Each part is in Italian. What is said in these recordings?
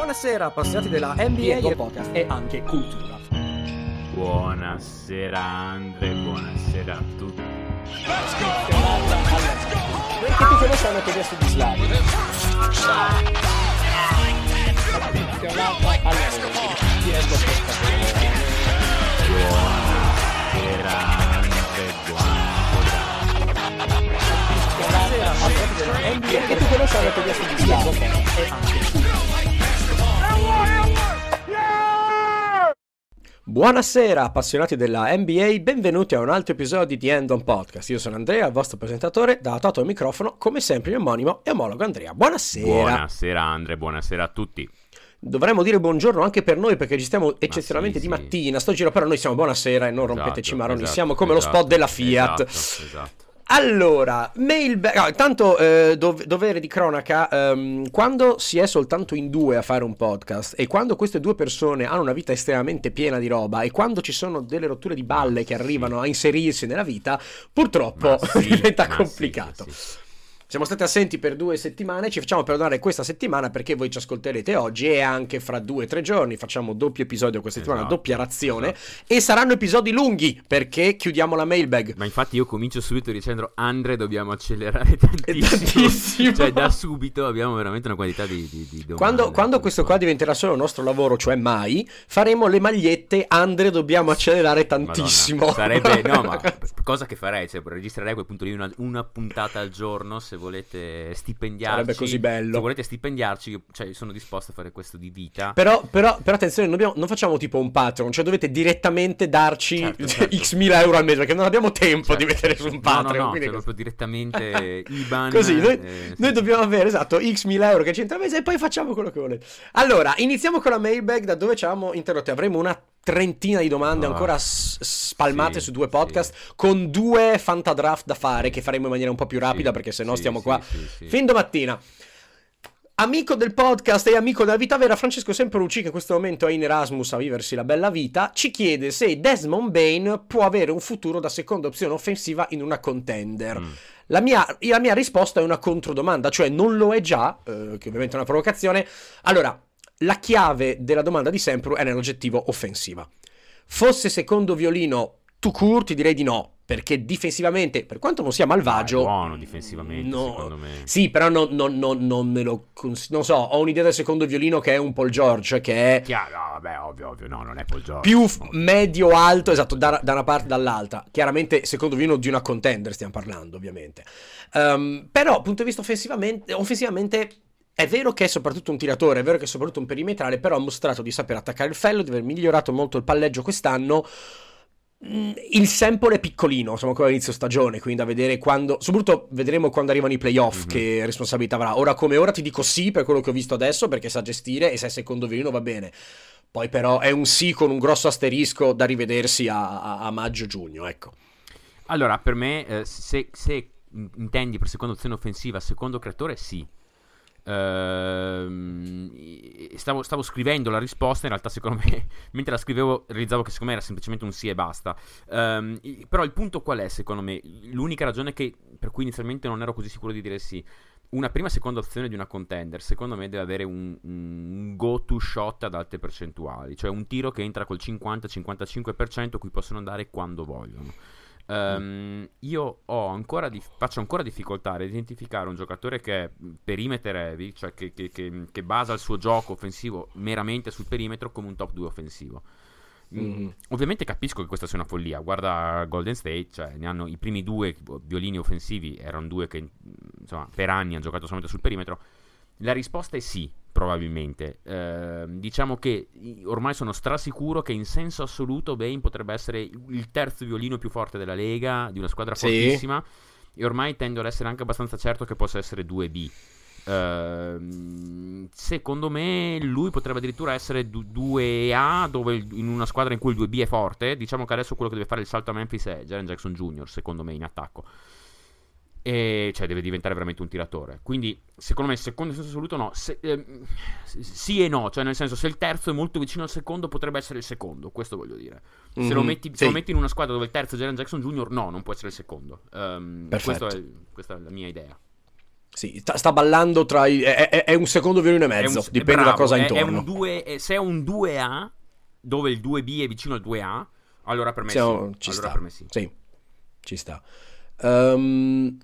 Buonasera appassionati della NBA e Podcast. e anche cultura. Buonasera Andre, buonasera a tutti. Perché tutti noi sanno che adesso di Slavio. Chiamata alla Pietro Podcast. Buonasera Andre, buonasera. Buonasera appassionati della NBA Perché noi sanno che adesso di Slavio. e anche Buonasera appassionati della NBA, benvenuti a un altro episodio di End On Podcast. Io sono Andrea, il vostro presentatore, dato al microfono, come sempre mio omonimo e omologo Andrea. Buonasera. Buonasera Andre, buonasera a tutti. Dovremmo dire buongiorno anche per noi perché ci stiamo eccezionalmente sì, di mattina. Sto giro però noi siamo buonasera e non rompeteci Esatto, maroni. esatto, siamo come lo esatto, spot della Fiat. Esatto, esatto. Allora, mailbag. ah, tanto eh, dov- dovere di cronaca. ehm, quando si è soltanto in due a fare un podcast e quando queste due persone hanno una vita estremamente piena di roba e quando ci sono delle rotture di balle che arrivano a inserirsi nella vita, purtroppo sì, diventa complicato. sì, sì. Siamo stati assenti per due settimane, ci facciamo perdonare questa settimana perché voi ci ascolterete oggi e anche fra due o tre giorni facciamo doppio episodio questa settimana, Esatto, doppia razione esatto. e saranno episodi lunghi perché chiudiamo la mailbag. Ma infatti io comincio subito dicendo Andre dobbiamo accelerare tantissimo. tantissimo. cioè da subito abbiamo veramente una quantità di, di, di domande. Quando, quando questo qua diventerà solo il nostro lavoro, cioè mai, faremo le magliette Andre dobbiamo accelerare Madonna, tantissimo. sarebbe, no, ma cosa che farei? Cioè, registrerei a quel punto lì una, una puntata al giorno se volete stipendiarci. Sarebbe così bello. Se volete stipendiarci, io, cioè, io sono disposto a fare questo di vita. Però, però, però attenzione, non, abbiamo- non facciamo tipo un Patreon, cioè dovete direttamente darci Certo, certo. x mila euro al mese perché non abbiamo tempo Certo, di mettere certo. su un No, Patreon. No, no, quindi cioè, proprio direttamente IBAN. Così, noi, eh, noi sì. dobbiamo avere esatto x mila euro che c'entra al mese e poi facciamo quello che volete. Allora, iniziamo con la mailbag da dove ci avevamo interrotti. Avremo una trentina di domande Ah. ancora s- spalmate Sì, su due sì. podcast con due fantadraft da fare che faremo in maniera un po' più rapida Sì, perché se no sì, stiamo sì, qua sì, sì. fin domattina. Amico del podcast e amico della vita vera, Francesco Semperucci, che in questo momento è in Erasmus a viversi la bella vita, ci chiede se Desmond Bain può avere un futuro da seconda opzione offensiva in una contender. Mm. La mia, la mia risposta è una controdomanda, cioè non lo è già, eh, che ovviamente è una provocazione. Allora, la chiave della domanda di Sempru è nell'oggettivo offensiva. Fosse secondo violino tu court, ti direi di no, perché difensivamente, per quanto non sia malvagio... Ah, buono difensivamente, no. secondo me. Sì, però non, non- non- non me lo... cons- non so, ho un'idea del secondo violino che è un Paul George, che è Chiaro, no, vabbè, ovvio, ovvio, no, non è Paul George. più f- medio-alto, esatto, da, da una parte dall'altra. Chiaramente, secondo violino di una contender stiamo parlando, ovviamente. Ehm, però, punto di vista offensivamente, offensivamente è vero che è soprattutto un tiratore, è vero che è soprattutto un perimetrale, però ha mostrato di saper attaccare il fello, di aver migliorato molto il palleggio quest'anno. Mm, Il sample è piccolino, siamo ancora all'inizio stagione, quindi da vedere quando. Soprattutto vedremo quando arrivano i playoff Mhm. che responsabilità avrà. Ora come ora ti dico sì per quello che ho visto adesso, perché sa gestire e se è secondo violino va bene. Poi però è un sì con un grosso asterisco da rivedersi a, a- a maggio-giugno, ecco. Allora, per me, eh, se, se intendi per seconda opzione offensiva, secondo creatore, sì. Ehm, stavo, stavo scrivendo la risposta, in realtà secondo me, mentre la scrivevo realizzavo che secondo me era semplicemente un sì e basta. I- però il punto qual è secondo me? L'unica ragione che, per cui inizialmente non ero così sicuro di dire sì. Una prima e seconda opzione di una contender, secondo me, deve avere un, un go-to shot ad alte percentuali, cioè un tiro che entra col 50-55% cui possono andare quando vogliono. Ehm, io ho ancora dif- faccio ancora difficoltà ad identificare un giocatore che è perimeter heavy, cioè che, che- che- che basa il suo gioco offensivo meramente sul perimetro come un top 2 offensivo. Mm, Mhm. Ovviamente capisco che questa sia una follia. Guarda Golden State, cioè ne hanno i primi due violini offensivi, erano due che insomma per anni hanno giocato solamente sul perimetro. La risposta è sì, probabilmente. Ehm, diciamo che ormai sono strasicuro che in senso assoluto Bane potrebbe essere il terzo violino più forte della Lega, di una squadra Sì. fortissima. E ormai tendo ad essere anche abbastanza certo che possa essere 2B. Ehm, secondo me lui potrebbe addirittura essere du- 2A dove in una squadra in cui il 2B è forte. Diciamo che adesso quello che deve fare il salto a Memphis è Jaren Jackson Jr., secondo me, in attacco. E cioè deve diventare veramente un tiratore. Quindi, secondo me, secondo in senso assoluto, no. Se- s- sì e no. Cioè, nel senso, se il terzo è molto vicino al secondo, potrebbe essere il secondo. Questo voglio dire. Se, lo Mhm, metti, se sì. lo metti in una squadra dove il terzo è Jaren Jackson Jr., no, non può essere il secondo. Perfetto. questo è- questa è la mia idea. Sì, sta, ballando tra i... È, è- è un secondo violino e È mezzo, un- dipende bravo, da cosa è- è intorno. un due- eh, se è un 2A, dove il 2B è vicino al 2A, allora per me Siamo- sì. ci allora sta. per me sì. Sì, ci sta. Ehm,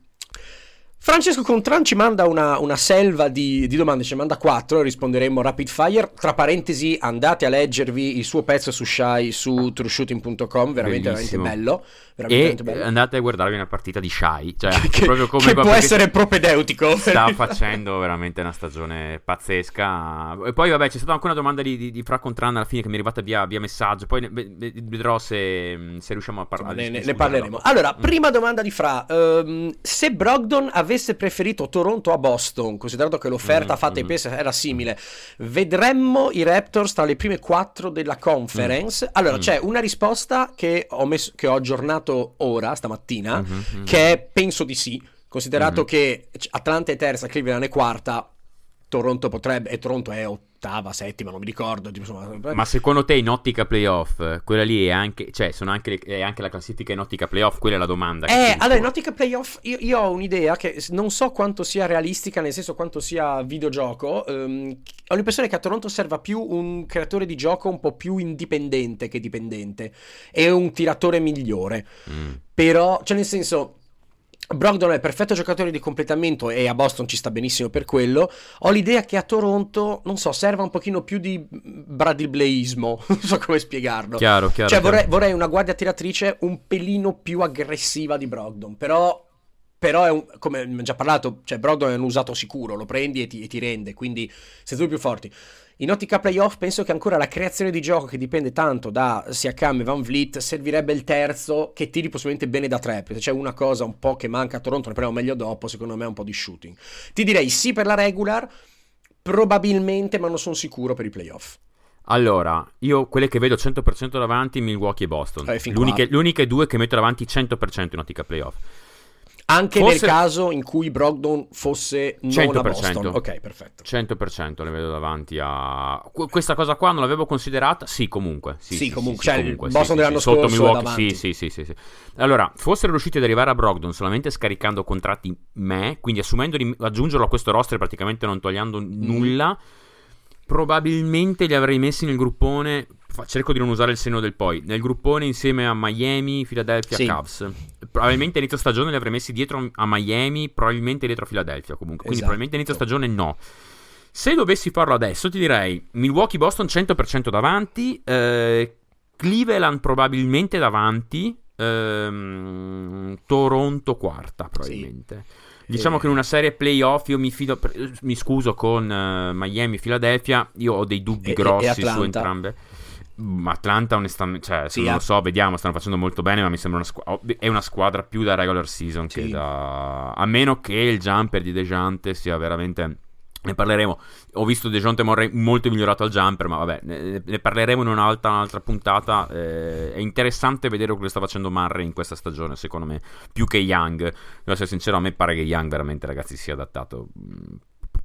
Francesco Contran ci manda una, una selva di, di domande, ci manda quattro, risponderemo rapid fire. Tra parentesi, andate a leggervi il suo pezzo su Shy su trueshooting.com, veramente, veramente bello. Veramente, E bello. andate a guardarvi una partita di Shy, cioè che, proprio come che può essere propedeutico. sta facendo veramente una stagione pazzesca. E poi, vabbè, c'è stata anche una domanda di, di, di Fra Contran alla fine che mi è arrivata via, via messaggio. Poi vedrò se, se riusciamo a parlare. ne, ne- ne parleremo. Allora, prima domanda di Fra. Ehm, se Brogdon avesse preferito Toronto a Boston, considerato che l'offerta Mm, fatta ai mm. Pacers era simile, vedremmo i Raptors tra le prime quattro della conference? Allora, Mm. c'è una risposta che ho, messo- che ho aggiornato ora, stamattina, Mhm, mhm. che penso di sì, considerato Mhm. che Atlanta è terza, Cleveland è quarta, Toronto potrebbe, e Toronto è ottava, settima, non mi ricordo. tipo, insomma, Ma secondo te in ottica playoff, quella lì è anche, cioè, sono anche, è anche la classifica in ottica playoff? Quella è la domanda. Eh, allora in ottica playoff io, io ho un'idea che non so quanto sia realistica, nel senso quanto sia videogioco. ehm, ho l'impressione che a Toronto serva più un creatore di gioco un po' più indipendente che dipendente e un tiratore migliore. Mm. Però, cioè nel senso, Brogdon è il perfetto giocatore di completamento e a Boston ci sta benissimo per quello. Ho l'idea che a Toronto, non so, serva un pochino più di bradibleismo, non so come spiegarlo. Chiaro, chiaro. Cioè, chiaro. vorrei, vorrei una guardia tiratrice un pelino più aggressiva di Brogdon. Però, però è un, come già parlato, cioè Brogdon è un usato sicuro, lo prendi e ti, e ti rende, quindi sei tu più forti. In ottica playoff penso che ancora la creazione di gioco che dipende tanto da Siakam e Van Vliet servirebbe il terzo che tiri possibilmente bene da tre, perché c'è una cosa un po' che manca a Toronto, ne parliamo meglio dopo, secondo me è un po' di shooting. Ti direi sì per la regular, probabilmente, ma non sono sicuro per i playoff. Allora, io quelle che vedo 100% davanti, Milwaukee e Boston. Eh, L'uniche, qua. le uniche due che metto davanti 100% in ottica playoff. Anche Forse- nel caso in cui Brogdon fosse non a 100%. Boston. Ok, perfetto. 100% le vedo davanti a... Qu- questa cosa qua non l'avevo considerata? Sì, comunque. Sì, Sì, sì, comunque. sì, Cioè, comunque, Boston dell'anno scorso Milwaukee, sì, sì, sì. Allora, fossero riusciti ad arrivare a Brogdon solamente scaricando contratti me, quindi assumendo di aggiungerlo a questo roster praticamente non togliendo Mm. nulla, probabilmente li avrei messi nel gruppone... Cerco di non usare il seno del poi. Nel gruppone insieme a Miami, Philadelphia. Cavs. Probabilmente inizio stagione li avrei messi dietro a Miami, probabilmente dietro a Philadelphia comunque. Quindi Esatto. probabilmente inizio stagione no. Se dovessi farlo adesso, ti direi Milwaukee-Boston 100% davanti, eh, Cleveland probabilmente davanti, ehm, Toronto quarta probabilmente. Diciamo Eh. che in una serie playoff io mi fido, mi scuso con eh, Miami e Philadelphia, io ho dei dubbi E- grossi e su entrambe. Mm, Atlanta onestamente, cioè, Sì, non lo so, vediamo, stanno facendo molto bene, ma mi sembra una squadra è una squadra più da regular season che Sì. da a meno che il jumper di Dejante sia veramente ne parleremo. Ho visto Dejounte Murray molto migliorato al jumper, ma vabbè, ne, ne parleremo in un'altra, un'altra puntata. Eh, è interessante vedere quello che sta facendo Murray in questa stagione, secondo me, più che Young. Devo essere sincero, a me pare che Young veramente, ragazzi, sia adattato mh,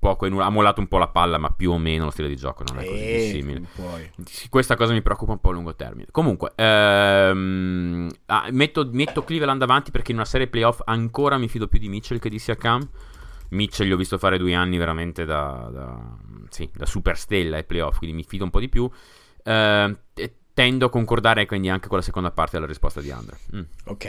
poco. Ha mollato un po' la palla, ma più o meno lo stile di gioco non è così Eh, simile. non puoi. Sì, Questa cosa mi preoccupa un po' a lungo termine. Comunque, ehm, ah, metto, metto Cleveland davanti perché in una serie playoff ancora mi fido più di Mitchell che di Siakam. Mitchell gli ho visto fare due anni veramente da, da, sì, da superstella ai playoff, quindi mi fido un po' di più. Eh, e tendo a concordare quindi anche con la seconda parte della risposta di Andre. Mm. Ok.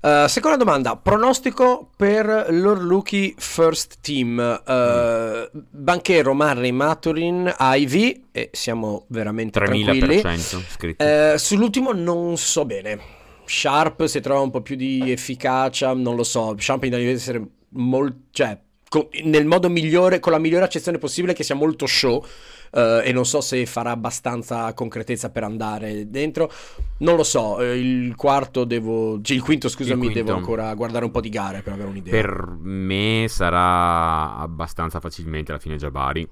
Eh, seconda domanda. Pronostico per rookie first team. Eh, Banchero, Murray, Maturin, Ivy. E siamo veramente tranquilli. 3000% scritto. Eh, sull'ultimo non so bene. Sharp se trova un po' più di efficacia, non lo so. Sharp deve essere molto... cioè, co- nel modo migliore, con la migliore accezione possibile che sia molto show. Eh, e non so se farà abbastanza concretezza per andare dentro. Non lo so. eh, il quarto devo. cioè, il quinto, scusami, quinto. devo ancora guardare un po' di gare per avere un'idea. Per me sarà abbastanza facilmente alla fine Jabari.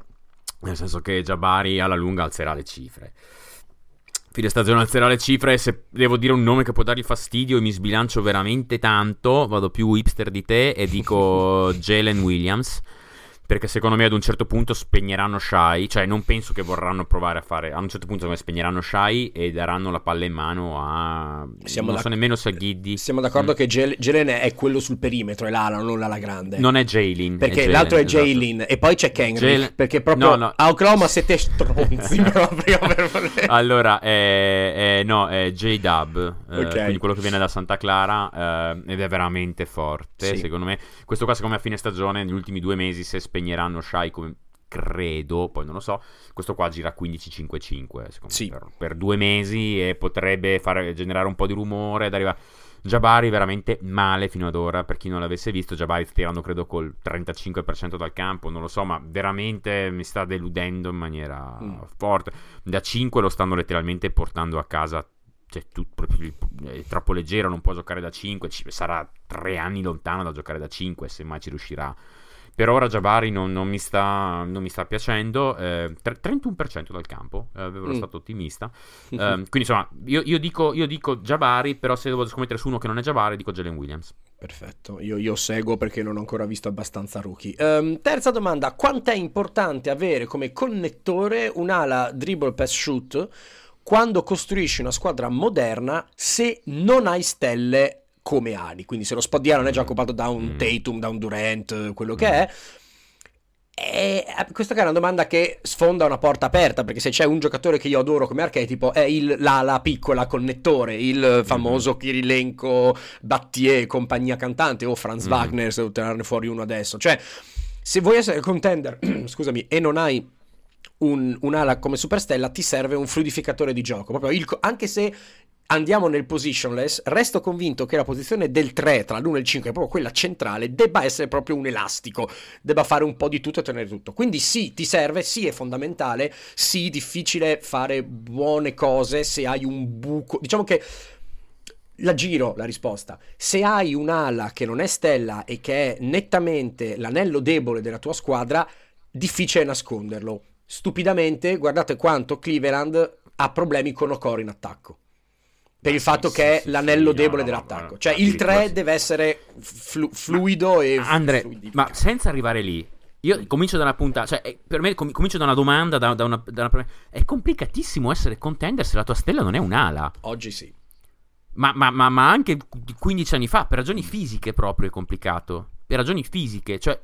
Nel senso che Jabari alla lunga alzerà le cifre. Fine stagione alzerà le cifre. Se devo dire un nome che può dargli fastidio e mi sbilancio veramente tanto, vado più hipster di te e dico Jalen Williams. Perché secondo me ad un certo punto spegneranno Shai, cioè non penso che vorranno provare a fare, a un certo punto spegneranno Shai e daranno la palla in mano a... Siamo non so nemmeno se a Ghiddi... Siamo d'accordo Mm. che Jalen è quello sul perimetro, è l'ala, non l'ala grande. Non è Jalen. perché Jalen, l'altro è esatto. Jalen e poi c'è Kenry. Jalen- Perché proprio No, no. a Oklahoma siete stronzi proprio per voler- Allora, è, è- no, è J-Dub, eh, Ok. quindi quello che viene da Santa Clara eh, ed è veramente forte, Sì. secondo me. Questo qua secondo me a fine stagione, negli ultimi due mesi, se spegneranno Shai come credo, poi non lo so, questo qua gira 15-5-5, secondo Sì. per, per due mesi e potrebbe fare, generare un po' di rumore ed arrivare... Jabari veramente male fino ad ora, per chi non l'avesse visto, Jabari sta tirando credo col 35% dal campo, non lo so, ma veramente mi sta deludendo in maniera Mm. forte. Da 5 lo stanno letteralmente portando a casa, cioè tu, proprio, è troppo leggero, non può giocare da 5, ci- sarà tre anni lontano da giocare da 5, se mai ci riuscirà. Per ora Jabari non, non mi, sta, non mi sta piacendo, eh, tre- 31% dal campo, eh, avevo Mm. stato ottimista. Ehm, quindi insomma, io, io dico, io dico Jabari, però se devo scommettere su uno che non è Jabari, dico Jalen Williams. Perfetto, io, io seguo perché non ho ancora visto abbastanza rookie. Ehm, terza domanda, quanto è importante avere come connettore un'ala dribble pass shoot quando costruisci una squadra moderna se non hai stelle come ali? Quindi se lo spot di ala non è già occupato da un Mm. Tatum, da un Durant, quello che Mm. è. E eh, questa è una domanda che sfonda una porta aperta perché se c'è un giocatore che io adoro come archetipo è il, l'ala piccola connettore, il famoso Kirilenko, Battier, compagnia cantante o Franz Mhm. Wagner se devo tirarne fuori uno adesso. Cioè, se vuoi essere contender, scusami, e non hai un, un'ala come superstella, ti serve un fluidificatore di gioco. Proprio il anche se andiamo nel positionless, resto convinto che la posizione del 3 tra l'1 e il 5, proprio quella centrale, debba essere proprio un elastico, debba fare un po' di tutto e tenere tutto. Quindi sì, ti serve, sì, è fondamentale, sì, difficile fare buone cose se hai un buco. Diciamo che la giro la risposta. Se hai un'ala che non è stella e che è nettamente l'anello debole della tua squadra, difficile nasconderlo. Stupidamente, guardate quanto Cleveland ha problemi con Okoro in attacco. Per il fatto sì, che è sì, l'anello sì, no, debole no, dell'attacco. ma- Cioè, il addirittura 3 sì. deve essere flu- fluido e Andre, ma senza arrivare lì, io comincio da una puntata, cioè eh, per me com- comincio da una domanda, da, da una, da una- È complicatissimo essere contender se la tua stella non è un'ala. Oggi sì. Ma, ma- ma- ma anche 15 anni fa, per ragioni fisiche proprio è complicato. Per ragioni fisiche, cioè...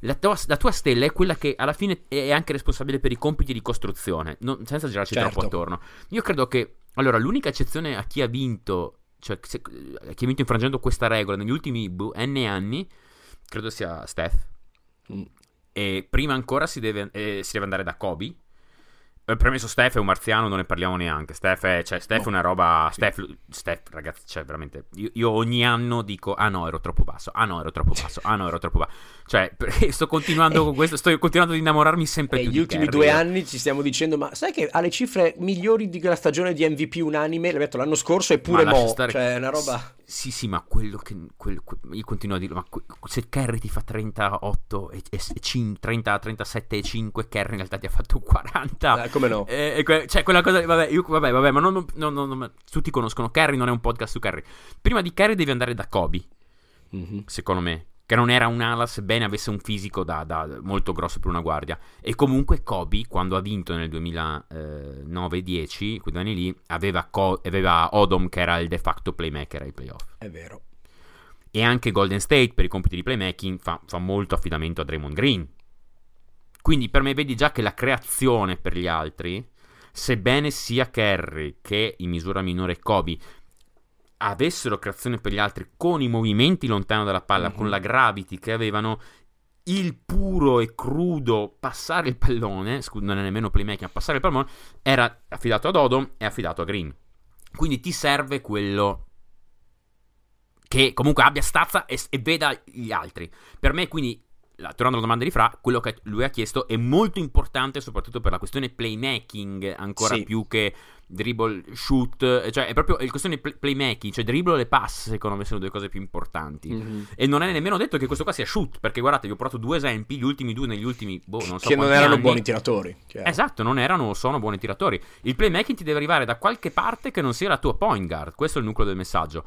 La tua, la tua stella è quella che alla fine è anche responsabile per i compiti di costruzione, non- senza girarci Certo. troppo attorno. Io credo che, allora, l'unica eccezione a chi ha vinto, cioè se- a chi ha vinto infrangendo questa regola negli ultimi boh, N anni, credo sia Steph. Mm. E prima ancora si deve, eh, si deve andare da Kobe. Eh, Premesso Steph è un marziano, non ne parliamo neanche. Steph è, cioè, Steph è una roba. Steph, Steph, ragazzi, cioè, veramente. Io, io ogni anno dico: Ah no, ero troppo basso. Ah no, ero troppo basso. Ah no, ero troppo basso. Cioè, sto continuando con questo. Sto continuando ad innamorarmi sempre più Negli ultimi Curry. due anni ci stiamo dicendo, ma sai che ha le cifre migliori di quella stagione di MVP unanime? L'ho detto l'anno scorso e pure Ma lascia mo. stare- Cioè, è una roba. Sì, sì, ma quello che. quello- que- io continuo a dirlo. Ma se Kerry ti fa 38 e, e, e cin- 30, 37 e 5, Kerry in realtà ti ha fatto 40. Eh, come no? Eh, e que- cioè, quella cosa. Vabbè, io- vabbè, vabbè, ma non, non- non- non- tutti conoscono Kerry, non è un podcast su Kerry. Prima di Kerry devi andare da Kobe, Mhm. secondo me. Che non era un ala, sebbene avesse un fisico da, da- molto grosso per una guardia. E comunque Kobe, quando ha vinto nel 2009-10, quei due anni lì, aveva, Co- aveva Odom che era il de facto playmaker ai playoff. È vero. E anche Golden State, per i compiti di playmaking, fa, fa molto affidamento a Draymond Green. Quindi per me vedi già che la creazione per gli altri, sebbene sia Kerry che in misura minore Kobe, avessero creazione per gli altri con i movimenti lontano dalla palla, Mhm. con la gravity che avevano, il puro e crudo passare il pallone, scu- non è nemmeno playmaking, ma passare il pallone, era affidato ad Odom e affidato a Green. Quindi ti serve quello che comunque abbia stazza e, e veda gli altri. Per me, quindi, tornando alla domanda di Fra, quello che lui ha chiesto è molto importante, soprattutto per la questione playmaking, ancora Sì. più che dribble, shoot, cioè è proprio il questione play- playmaking, cioè dribble e pass, secondo me sono due cose più importanti. Mhm. E non è nemmeno detto che questo qua sia shoot, perché guardate, vi ho portato due esempi, gli ultimi due negli ultimi, boh, non so che non erano anni. buoni tiratori. chiaro. Esatto, non erano o sono buoni tiratori. Il playmaking ti deve arrivare da qualche parte che non sia la tua point guard. Questo è il nucleo del messaggio.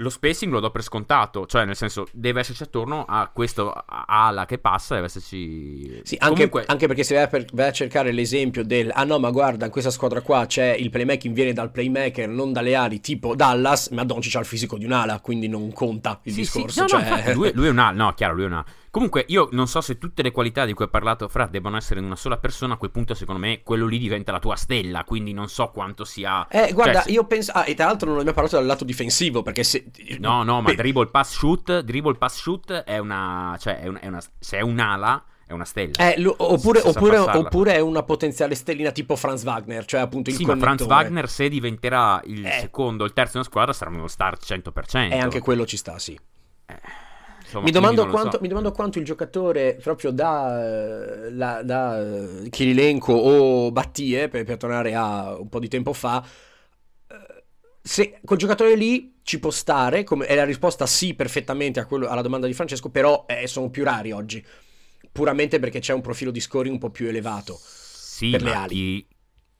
Lo spacing lo do per scontato, cioè nel senso deve esserci attorno a questo ala che passa, deve esserci... Sì, anche, Comunque, anche perché se vai a, per- vai a cercare l'esempio del ah no, ma guarda, in questa squadra qua c'è il playmaking viene dal playmaker, non dalle ali, tipo Dallas, ma Doncic ha il fisico di un'ala, quindi non conta il Sì, sì, discorso. no, no, cioè... infatti lui, lui è un A, no, chiaro, lui è un A. Comunque, io non so se tutte le qualità di cui hai parlato, Fra, debbano essere in una sola persona. A quel punto, secondo me, quello lì diventa la tua stella. Quindi non so quanto sia. Eh, guarda, cioè, io penso. Ah, e tra l'altro non abbiamo parlato dal lato difensivo. Perché se. No, no, ma Beh, dribble pass shoot. Dribble pass shoot è una. Cioè, è, un- è una. Se è un'ala, è una stella. eh, lo- oppure, oppure, oppure è una potenziale stellina tipo Franz Wagner, cioè appunto il Sì, ma Franz. Wagner, se diventerà il Eh. secondo o il terzo in squadra, sarà uno star 100%. E anche quello ci sta, sì. Insomma, Mi domando, lo so. quanto, mi domando quanto il giocatore proprio da, eh, la- da eh, Kirilenko o Battie, per, per tornare a un po' di tempo fa, eh, se quel giocatore lì ci può stare, come, è la risposta sì perfettamente a quello- alla domanda di Francesco, però eh, sono più rari oggi, puramente perché c'è un profilo di scoring un po' più elevato. Sì, per le ali. Chi-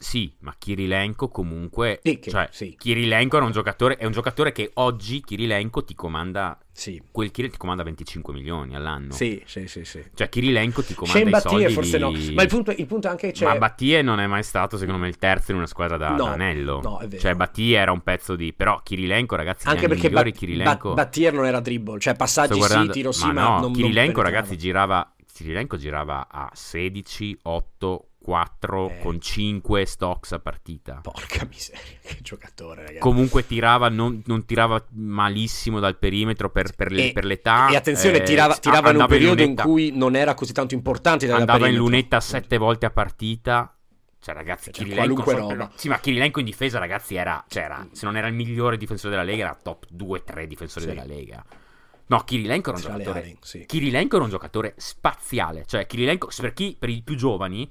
Sì, ma Kirilenko comunque... Sì, che- cioè, sì. Kirilenko era un giocatore, è un giocatore che oggi Kirilenko ti comanda... Sì, Quel Kirilenko ti comanda 25 milioni all'anno. sì, sì, sì. sì. Cioè Kirilenko ti comanda Shane i soldi Battie forse no, di- ma il punto, il punto è anche c'è... Ma Battie non è mai stato, secondo me, il terzo in una squadra da, No, da anello. no, è vero. Cioè, Battie era un pezzo di. Però Kirilenko, ragazzi, Anche perché migliori Bat- Kirilenko. Bat- Battier non era dribble, cioè passaggi guardando- sì, tiro sì, ma ma, no, non non Kirilenko, penetrava. ragazzi, girava. Kirilenko girava a 16, 8, 4 Eh. con 5 stocks a partita. Porca miseria, che giocatore, ragazzi. Comunque tirava, non, non tirava malissimo dal perimetro per, per le- E- per l'età. e attenzione, eh, tirava, tirava in un periodo in, lunetta- cui non era così tanto importante andava in perimetro. lunetta sette volte a partita. Cioè, ragazzi, Cioè, Kirilenko qualunque per- roba. Sì, ma Kirilenko in difesa, ragazzi, era, cioè, era- se non era il migliore difensore della Lega, era top 2-3 difensori Sì. della Lega. No, Kirilenko era un Tra giocatore. ali, sì. Kirilenko era un giocatore spaziale. Cioè, Kirilenko, per chi, per i più giovani,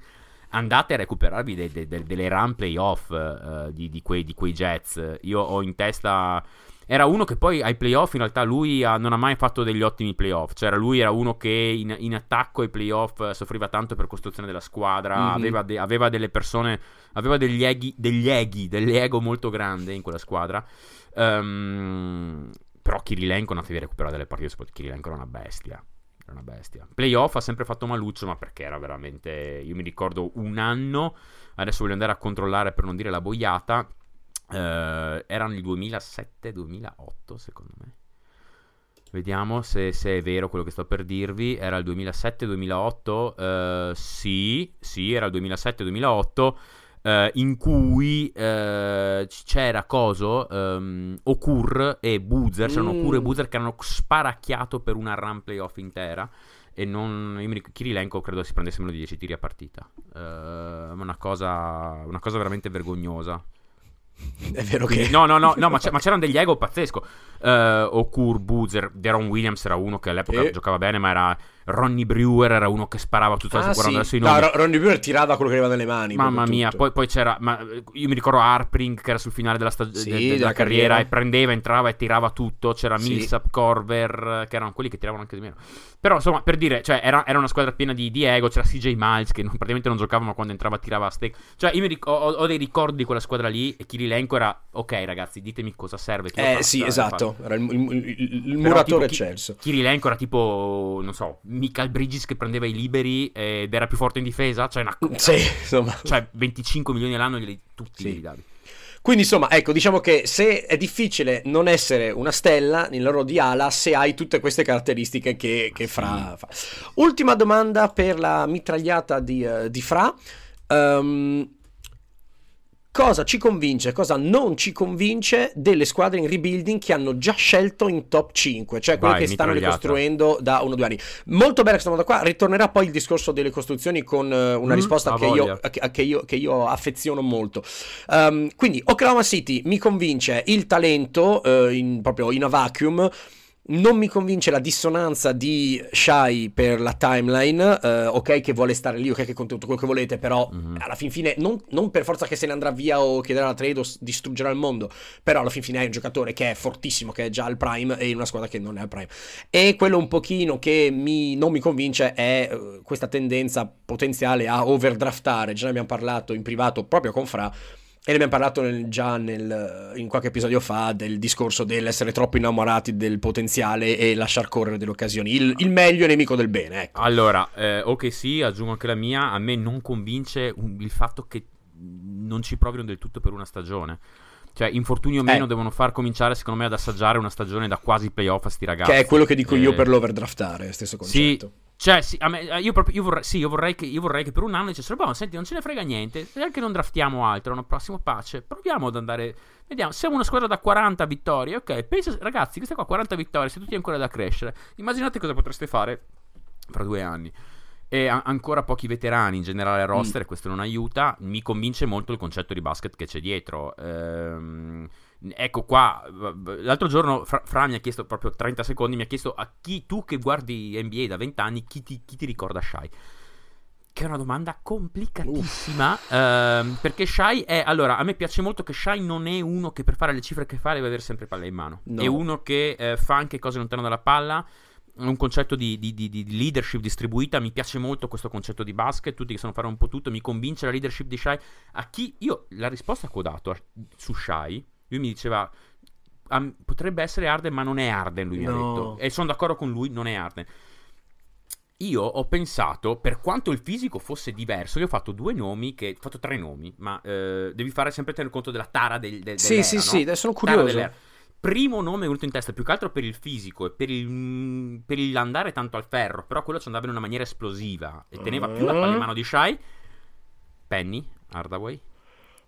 andate a recuperarvi de- de- de- delle run playoff eh, di, di quei, di quei Jets. Io ho in testa. Era uno che poi ai playoff in realtà lui ha- non ha mai fatto degli ottimi playoff. Cioè, lui era uno che in, in attacco ai playoff eh, soffriva tanto per costruzione della squadra. Mhm. Aveva, de- aveva delle persone. Aveva degli eghi, degli eghi, dell'ego molto grande in quella squadra. Ehm, però Kirilenko non devi recuperare delle partite. soprattutto Kirilenko era una bestia. Era una bestia. Playoff ha sempre fatto maluccio, ma perché era veramente. Io mi ricordo un anno. Adesso voglio andare a controllare per non dire la boiata. eh, erano il 2007-2008, secondo me. Vediamo se, se è vero quello che sto per dirvi. Era il 2007-2008. eh, sì, sì, era il 2007-2008. Eh, in cui eh, c'era Coso, ehm, Okur e Boozer. C'erano Mm. Okur e Boozer che erano sparacchiato per una run playoff intera. E non. Io mi ricordo, Kirilenko credo si prendesse meno di 10 tiri a partita. Eh, una cosa. Una cosa veramente vergognosa. È vero che... no, no, no, no, ma, c'è- ma c'erano degli ego pazzesco. Eh, Okur, Boozer, Deron Williams era uno che all'epoca Eh. giocava bene, ma era Ronnie Brewer, era uno che sparava tutto Ah, sì. adesso i No, nomi. Ro- Ronnie Brewer tirava quello che aveva nelle mani. Mamma mia, poi, poi c'era. Ma, io mi ricordo Harpring che era sul finale della, stag- Sì, de- de- della della carriera, carriera. e prendeva, entrava e tirava tutto. C'era Sì. Millsap, Corver, che erano quelli che tiravano anche di meno. Però insomma, per dire, cioè, era, era una squadra piena di, di ego. C'era CJ Miles che non- praticamente non giocava, ma quando entrava tirava a steak. Cioè, io mi ric- ho, ho dei ricordi di quella squadra lì. E Kirilenko era ok, ragazzi, ditemi cosa serve. Eh sì, esatto. Era il, il- il- il muratore eccelso. Kirilenko era tipo, non so, Michael Bridges che prendeva i liberi ed era più forte in difesa. Cioè, una, Sì, insomma. cioè 25 milioni all'anno glieli tutti Sì. li davi. Quindi insomma, ecco, diciamo che se è difficile non essere una stella nel loro di ala se hai tutte queste caratteristiche che, che Sì. Fra fa. Ultima domanda per la mitragliata di, eh, di Fra. Ehm, cosa ci convince, cosa non ci convince delle squadre in rebuilding che hanno già scelto in top 5, cioè quelle Vai, che stanno ricostruendo da uno o due anni. Molto bella questa domanda qua, ritornerà poi il discorso delle costruzioni con eh, una Mm, risposta che io, che io, che io affeziono molto. Um, quindi Oklahoma City mi convince il talento eh, in- proprio in a vacuum. Non mi convince la dissonanza di Shai per la timeline. eh, ok, che vuole stare lì, ok, che conta tutto quello che volete, però Mhm. alla fin fine, non, non per forza che se ne andrà via o chiederà la trade o s- distruggerà il mondo, però alla fin fine hai un giocatore che è fortissimo, che è già al prime, e in una squadra che non è al prime. E quello un pochino che mi- non mi convince è eh, questa tendenza potenziale a overdraftare. Già ne abbiamo parlato in privato proprio con Fra E ne abbiamo parlato nel- già nel- in qualche episodio fa del discorso dell'essere troppo innamorati del potenziale e lasciar correre delle occasioni. Il, il meglio è nemico del bene, ecco. Allora, eh, ok sì, aggiungo anche la mia, a me non convince un- il fatto che non ci provino del tutto per una stagione. Cioè, infortuni o meno Eh. devono far cominciare, secondo me, ad assaggiare una stagione da quasi playoff a sti ragazzi. Che è quello che dico io Eh, per l'overdraftare, stesso Sì, concetto. Cioè, sì, a me- eh, io, proprio, io, vorrei, sì, io, vorrei che, io vorrei che per un anno dicessero, boh, senti, non ce ne frega niente, se anche non draftiamo altro l'anno prossimo pace, proviamo ad andare, vediamo, siamo una squadra da 40 vittorie, ok, pensa, ragazzi, queste qua 40 vittorie, siete tutti ancora da crescere, immaginate cosa potreste fare fra due anni. E ha- ancora pochi veterani in generale al roster, e questo non aiuta. Mi convince molto il concetto di basket che c'è dietro. Ehm, ecco qua, l'altro giorno Fra, Fra mi ha chiesto proprio 30 secondi, mi ha chiesto a chi tu che guardi NBA da 20 anni, chi ti, chi ti ricorda Shai? Che è una domanda complicatissima. ehm, perché Shai è. Allora, a me piace molto che Shai non è uno che per fare le cifre che fa deve avere sempre palla in mano. No. È uno che eh, fa anche cose lontano dalla palla. Un concetto di, di- di- di leadership distribuita. Mi piace molto questo concetto di basket. Tutti che sanno fare un po' tutto. Mi convince la leadership di Shai. A chi io la risposta che ho dato a- su Shai, lui mi diceva. "Ah, potrebbe essere Arden, ma non è Arden. Lui mi ha detto. E sono d'accordo con lui, non è Arden. Io ho pensato, per quanto il fisico fosse diverso, io ho fatto due nomi, che, ho fatto tre nomi, ma eh, devi fare sempre tener conto della tara del, del, Sì, dell'era, sì, no? sì, adesso sono curioso. Primo nome venuto in testa, più che altro per il fisico e per il, per il andare tanto al ferro, però quello ci andava in una maniera esplosiva e teneva più la palla in mano di Shai. Penny, Hardaway.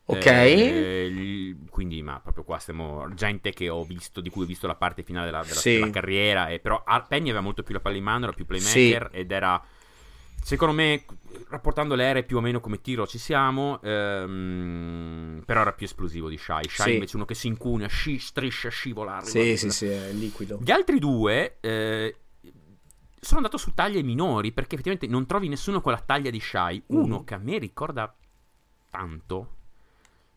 Ok. Eh, quindi, ma proprio qua stiamo. Gente che ho visto, di cui ho visto la parte finale della, della- Sì. della carriera. E però Ar- Penny aveva molto più la palla in mano, era più playmaker ed era. Secondo me, rapportando le ere più o meno come tiro ci siamo, ehm, però era più esplosivo di Shai. Shai Sì. invece uno che si incugna, sci- striscia, scivola. Sì, sì, sì, è liquido. Gli altri due eh, sono andato su taglie minori perché effettivamente non trovi nessuno con la taglia di Shai. Uno Mm. che a me ricorda tanto,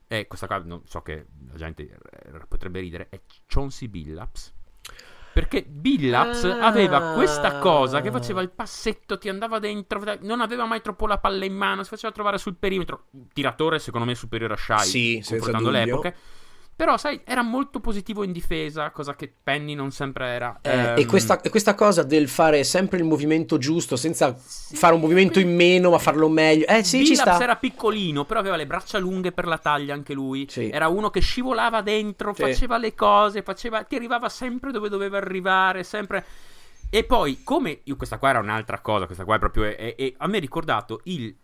e questa qua non so che la gente eh, potrebbe ridere, è Chauncey Billups. Perché Billups Ah. aveva questa cosa che faceva il passetto, ti andava dentro, non aveva mai troppo la palla in mano, si faceva trovare sul perimetro. Tiratore, secondo me, superiore a Shai, Sì, confrontando le epoche. Però, sai, era molto positivo in difesa, cosa che Penny non sempre era. Eh, Ehm, e, questa, e questa cosa del fare sempre il movimento giusto senza fare un movimento in meno ma farlo meglio. Eh sì, ci Billups sta. era piccolino, però aveva le braccia lunghe per la taglia anche lui. Sì. Era uno che scivolava dentro, Sì. faceva le cose, faceva, ti arrivava sempre dove doveva arrivare, sempre... E poi, come... Io, questa qua era un'altra cosa, questa qua è proprio... è- è- è- a me ha ricordato il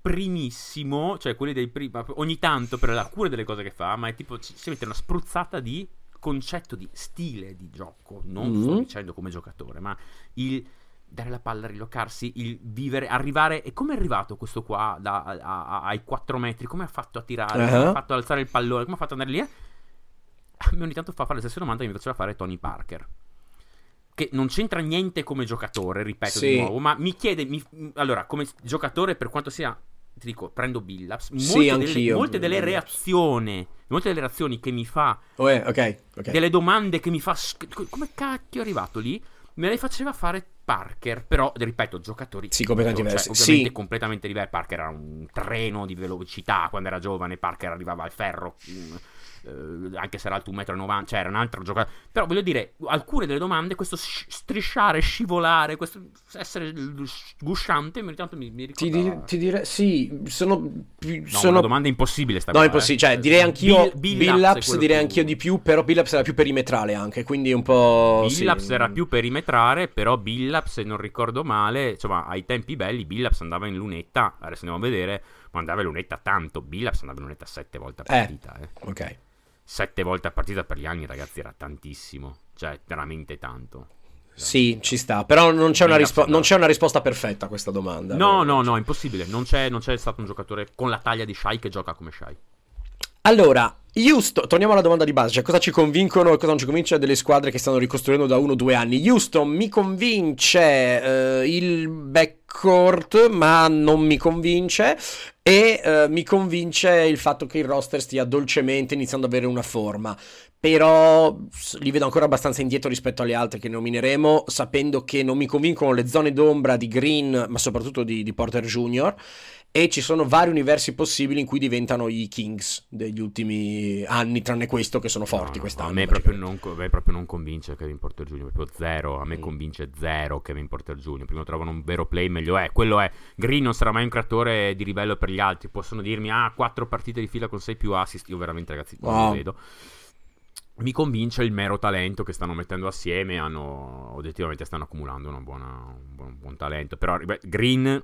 primissimo, cioè quelli dei primi... Ogni tanto per la cura delle cose che fa, ma è tipo... Ci, si mette una spruzzata di concetto di stile di gioco, non sto Mhm. dicendo come giocatore, ma il dare la palla, rilocarsi, il vivere, arrivare. E come è arrivato questo qua da- a- a- ai 4 metri? Come ha fatto a tirare? Come Uh-huh. ha fatto ad alzare il pallone? Come ha fatto ad andare lì? A me ogni tanto fa fare le stesse domande che mi faceva fare Tony Parker. Che non c'entra niente come giocatore, ripeto Sì. di nuovo, ma mi chiede. mi- allora, come giocatore, per quanto sia. Ti dico, prendo Billups. Sì, Molte, delle, anch'io, molte delle reazioni. Molte delle reazioni che mi fa Oh, eh, ok, ok. delle domande che mi fa. Come cacchio è arrivato lì? Me le faceva fare Parker. Però, ripeto, giocatori. Sì, completamente cioè, diversi. ovviamente Sì. completamente diversi. Parker era un treno di velocità quando era giovane. Parker arrivava al ferro. Eh, anche se era alto 1,90 m, cioè era un altro giocatore. Però voglio dire, alcune delle domande, questo sci- strisciare, scivolare, questo essere sgusciante, ogni tanto mi, mi Ti, ricorda... di- ti direi, sì, sono più... No, sono... una domanda impossibile sta No, impossibile, eh. cioè direi anch'io Bill- Billups, direi più- anch'io di più, però Billups era più perimetrale anche, quindi un po'... sì. Billups era più perimetrare, però Billups, se non ricordo male, insomma, ai tempi belli, Billups andava in lunetta, adesso andiamo a vedere, ma andava in lunetta tanto, Billups andava in lunetta sette volte a Eh. partita, eh. Ok. Sette volte a partita per gli anni, ragazzi, era tantissimo, cioè, veramente tanto. Sì, ci sta, però non c'è, una, rispo- no. non c'è una risposta perfetta a questa domanda. No, no, no, impossibile, non c'è, non c'è stato un giocatore con la taglia di Shai che gioca come Shai. Allora, Houston, torniamo alla domanda di base, cioè cosa ci convincono e cosa non ci convince delle squadre che stanno ricostruendo da uno o due anni. Houston mi convince eh, il backcourt, ma non mi convince e eh, mi convince il fatto che il roster stia dolcemente iniziando ad avere una forma. Però li vedo ancora abbastanza indietro rispetto alle altre che nomineremo, sapendo che non mi convincono le zone d'ombra di Green, ma soprattutto di, di Porter Jr. e ci sono vari universi possibili in cui diventano i Kings degli ultimi anni, tranne questo che sono forti No, no, quest'anno. A me, proprio non, a me proprio non convince Kevin Porter Jr., proprio zero. A me Mm. convince zero Kevin Porter Jr. Prima trovano un vero play, meglio è. Quello è. Green non sarà mai un creatore di livello per gli altri. Possono dirmi, ah, quattro partite di fila con sei più assist. Io veramente, ragazzi, non Wow. lo vedo. Mi convince il mero talento che stanno mettendo assieme. Hanno, oggettivamente stanno accumulando una buona- un, buon, un buon talento. Però Green,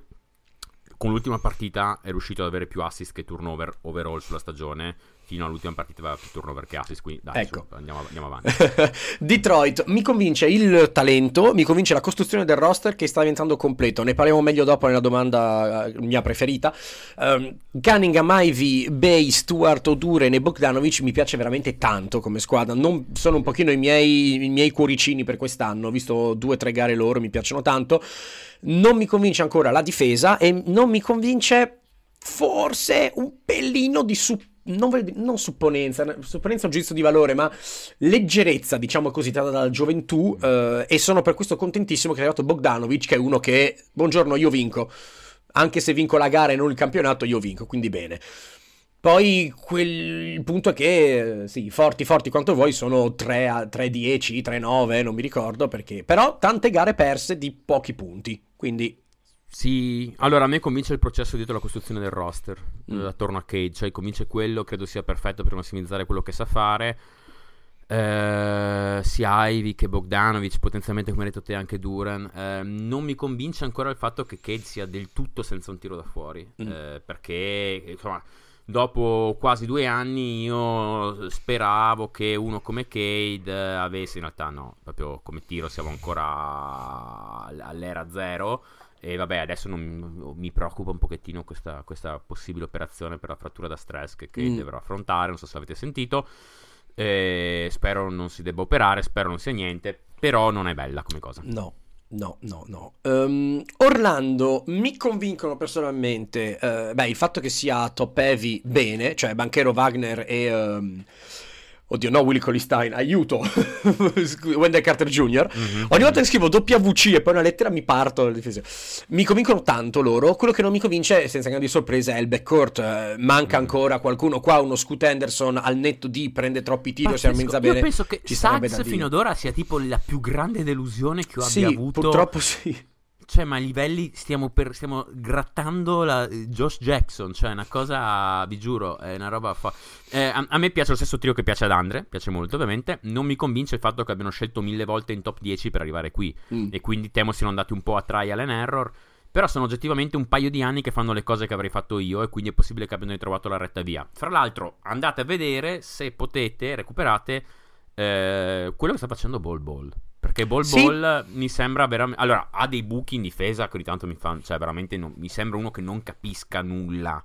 con l'ultima partita, è riuscito ad avere più assist che turnover overall sulla stagione. Fino all'ultima partita aveva più turnover che assist. Quindi dai, Ecco. su, andiamo, andiamo avanti. Detroit mi convince il talento, mi convince la costruzione del roster che sta diventando completo. Ne parliamo meglio dopo nella domanda eh, mia preferita. Um, Cunningham, Ivy, Bay, Stewart, Oduren e Bogdanovic mi piace veramente tanto come squadra. Non, sono un pochino i miei, i miei cuoricini per quest'anno. Ho visto due o tre gare loro, mi piacciono tanto. Non mi convince ancora la difesa e non mi convince forse un pelino di supporto non, non supponenza, supponenza è un giudizio di valore, ma leggerezza, diciamo così, data dalla gioventù. eh, e sono per questo contentissimo che è arrivato Bogdanovic, che è uno che, buongiorno, io vinco. Anche se vinco la gara e non il campionato, io vinco, quindi bene. Poi quel, punto è che, eh, sì, forti, forti quanto vuoi, sono 3 a 3-10, 3-9, non mi ricordo perché. Però tante gare perse di pochi punti, quindi Sì, allora a me convince il processo dietro la costruzione del roster Mm. eh, attorno a Cage, cioè convince quello, credo sia perfetto per massimizzare quello che sa fare. Eh, sia Ivy che Bogdanovic, potenzialmente come hai detto te anche Duran. Eh, non mi convince ancora il fatto che Cage sia del tutto senza un tiro da fuori, Mm. eh, perché insomma dopo quasi due anni io speravo che uno come Cade avesse in realtà no, proprio come tiro siamo ancora all'era zero. E vabbè, adesso non- mi preoccupa un pochettino questa, questa possibile operazione per la frattura da stress che Kate Mm. dovrà affrontare. Non so se avete sentito. Eh, spero non si debba operare, spero non sia niente. Però non è bella come cosa. No, no, no, no. Ehm, Orlando mi convincono personalmente, eh, beh, il fatto che sia top heavy bene, cioè Banchero Wagner e... ehm, Oddio, no, Willy Colistein, aiuto! Wendell Carter Jr. Mhm. Ogni volta che scrivo WC e poi una lettera mi parto dalle difese. Mi convincono tanto loro. Quello che non mi convince, senza grandi sorprese, è il backcourt. Eh, manca Mm. ancora qualcuno qua. Uno Scoot Henderson al netto di prende troppi tiri o si Pazzesco. armezza Io bene. penso che dire. fino ad ora sia tipo la più grande delusione che io Sì, abbia avuto. purtroppo sì. Cioè, ma a livelli stiamo, per- stiamo grattando la, Josh Jackson. Cioè, una cosa, vi giuro, è una roba fa. Eh, a, a me piace lo stesso trio che piace ad Andre, piace molto, ovviamente. Non mi convince il fatto che abbiano scelto mille volte in top 10 per arrivare qui. Mm. E quindi temo siano andati un po' a trial and error. Però sono oggettivamente un paio di anni che fanno le cose che avrei fatto io. E quindi è possibile che abbiano ritrovato la retta via. Fra l'altro, andate a vedere se potete, recuperate eh, quello che sta facendo Ball Ball. Perché Ball Sì. Ball mi sembra veramente. Allora, ha dei buchi in difesa che ogni tanto mi fa. Cioè, veramente non- mi sembra uno che non capisca nulla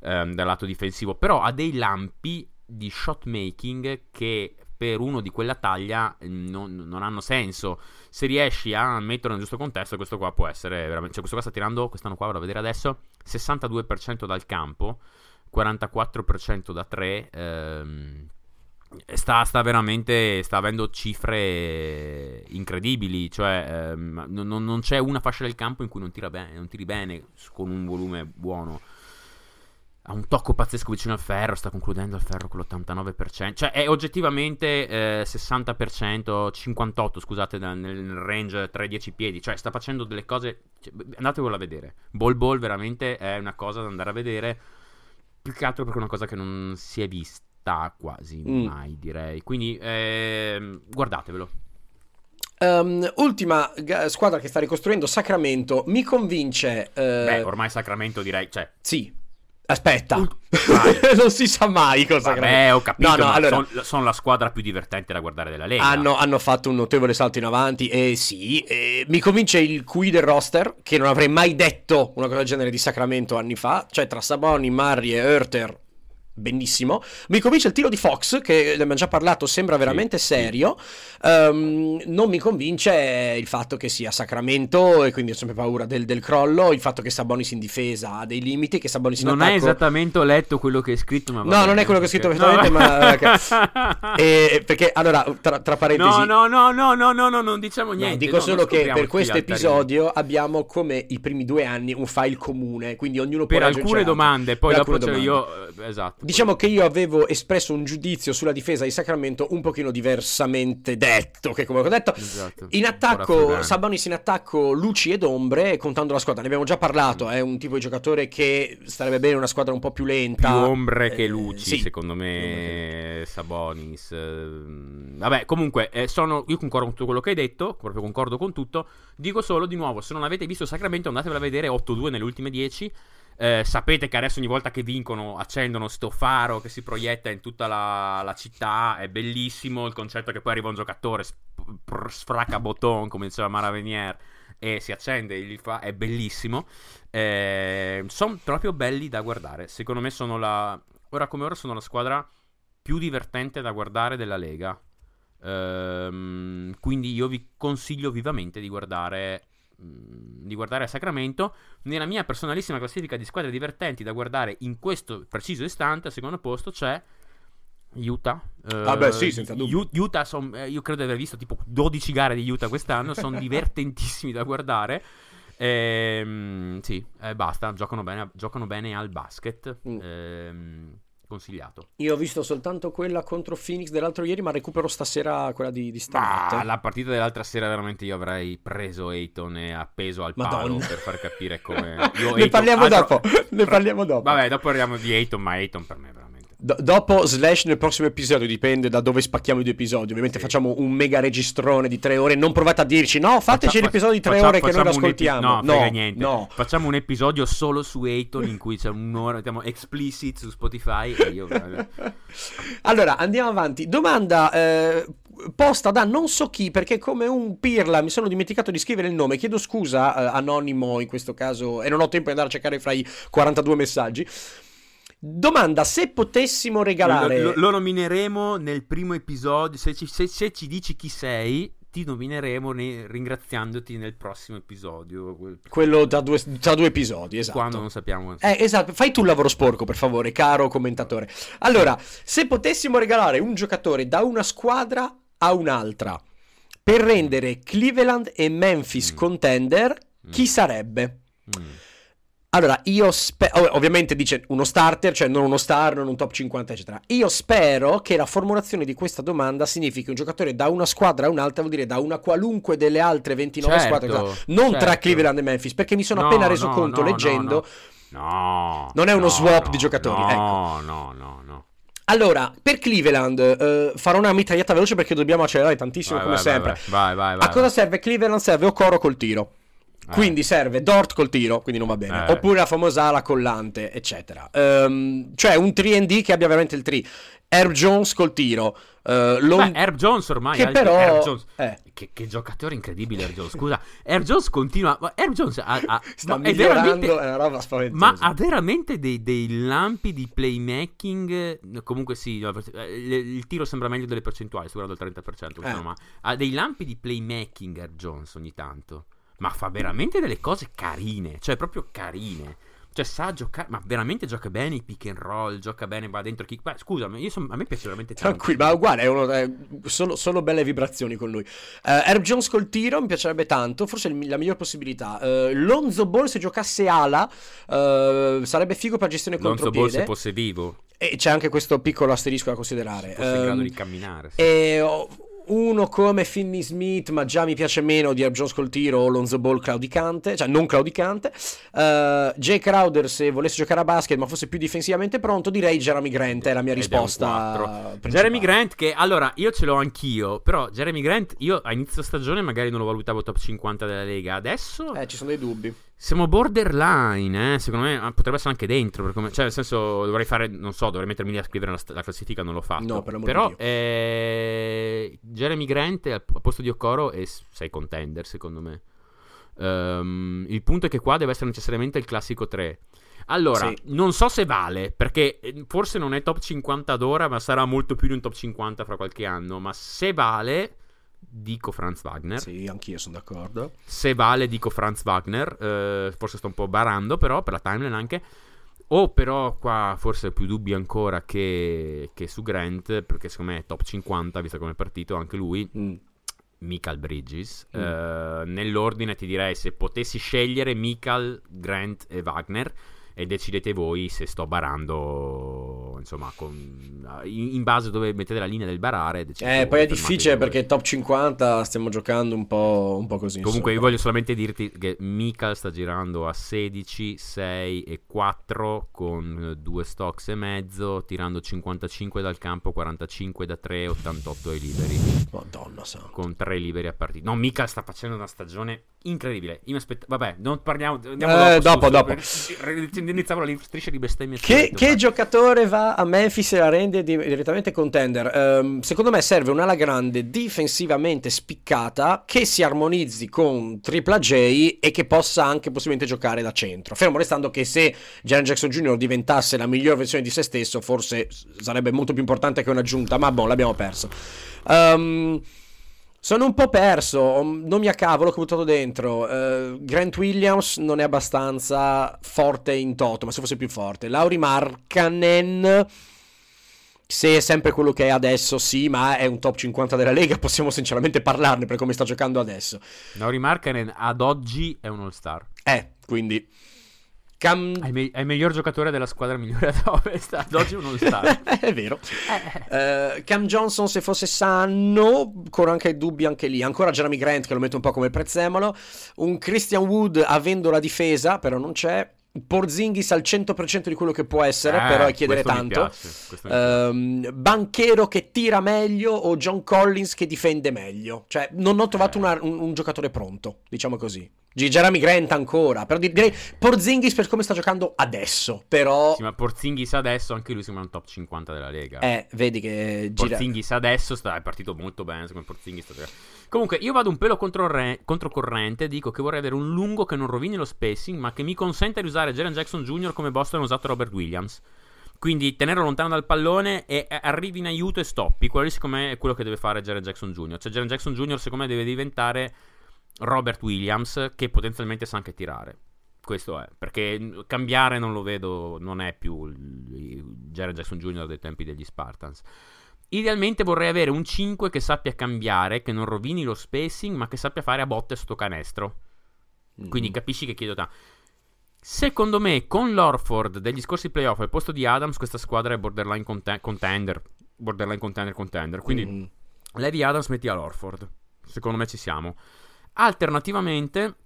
ehm, dal lato difensivo. Però ha dei lampi di shot making che per uno di quella taglia eh, non, non hanno senso. Se riesci a metterlo nel giusto contesto, questo qua può essere veramente. Cioè, questo qua sta tirando, quest'anno qua, vado a vedere adesso, 62% dal campo, 44% da 3. ehm, sta, sta veramente. Sta avendo cifre incredibili. Cioè, ehm, non, non- c'è una fascia del campo in cui non, tira bene, non tiri bene con un volume buono. Ha un tocco pazzesco vicino al ferro. Sta concludendo al ferro con l'89%. Cioè, è oggettivamente eh, 60%, 58%, scusate, nel, nel range 3-10 piedi. Cioè, sta facendo delle cose. cioè, andatevelo a vedere. Ball Ball veramente è una cosa da andare a vedere. Più che altro perché è una cosa che non si è vista quasi Mm. mai, direi. Quindi, ehm, guardatevelo. Ehm, ultima ga- squadra che sta ricostruendo, Sacramento, mi convince. eh, Beh, ormai Sacramento direi. Cioè, Sì, aspetta, vai. non si sa mai cosa vabbè, ho capito. No, no, allora- son- sono la squadra più divertente da guardare della Lega. Hanno, hanno fatto un notevole salto in avanti e sì, eh, mi convince il QI del roster, che non avrei mai detto una cosa del genere di Sacramento anni fa, cioè tra Saboni, Marri e Hurter, benissimo. Mi convince il tiro di Fox, che abbiamo già parlato, sembra veramente sì. serio. Ehm, non mi convince il fatto che sia Sacramento e quindi ho sempre paura del, del crollo. Il fatto che Sabonis in difesa ha dei limiti, che Sabonis in Non attacco... hai esattamente letto quello che hai scritto, ma No, non è quello che ho scritto perfettamente, ma- E- perché allora, tra, tra parentesi... No, no, no, no, no, no, no, non diciamo No, niente. dico no, solo non che per questo è episodio abbiamo come i primi due anni un file comune, quindi ognuno può Per alcune domande, poi Per dopo domande. io. eh, Esatto. Diciamo che io avevo espresso un giudizio sulla difesa di Sacramento un pochino diversamente detto, che come ho detto. Esatto. In attacco. Sabonis in attacco, luci ed ombre, contando la squadra. Ne abbiamo già parlato, è un tipo di giocatore che starebbe bene una squadra un po' più lenta. più ombre che Eh, luci, sì. secondo me, Sabonis. ehm, Vabbè, comunque, eh, sono, io concordo con tutto quello che hai detto, proprio concordo con tutto. Dico solo di nuovo, se non avete visto Sacramento, andatevela a vedere 8-2 nelle ultime 10. Eh, sapete che adesso ogni volta che vincono accendono sto faro che si proietta in tutta la, la città, è bellissimo il concetto che poi arriva un giocatore, sp- pr- sfraca botton, come diceva Mara Venier, e si accende, gli fa, è bellissimo. sono proprio belli da guardare. Secondo me sono la. Ora come ora sono la squadra più divertente da guardare della Lega. Ehm, quindi io vi consiglio vivamente di guardare. Mm, Di guardare a Sacramento nella mia personalissima classifica di squadre divertenti da guardare in questo preciso istante. Al secondo posto c'è Utah. Eh, Ah, beh, sì, senza dubbio. Utah, son- eh, io credo di aver visto tipo 12 gare di Utah quest'anno. Sono divertentissimi da guardare. Ehm, sì, eh, basta. Giocano bene, giocano bene al basket. Mm. Ehm, consigliato. Io ho visto soltanto quella contro Phoenix dell'altro ieri, ma recupero stasera quella di, di stanotte. Ah, la partita dell'altra sera veramente io avrei preso Ayton e appeso al palo Madonna. per far capire come io ne Ayton- parliamo altro- dopo. Ne parliamo dopo. Vabbè, dopo parliamo di Ayton, ma Ayton per me veramente Do- dopo slash nel prossimo episodio dipende da dove spacchiamo i due episodi. Ovviamente Sì. facciamo un mega registrone di tre ore. Non provate a dirci no, fateci Faccia- l'episodio di tre faccia- ore che noi lo facciamo un epi- ascoltiamo. No, frega niente. no. Facciamo un episodio solo su Ayton in cui c'è un'ora, mettiamo explicit su Spotify e io Allora, andiamo avanti. Domanda eh, posta da non so chi, perché come un pirla mi sono dimenticato di scrivere il nome. Chiedo scusa, eh, anonimo in questo caso, e non ho tempo di andare a cercare fra i 42 messaggi. Domanda, se potessimo regalare... lo, lo nomineremo nel primo episodio. Se ci, se- se ci dici chi sei, ti nomineremo ne- ringraziandoti nel prossimo episodio. quel- Quello da due, tra due episodi, esatto. Quando non sappiamo. Eh, esatto, fai tu il lavoro sporco, per favore, caro commentatore. Allora, se potessimo regalare un giocatore da una squadra a un'altra per rendere Cleveland e Memphis Mm. contender, chi Mm. sarebbe? Mm. Allora, io spero, ovviamente dice uno starter, cioè non uno star, non un top 50, eccetera. Io spero che la formulazione di questa domanda significhi un giocatore da una squadra a un'altra, vuol dire da una qualunque delle altre 29 Certo, squadre, non tra certo. Cleveland e Memphis, perché mi sono No, appena reso no, conto no, leggendo. No, no. Non è uno no, swap di giocatori, No, ecco. no, no, no. Allora, per Cleveland eh, farò una mitragliata veloce perché dobbiamo accelerare tantissimo Vai, come vai, sempre. Vai, vai, vai. vai, a cosa serve Cleveland? Serve Okoro col tiro. Eh. Quindi serve Dort col tiro, quindi non va bene. Eh. Oppure la famosa ala collante, eccetera. Ehm, cioè un 3D che abbia veramente il 3. Herb Jones col tiro. eh, Lon- Beh, Herb Jones ormai che però... Herb Jones. eh, Che, che giocatore incredibile Herb Jones. Scusa, Herb Jones continua. Ma Herb Jones ha, ha- sta è migliorando, veramente. è una roba spaventosa. Ma ha veramente dei, dei lampi di playmaking. Comunque, sì, no, il, tiro sembra meglio delle percentuali. Guardando il 30%. quest'anno, Eh. Ha dei lampi di playmaking Herb Jones ogni tanto. Ma fa veramente delle cose carine. Cioè, proprio carine. Cioè, sa giocare. Ma veramente gioca bene i pick and roll. Gioca bene, va dentro kick. Beh, scusami, io son- a me piace veramente tanto. Tranquillo, ma uguale, è uno- è solo, solo belle vibrazioni con lui. Eh, Herb Jones col tiro mi piacerebbe tanto, forse il- la miglior possibilità. Eh, Lonzo Ball se giocasse ala eh, sarebbe figo per gestione Lonzo Ball se contropiede. fosse vivo. E c'è anche questo piccolo asterisco da considerare. Fosse in grado Ehm, di camminare. sì. e uno come Finney Smith, ma già mi piace meno di Herb Jones col tiro o Lonzo Ball claudicante, cioè non claudicante. Eh, Jay Crowder se volesse giocare a basket ma fosse più difensivamente pronto, direi Jeremy Grant, è la mia Ed risposta. Jeremy Grant che allora io ce l'ho anch'io però Jeremy Grant io a inizio stagione magari non lo valutavo top 50 della Lega adesso Eh, ci sono dei dubbi. Siamo borderline eh? secondo me ah, potrebbe essere anche dentro come- cioè nel senso dovrei fare non so dovrei mettermi lì a scrivere la, la classifica non l'ho fatto No, per però di eh, Jeremy Grant al, posto di Okoro s- sei contender secondo me Ehm, il punto è che qua deve essere necessariamente il classico 3 Allora, Sì. non so se vale, perché eh, forse non è top 50 ad ora, ma sarà molto più di un top 50 fra qualche anno. Ma se vale, dico Franz Wagner. Sì, anch'io sono d'accordo. Se vale, dico Franz Wagner. eh, forse sto un po' barando, però, per la timeline anche. O però qua forse più dubbi ancora che, che su Grant, perché secondo me è top 50, visto come è partito anche lui. Mm. Michael Bridges. Mm. Eh, nell'ordine ti direi se potessi scegliere Michael, Grant e Wagner. E decidete voi se sto barando, insomma, con, in, in base dove mettete la linea del barare. Eh, poi è difficile voi. perché top 50 stiamo giocando un po', un po' così. Comunque, io insomma. voglio solamente dirti che Michael sta girando a 16, 6 e 4 con due stocks e mezzo, tirando 55 dal campo, 45 da 3, 88 ai liberi. Madonna santa. Con 3 liberi a partita. No, Michael sta facendo una stagione incredibile. Io mi aspetta- Vabbè, non parliamo. Andiamo Eh, dopo. dopo, dopo. Su- Iniziamo la striscia di bestemmie. Che, che giocatore va a Memphis e la rende di- direttamente contender? Ehm, secondo me serve un'ala grande difensivamente spiccata che si armonizzi con Triple J e che possa anche possibilmente giocare da centro. Fermo restando che se Jaren Jackson Jr. diventasse la miglior versione di se stesso, forse sarebbe molto più importante che un'aggiunta, ma boh, l'abbiamo perso. Ehm, sono un po' perso, non mi accavolo che ho buttato dentro. Eh, Grant Williams non è abbastanza forte in toto, ma se fosse più forte. Lauri Markkanen, se è sempre quello che è adesso, sì, ma è un top 50 della Lega, possiamo sinceramente parlarne per come sta giocando adesso. Nauri Markkanen ad oggi è un all-star. Eh, quindi... Cam... È, il me- è il miglior giocatore della squadra migliore ad ovest. Ad oggi un all-star. è vero. Eh, Cam Johnson, se fosse sano, con anche dubbi anche lì. Ancora Jeremy Grant, che lo mette un po' come prezzemolo. Un Christian Wood avendo la difesa, però non c'è. Porzingis al 100% di quello che può essere, Eh, però è chiedere tanto. piace. Ehm, banchero che tira meglio o John Collins che difende meglio. Cioè, non ho trovato Eh. una- un, un giocatore pronto, diciamo così. G- Jeremy Grant ancora, però di- direi Porzingis per come sta giocando adesso, però... Sì, ma Porzingis adesso, anche lui sembra un top 50 della Lega. Eh, vedi che gira... Porzingis adesso sta, è partito molto bene. Secondo me Porzingis sta... Comunque, io vado un pelo controcorrente. Dico che vorrei avere un lungo che non rovini lo spacing, ma che mi consenta di usare Jaren Jackson Jr. come Boston ha usato Robert Williams. Quindi tenerlo lontano dal pallone e arrivi in aiuto e stoppi. Quello secondo me, è quello che deve fare Jaren Jackson Jr. Cioè, Jaren Jackson Jr., secondo me, deve diventare Robert Williams, che potenzialmente sa anche tirare. Questo è, perché cambiare non lo vedo, non è più Jaren Jackson Jr. dei tempi degli Spartans. Idealmente vorrei avere un 5 che sappia cambiare, che non rovini lo spacing, ma che sappia fare a botte sotto canestro. Quindi Mm. capisci che chiedo tanto. Secondo me, con l'Orford degli scorsi playoff al posto di Adams, questa squadra è borderline conte- contender. Borderline contender contender. Quindi Mm. Levi Adams metti all'Orford. Secondo me ci siamo. Alternativamente,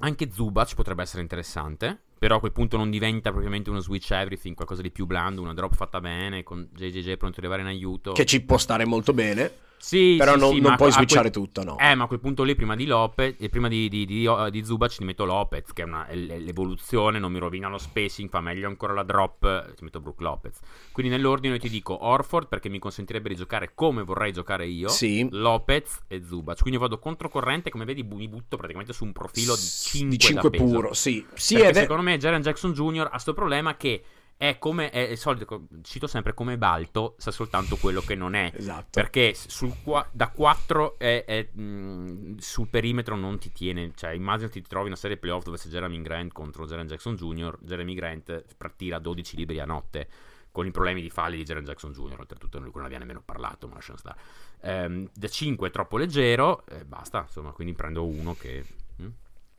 anche Zubac potrebbe essere interessante. Però a quel punto non diventa propriamente uno switch everything, qualcosa di più blando, una drop fatta bene, con JJJ pronto ad arrivare in aiuto. Che ci può stare molto bene, Sì, però sì, non, sì, non puoi a quel- switchare tutto, no. Eh, ma a quel punto lì, prima di Lopez, e prima di, di, di, di Zubac, ti metto Lopez, che è, una, è l'evoluzione, non mi rovina lo spacing, fa meglio ancora la drop, eh, ti metto Brook Lopez. Quindi nell'ordine io ti dico Orford, perché mi consentirebbe di giocare come vorrei giocare io, Sì. Lopez e Zubac. Quindi vado controcorrente, come vedi mi butto praticamente su un profilo di 5 di 5 da peso. puro, sì. Sì, Perché è secondo me Jaren Jackson Jr. ha sto problema che è come, è il solito, cito sempre come Balto, sa soltanto quello che non è. Esatto. Perché sul da 4 è, è, mh, sul perimetro non ti tiene. Cioè, immagino ti trovi una serie playoff dove c'è Jeremy Grant contro Jaren Jackson Jr. Jeremy Grant tira 12 liberi a notte. Con i problemi di falli di Jaren Jackson Jr. Oltretutto, non abbiamo nemmeno parlato, ma lasciamo stare. Ehm, da 5 è troppo leggero, e basta. Insomma, quindi prendo uno che. mm?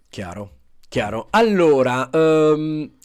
Chiaro, chiaro. Allora, ehm,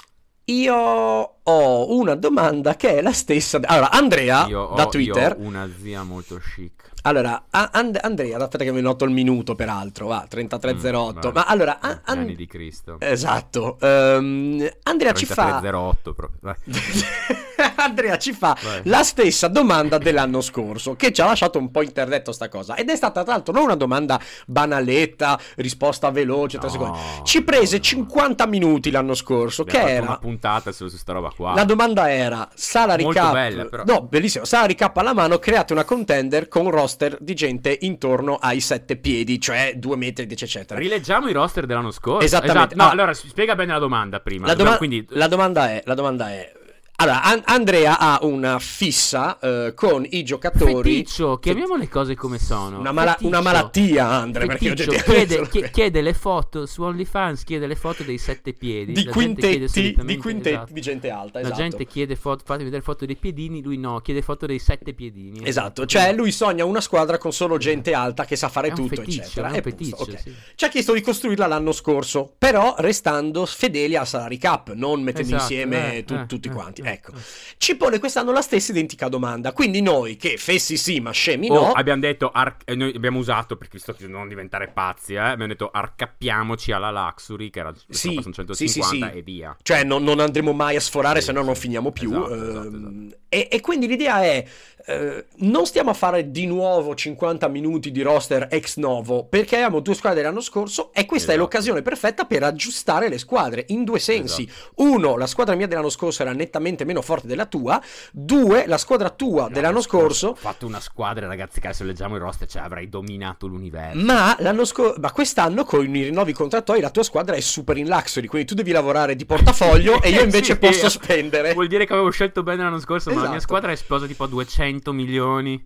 io ho una domanda che è la stessa. Allora, Andrea Io ho, da io Twitter. ho una zia molto chic. Allora, a- And- Andrea, aspetta che mi noto il minuto peraltro, va, 3308. Mm, Ma allora, a- An- anni di Cristo. esatto. ehm, Andrea ci fa 3308 proprio. Andrea ci fa Vai. la stessa domanda dell'anno scorso, che ci ha lasciato un po' interdetto sta cosa. Ed è stata tra l'altro non una domanda banaletta, risposta veloce, tre No, secondi. Ci prese no, no. 50 minuti l'anno scorso, Abbiamo che era... una puntata su questa roba qua. La domanda era: Sala Molto Recap, bella, però. no, bellissimo. Sala Recap alla mano, create una contender con un roster di gente intorno ai sette piedi, cioè 2 metri, 10, eccetera. Rileggiamo i roster dell'anno scorso. Esattamente. Esatto. No, Ah. allora spiega bene la domanda prima. La, doma- quindi la domanda è: la domanda è. Allora, An- Andrea ha una fissa eh, con i giocatori. Feticcio, chiamiamo le cose come sono. Una, mala- una malattia, Andrea. Feticcio, chiede, chie- chiede le foto su OnlyFans, chiede le foto dei sette piedi. di La quintetti, di quintetti esatto. di gente alta. La Esatto. gente chiede foto, fate vedere foto dei piedini, lui no, chiede foto dei sette piedini. Esatto, cioè lui sogna una squadra con solo gente alta che sa fare tutto, feticcio, eccetera. è un feticcio, ok. sì. Ci ha chiesto di costruirla l'anno scorso, però restando fedeli al salary cap, non mettendo Esatto, insieme eh, tu- eh, tutti eh, quanti. Ecco, ci pone quest'anno la stessa identica domanda. Quindi noi che fessi sì, ma scemi Oh, no. abbiamo detto, ar- eh, noi abbiamo usato, perché visto che non diventare pazzi, eh, abbiamo detto arcappiamoci alla Luxury, che era Sì, sono sì, 150 sì, sì. e via. Cioè, non, non andremo mai a sforare, Sì, se no non sì. finiamo più. Esatto, ehm, esatto, E, e quindi l'idea è: eh, non stiamo a fare di nuovo 50 minuti di roster ex novo, perché avevamo due squadre dell'anno scorso, e questa è Esatto. l'occasione perfetta per aggiustare le squadre in due sensi. Uno, la squadra mia dell'anno scorso era nettamente meno forte della tua. Due, la squadra tua dell'anno scorso. Ho fatto una squadra, ragazzi, che adesso leggiamo il roster, cioè avrei dominato l'universo. Ma, l'anno scor- ma quest'anno con i rinnovi contrattuali la tua squadra è super in luxury, quindi tu devi lavorare di portafoglio e io invece Sì, posso spendere. Vuol dire che avevo scelto bene l'anno scorso, ma la mia Esatto. squadra è esplosa tipo a 200 milioni.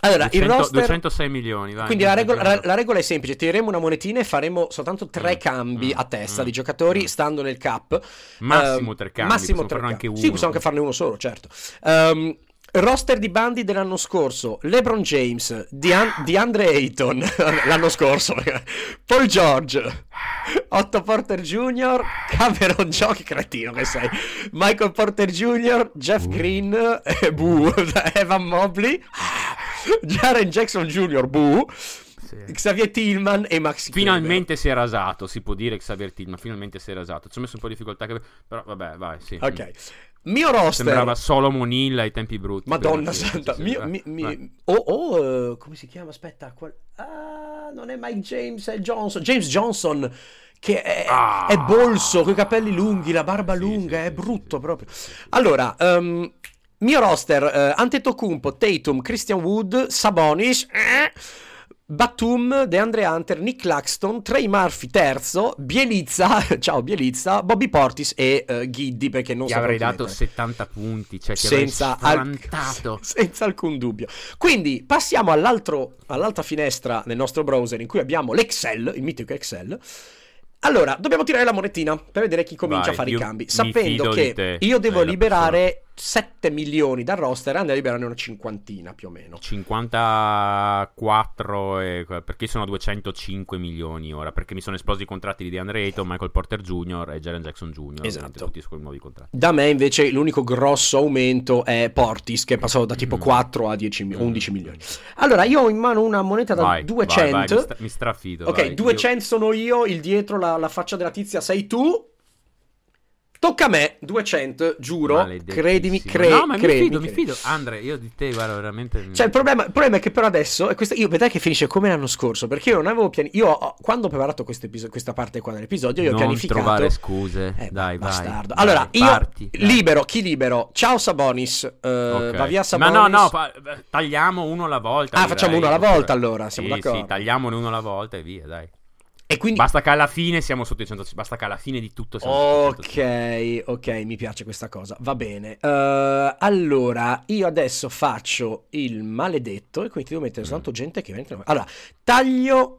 Allora, il 200 roster 206 milioni, vai. Quindi la regola, la- la regola è semplice: tireremo una monetina e faremo soltanto tre Mm, cambi mm, a testa mm, di giocatori mm. stando nel cap. Massimo Ehm, tre cambi, Massimo tre cambi. anche Sì, uno. possiamo anche farne uno solo, certo. Ehm, roster di bandi dell'anno scorso: LeBron James, Dean- DeAndre Ayton l'anno scorso, Paul George, Otto Porter Jr., Cameron Joe, che cretino che sei, Michael Porter Jr., Jeff Green, eh, Boo, Evan Mobley, Jaren Jackson Jr., Boo. Sì. Xavier Tillman e Maxi Finalmente si è rasato, si può dire Xavier Tillman, finalmente si è rasato. Ci ho messo un po' di difficoltà, che- però vabbè, vai, sì. Ok. Mio roster. Sembrava Solomon Hill ai tempi brutti. Madonna santa. Mio- mi- mi- oh, oh, eh, come si chiama? Aspetta. qual- Ah, non è Mike James, è Johnson. James Johnson. Che è, Ah. è bolso, con i capelli lunghi, la barba Sì, lunga, sì, è sì, brutto proprio. Allora, ehm, mio roster, eh, Antetokounmpo, Tatum, Christian Wood, Sabonis, eh, Batum, DeAndre Hunter, Nick Claxton, Trey Murphy terzo, Bielizza, ciao Bielizza, Bobby Portis e eh, Giddy perché non Ti so avrei quanti dato mettere. 70 punti, cioè senza, avrei al- senza alcun dubbio. Quindi passiamo all'altro, all'altra finestra nel nostro browser in cui abbiamo l'Excel, il mitico Excel. Allora, dobbiamo tirare la monetina per vedere chi comincia Vai, a fare i cambi. Sapendo che io devo liberare 7 milioni dal roster, Andrea liberane una cinquantina più o meno. 54 e... perché sono a 205 milioni ora perché mi sono esplosi i contratti di DeAndre Ayton, Michael Porter Jr. e Jaren Jackson Jr. Esatto. tutti con nuovi contratti Da me invece l'unico grosso aumento è Portis che è passato da tipo Mm. 4 a 10 mi- Mm. 11 milioni. Allora, io ho in mano una moneta da vai, 200. vai, vai, mi, sta- mi strafido Ok, vai. Io- 200 sono io, il dietro, la, la faccia della tizia sei tu. Tocca a me, 200, giuro. Credimi, cre- no ma mi credimi, fido mi credimi. fido Andre io di te guarda veramente Cioè, il problema, il problema è che per adesso, e questo, io vedrai che finisce come l'anno scorso, perché io non avevo piani. Io, ho- quando ho preparato questo episo- questa parte qua dell'episodio, io ho non pianificato. trovare scuse Eh, dai bastardo. vai, allora, io parti, dai. libero, chi libero? Ciao Sabonis, eh, Ok. va via ma Sabonis. no no fa- tagliamo uno alla volta Ah, direi. facciamo uno alla volta, allora, siamo sì, d'accordo. sì tagliamone uno alla volta e via dai E quindi Basta che alla fine siamo sotto i 100 basta che alla fine di tutto siamo sotto i 100. Ok, ok, mi piace questa cosa. Va bene. Eh, allora, io adesso faccio il maledetto e quindi ti devo mettere Mm. soltanto gente che viene. Allora, taglio.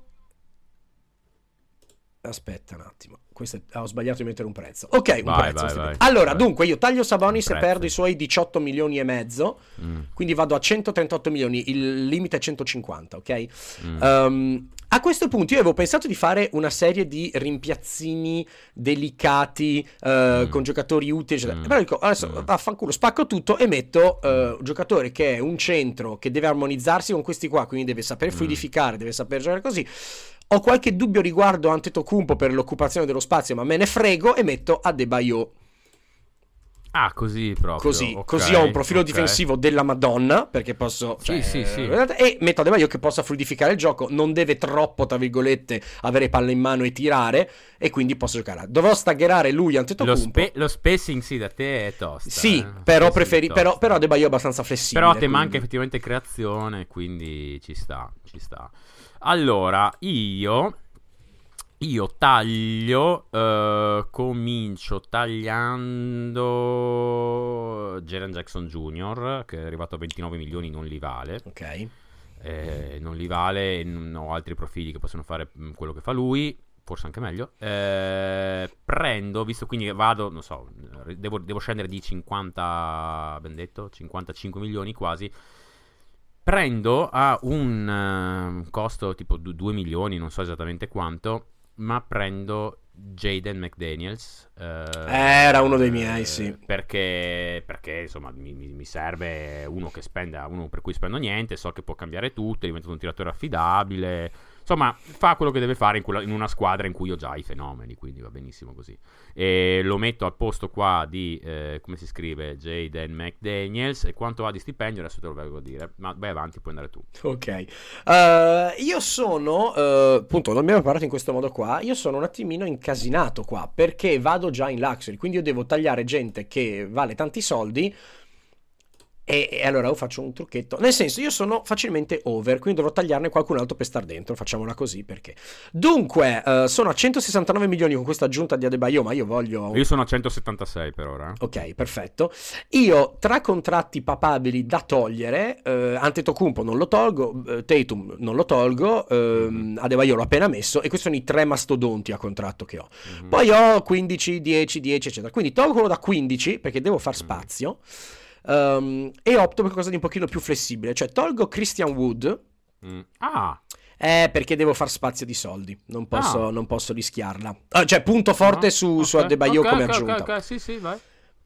Aspetta un attimo. Questo è- ho sbagliato di mettere un prezzo. Ok, un Vai, prezzo. vai, vai. allora, dunque, io taglio Sabonis e perdo i suoi 18 milioni e mezzo. Mm, Quindi vado a 138 milioni. Il limite è 150, ok? mm. Um, a questo punto io avevo pensato di fare una serie di rimpiazzini delicati eh, Mm. con giocatori utili, eccetera. Mm. Però dico, adesso Mm. vaffanculo, spacco tutto e metto eh, un giocatore che è un centro che deve armonizzarsi con questi qua, quindi deve saper Mm. fluidificare, deve saper giocare così. Ho qualche dubbio riguardo Antetokounmpo per l'occupazione dello spazio, ma me ne frego e metto Adebayo. Ah, così proprio. Così, ok, così ho un profilo ok. difensivo della Madonna, perché posso... Sì, sì, sì. E metto Adebayo che possa fluidificare il gioco, non deve troppo, tra virgolette, avere palla in mano e tirare, e quindi posso giocare. Dovrò staggerare lui Lo, Antetokounmpo. spe- lo spacing sì da te è tosta. Sì, eh. però, preferi- però, però Adebayo è abbastanza flessibile. Però te quindi- manca effettivamente creazione, quindi ci sta, ci sta. Allora, io... Io taglio, eh, comincio tagliando Jaren Jackson Jr., che è arrivato a 29 milioni, non li vale. Ok. Eh, non li vale, non ho altri profili che possono fare mm, quello che fa lui, forse anche meglio. Eh, prendo, visto quindi che vado, non so, eh, devo, devo scendere di 50, ben detto, 55 milioni quasi. Prendo a un eh, costo tipo 2 milioni, non so esattamente quanto, ma prendo Jaden McDaniels. eh, Era uno dei miei, sì. Perché, perché insomma mi, mi- mi serve uno che spenda, uno per cui spendo niente, so che può cambiare tutto, è diventato un tiratore affidabile. Insomma, fa quello che deve fare in, quella- in una squadra in cui ho già i fenomeni, quindi va benissimo così. E lo metto al posto qua di, eh, come si scrive, Jaden McDaniels. E quanto ha di stipendio adesso te lo vengo a dire. Ma vai avanti, puoi andare tu. Ok, Eh, io sono, eh, appunto, non abbiamo parlato in questo modo qua, io sono un attimino incasinato qua, perché vado già in luxury, quindi io devo tagliare gente che vale tanti soldi e, e allora io faccio un trucchetto, nel senso io sono facilmente over, quindi dovrò tagliarne qualcun altro per star dentro, facciamola così perché. Dunque, eh, sono a 169 milioni con questa aggiunta di Adebayo, ma io voglio... Io sono a 176 per ora. eh. Ok, perfetto. Io tra contratti papabili da togliere, eh, Antetokounmpo non lo tolgo, eh, Tatum non lo tolgo, ehm, Adebayo l'ho appena messo e questi sono i tre mastodonti a contratto che ho. Mhm. Poi ho 15, 10, 10, eccetera. Quindi tolgo quello da 15 perché devo far spazio ehm, e opto per qualcosa di un pochino più flessibile, cioè tolgo Christian Wood. Mm. Ah, Eh, perché devo far spazio di soldi, non posso, Ah. non posso rischiarla. Ah, cioè, punto forte no? su, su Ok, Adebayo ok, come ok, aggiunta. Ok, ok, sì, sì, vai.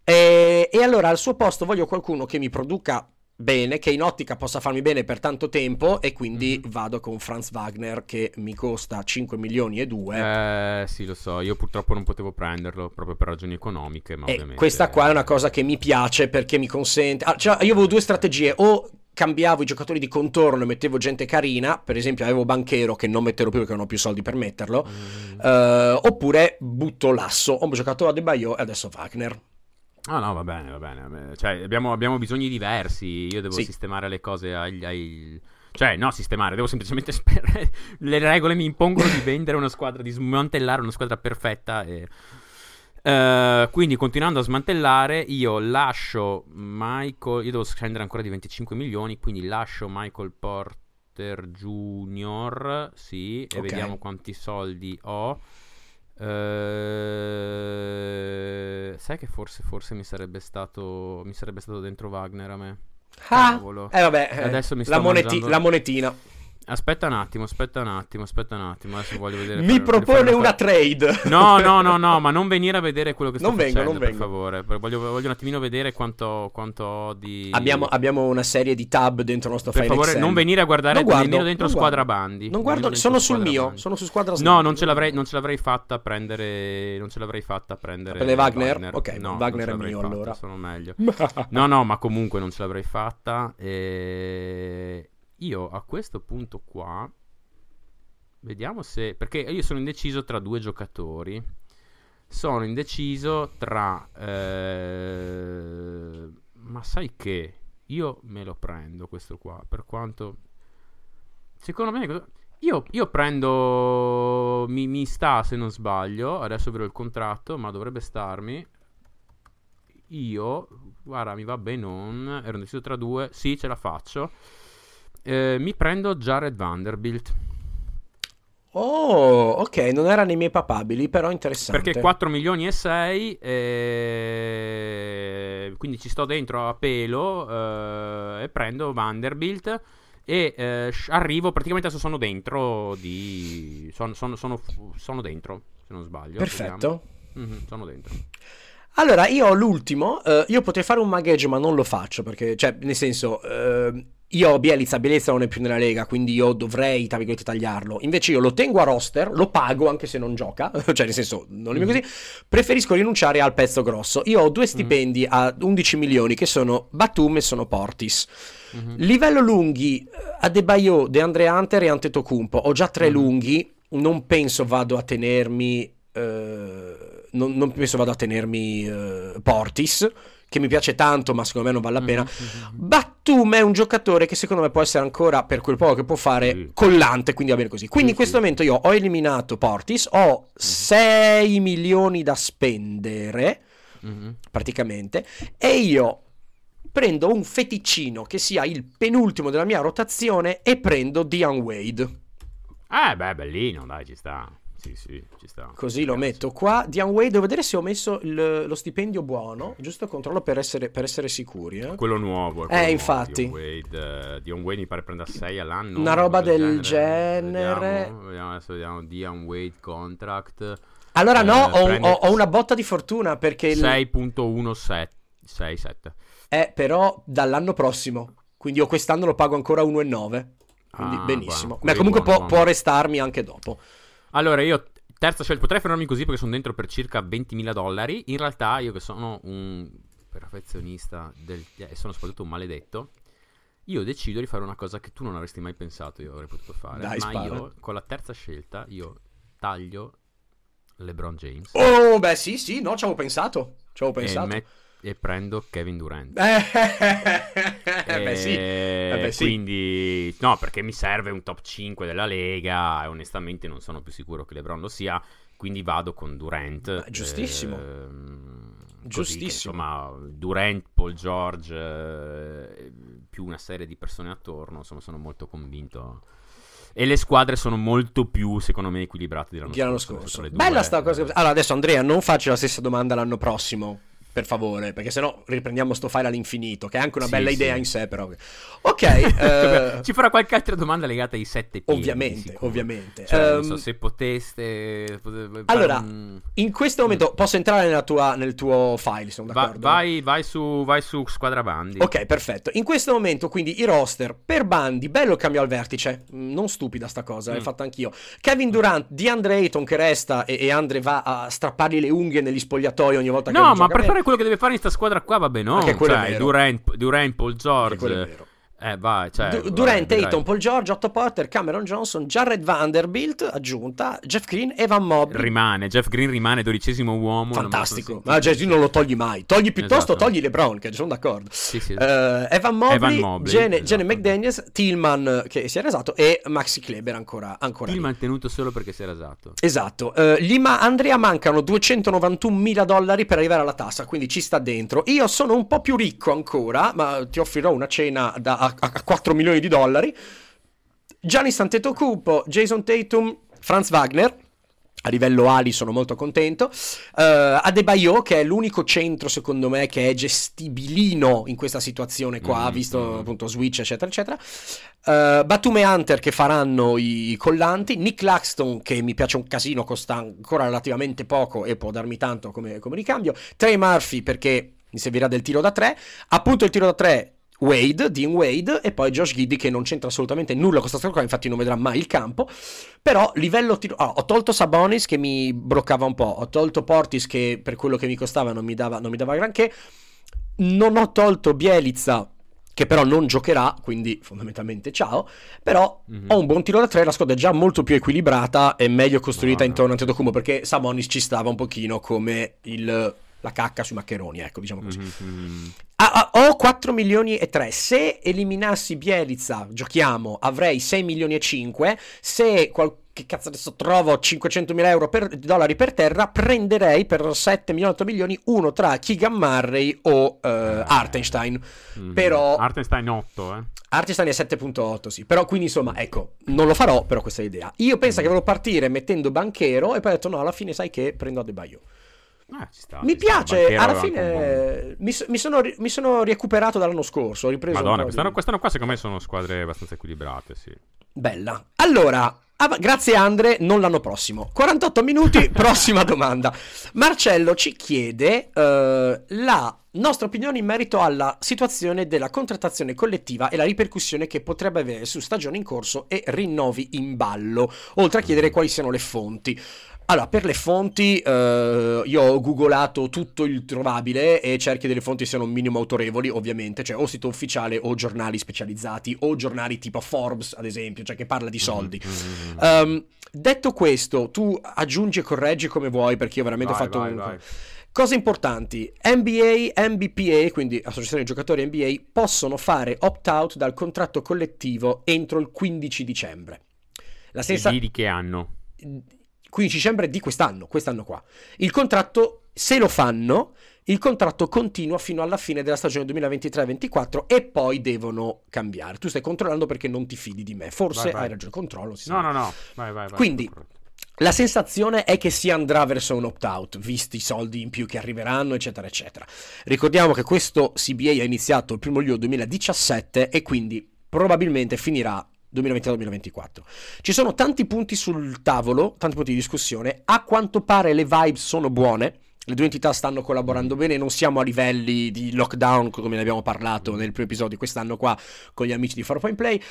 E, e allora al suo posto voglio qualcuno che mi produca bene, che in ottica possa farmi bene per tanto tempo e quindi Mhm. vado con Franz Wagner che mi costa 5 milioni e 2. Eh, sì, lo so. Io purtroppo non potevo prenderlo proprio per ragioni economiche. Ma e ovviamente... questa qua è una cosa che mi piace perché mi consente... ah, cioè, io avevo due strategie, o cambiavo i giocatori di contorno e mettevo gente carina, per esempio avevo Banchero che non metterò più perché non ho più soldi per metterlo, Mm. eh, oppure butto l'asso, ho giocato a De Baio e adesso Wagner. Ah, no, va bene, va bene. Cioè, abbiamo, abbiamo bisogni diversi. Io devo Sì. sistemare le cose agli. ai- Cioè, no, sistemare, devo semplicemente sperare. Le regole mi impongono di vendere una squadra, di smantellare una squadra perfetta. E... Eh, quindi, continuando a smantellare, io lascio Michael. Io devo scendere ancora di 25 milioni. Quindi lascio Michael Porter Jr. Sì, e Ok. vediamo quanti soldi ho. Eh, sai che forse, forse mi sarebbe stato. Mi sarebbe stato dentro Wagner a me. Ah, Cavolo. eh vabbè, eh, Adesso mi la, sto moneti- mangiando- la monetina. Aspetta un attimo, aspetta un attimo, aspetta un attimo. Adesso voglio vedere. Mi voglio propone una sta- trade. No, no, no, no, ma non venire a vedere quello che sto Non vengo, facendo, non per vengo. favore. Per- Voglio, voglio un attimino vedere quanto, quanto ho di. Abbiamo, abbiamo una serie di tab dentro il nostro Per file favore, Excel. non venire a guardare guardo, nemmeno dentro Squadra. Bandi. Non guardo, sono sul mio, Bandi. sono su Squadra No, non ce l'avrei, non ce l'avrei fatta a prendere. Non ce l'avrei fatta a prendere. Per le Wagner? Ok, no, Wagner è mio, fatta, allora. Sono meglio. No, no, ma comunque non ce l'avrei fatta. E... Io a questo punto qua. Vediamo se. Perché io sono indeciso tra due giocatori. Sono indeciso tra. eh, Ma sai che. Io me lo prendo questo qua. Per quanto. Secondo me. Io, io prendo. Mi, mi sta se non sbaglio. Adesso vedo il contratto. Ma dovrebbe starmi. Io. Guarda, mi va bene. Non. Ero indeciso tra due. Sì, ce la faccio. Eh, mi prendo Jared Vanderbilt. Oh, ok, non era nei miei papabili, però interessante. Perché 4 milioni e 6, eh, quindi ci sto dentro a pelo eh, e prendo Vanderbilt e eh, arrivo, praticamente adesso sono dentro di... Sono, sono, sono, sono dentro, se non sbaglio. Perfetto. Mhm, sono dentro. Allora, io ho l'ultimo. eh, io potrei fare un magheggio, ma non lo faccio perché, cioè, nel senso, eh, io ho Bielizza, Bielizza non è più nella Lega, quindi io dovrei, tra virgolette, tagliarlo. Invece io lo tengo a roster, lo pago anche se non gioca, cioè nel senso, non è Mm. così, preferisco rinunciare al pezzo grosso. Io ho due stipendi a 11 milioni che sono Batum e sono Portis. Mhm. Livello lunghi, eh, Adebayo, De Andre Hunter e Antetokounmpo. Ho già tre Mhm. lunghi, non penso vado a tenermi... eh, non, non penso vado a tenermi eh, Portis, che mi piace tanto, ma secondo me non vale la pena. Mhm, mhm. Batum è un giocatore che secondo me può essere ancora, per quel poco che può fare, Sì. collante, quindi va bene così. Quindi Sì, in questo sì. momento io ho eliminato Portis, ho 6 milioni da spendere, Mhm. praticamente, e io prendo un feticcino che sia il penultimo della mia rotazione e prendo Dion Wade. Eh, beh, bellino, dai, ci sta. Sì, sì, ci sta. Così lo metto qua. Dion Wade, devo vedere se ho messo il- lo stipendio buono, giusto controllo per essere, per essere sicuri. Eh. Quello nuovo. è Eh, quello nuovo, infatti. Dion Wade, eh, Dion Wade mi pare prenda 6 all'anno. Una roba del genere. genere. Vediamo, vediamo, adesso vediamo Dion Wade contract. Allora no, Eh, ho, prende- ho- ho una botta di fortuna perché... il- 6.167. Eh, però dall'anno prossimo. Quindi io quest'anno lo pago ancora 1,9. Quindi Ah, benissimo. buono, Ma comunque buono, può, buono. può restarmi anche dopo. Allora, io terza scelta, potrei fermarmi così perché sono dentro per circa 20.000 dollari. In realtà, io che sono un perfezionista del, e sono soprattutto un maledetto, io decido di fare una cosa che tu non avresti mai pensato io avrei potuto fare. Dai, ma spara. io, con la terza scelta, io taglio LeBron James Oh, beh, sì, sì, no, ci avevo pensato. Ci avevo e, pensato. met- e prendo Kevin Durant. Eh, beh, sì. Eh, Eh, beh, sì. Quindi, no, perché mi serve un top 5 della Lega e onestamente non sono più sicuro che LeBron lo sia. Quindi vado con Durant. Beh, giustissimo. Ehm, così che, Giustissimo. insomma, Durant, Paul George, eh, più una serie di persone attorno. Insomma, sono molto convinto. E le squadre sono molto più, secondo me, equilibrate dell'anno Che l'anno scorso. scorso. Bella sta cosa. Allora, adesso Andrea, non faccio la stessa domanda l'anno prossimo. Per favore, perché sennò riprendiamo sto file all'infinito, che è anche una Sì, bella sì. idea in sé, però. Ok, eh, Ci farà qualche altra domanda legata ai sette piedi. ovviamente, ovviamente. Cioè, non so Ehm, se poteste. pote- Allora, mm, in questo momento posso entrare nella tua- nel tuo file, sono va- d'accordo? vai, vai su, vai su Squadra Bandi. Ok, perfetto. In questo momento, quindi, i roster per bandi, bello il cambio al vertice. Mm, Non stupida sta cosa, l'ho Mm. fatta anch'io. Kevin Durant, DeAndre Ayton che resta e, e Andre va a strappargli le unghie negli spogliatoi ogni volta che No, ma per bene. fare quello che deve fare in sta squadra qua va bene. Anche quello è cioè, vero. Durant, Durant, Paul quello è George. Eh, vai, cioè, Du- vai, Durant, vedrai. Ayton, Paul George, Otto Porter, Cameron Johnson, Jared Vanderbilt, aggiunta, Jeff Green, Evan Mobley. Rimane, Jeff Green rimane dodicesimo uomo. Fantastico. Ma sentito. Gesù non lo togli mai. Togli piuttosto, Esatto. togli LeBron, che sono d'accordo. Sì, sì. Eh, Evan Mobley, Evan Mobley, Gene, esatto. Gene McDaniels, Tillman che si era esatto e Maxi Kleber ancora, ancora Il lì. mantenuto solo perché si era esatto. Esatto, Eh, gli ma- Andrea mancano 291 mila dollari per arrivare alla tassa, quindi ci sta dentro. Io sono un po' più ricco ancora, ma ti offrirò una cena da, a, a 4 milioni di dollari. Giannis Antetokounmpo, Jason Tatum, Franz Wagner. A livello ali sono molto contento. Eh, Adebayo, che è l'unico centro, secondo me, che è gestibilino in questa situazione qua, Mm, visto mm. appunto Switch, eccetera, eccetera. Eh, Batum e Hunter che faranno i collanti. Nick Claxton, che mi piace un casino, costa ancora relativamente poco e può darmi tanto come, come ricambio. Trey Murphy, perché mi servirà del tiro da tre. Appunto il tiro da tre. Wade, Dean Wade e poi Josh Giddy che non c'entra assolutamente nulla con questa storia qua, infatti non vedrà mai il campo. Però livello tiro... ah, ho tolto Sabonis che mi bloccava un po', ho tolto Portis che per quello che mi costava non mi dava, non mi dava granché. Non ho tolto Bielizza che però non giocherà, quindi fondamentalmente ciao. Però Mhm. ho un buon tiro da tre, la squadra è già molto più equilibrata e meglio costruita Ah. intorno a Antetokounmpo perché Sabonis ci stava un pochino come il, la cacca sui maccheroni, ecco, diciamo così. Mhm, mhm. Ah, ah, ho 4 milioni e 3. Se eliminassi Bielizza, giochiamo, avrei 6 milioni e 5. Se qualche cazzo adesso trovo 500 mila euro per, dollari per terra, prenderei per 7 milioni 8 milioni uno tra Keegan Murray o eh, Hartenstein. Mhm. Però- Hartenstein 8, eh. Hartenstein è 7.8, sì. Però quindi insomma, ecco, non lo farò, però questa è l'idea. Io penso che volevo partire mettendo banchero e poi ho detto no, alla fine sai che prendo Adebayo. Eh, ci sta, Mi sta. piace, Banchero alla fine mi, mi sono, mi sono recuperato dall'anno scorso, ho ripreso Madonna, quest'anno, di- quest'anno qua secondo me sono squadre abbastanza equilibrate, sì. Bella. Allora, av- grazie Andre, non l'anno prossimo. 48 minuti, prossima domanda. Marcello ci chiede eh, la nostra opinione in merito alla situazione della contrattazione collettiva e la ripercussione che potrebbe avere su stagioni in corso e rinnovi in ballo, oltre a chiedere quali siano le fonti. Allora, per le fonti, eh, io ho googolato tutto il trovabile e cerchi delle fonti siano un minimo autorevoli, ovviamente, cioè o sito ufficiale o giornali specializzati o giornali tipo Forbes, ad esempio, cioè che parla di soldi. Um, detto questo, tu aggiungi e correggi come vuoi perché io veramente Vai, ho fatto vai, un... vai. Cose importanti, NBA, MBPA, quindi Associazione dei Giocatori NBA, possono fare opt-out dal contratto collettivo entro il 15 dicembre. La stessa... E di che anno? 15 dicembre di quest'anno, quest'anno qua. Il contratto, se lo fanno, il contratto continua fino alla fine della stagione 2023-24 e poi devono cambiare. Tu stai controllando perché non ti fidi di me. Forse Vai, vai. hai ragione, controllo. si No, sa. no, no. Vai, vai, vai. Quindi, La sensazione è che si andrà verso un opt-out, visti i soldi in più che arriveranno, eccetera, eccetera. Ricordiamo che questo CBA ha iniziato il 1 luglio 2017 e quindi probabilmente finirà 2023-2024. Ci sono tanti punti sul tavolo, tanti punti di discussione. A quanto pare le vibes sono buone. Le due entità stanno collaborando bene, non siamo a livelli di lockdown come ne abbiamo parlato nel primo episodio quest'anno qua con gli amici di Far Point Play.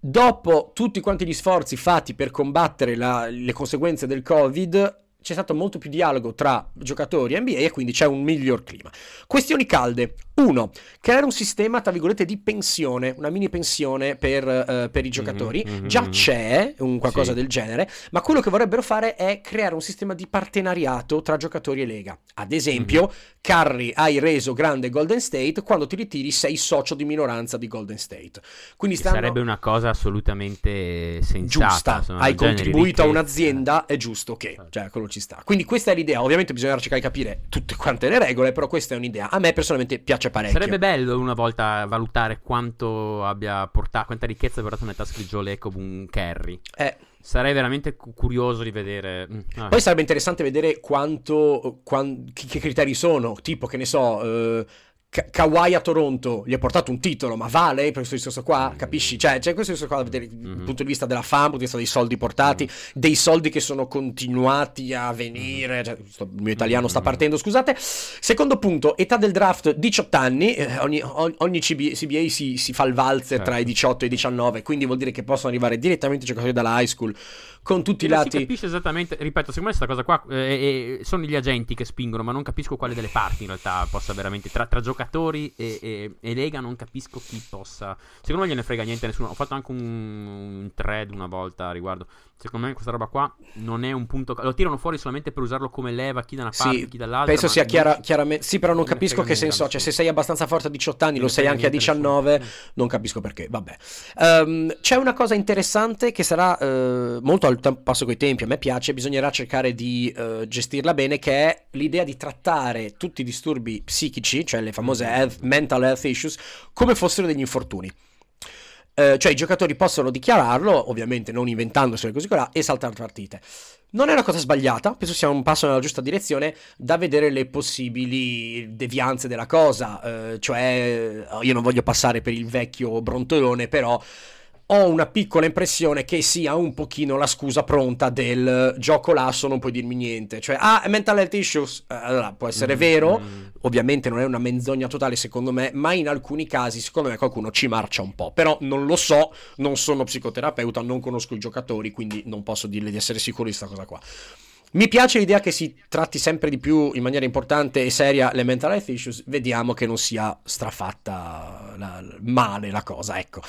Dopo tutti quanti gli sforzi fatti per combattere la- le conseguenze del Covid, c'è stato molto più dialogo tra giocatori e NBA e quindi c'è un miglior clima. Questioni calde. Uno, creare un sistema, tra virgolette, di pensione, una mini pensione per, eh, per i giocatori. Mhm, mhm, Già mhm. c'è un qualcosa Sì. del genere, ma quello che vorrebbero fare è creare un sistema di partenariato tra giocatori e lega. Ad esempio, Mhm. Curry hai reso grande Golden State, quando ti ritiri sei socio di minoranza di Golden State. Quindi stanno Sarebbe una cosa assolutamente sensata. giusta, hai contribuito a un'azienda, è giusto che, Certo. cioè quello ci sta. Quindi questa è l'idea, ovviamente bisognerà cercare di capire tutte quante le regole, però questa è un'idea. A me personalmente piace parecchio. Sarebbe bello una volta valutare quanto abbia portato, quanta ricchezza abbia portato nelle tasche di Joe Lecco un Kerry. Eh, Sarei veramente cu- curioso di vedere. mm, vabbè. Poi sarebbe interessante vedere quanto, quan- che, che criteri sono, tipo che ne so, eh, Ka- Kawhi a Toronto gli ha portato un titolo, ma vale per questo discorso qua? Capisci? Cioè, c'è questo discorso qua dal Mhm. punto di vista della fama, dal punto di vista dei soldi portati, dei soldi che sono continuati a venire. Cioè, sto- il mio italiano sta Mhm. partendo, scusate. Secondo punto, età del draft 18 anni, eh, ogni, ogni- ogni CB CBA si, si fa il valzer tra i Certo. 18 e i 19, quindi vuol dire che possono arrivare direttamente giocatori dalla high school con tutti i Non si lati. capisce esattamente, ripeto, secondo me questa cosa qua eh, eh, sono gli agenti che spingono, ma non capisco quale delle parti in realtà possa veramente, tra, tra giocatori e, e- e Lega non capisco chi possa, secondo me gliene frega niente a nessuno, ho fatto anche un, un thread una volta a riguardo, secondo me questa roba qua non è un punto, lo tirano fuori solamente per usarlo come leva chi da una parte, Sì, chi dall'altra. penso sia non- chiara- chiaramente. Sì, però non non capisco che senso ha. Cioè, se sei abbastanza forte a 18 anni, Non lo sei anche a niente a 19. nessuno. Non capisco perché. Vabbè. Ehm, c'è una cosa interessante che sarà eh, molto al tem- passo coi tempi. A me piace. Bisognerà cercare di eh, gestirla bene. Che è l'idea di trattare tutti i disturbi psichici, cioè le famose Mm. health- mental health issues, come fossero degli infortuni. Eh, cioè i giocatori possono dichiararlo, ovviamente non inventandoselo così colà, e saltare partite. Non è una cosa sbagliata, penso sia un passo nella giusta direzione da vedere le possibili devianze della cosa, eh, cioè eh, io non voglio passare per il vecchio brontolone, però ho una piccola impressione che sia un pochino la scusa pronta del gioco lasso, non puoi dirmi niente, cioè ah, mental health issues, Eh, allora può essere Mm, vero. Ovviamente non è una menzogna totale secondo me, ma in alcuni casi secondo me qualcuno ci marcia un po'. Però non lo so, non sono psicoterapeuta, non conosco i giocatori, quindi non posso dirle di essere sicuro di questa cosa qua. Mi piace l'idea che si tratti sempre di più in maniera importante e seria le mental health issues, vediamo che non sia strafatta la- male la cosa, ecco.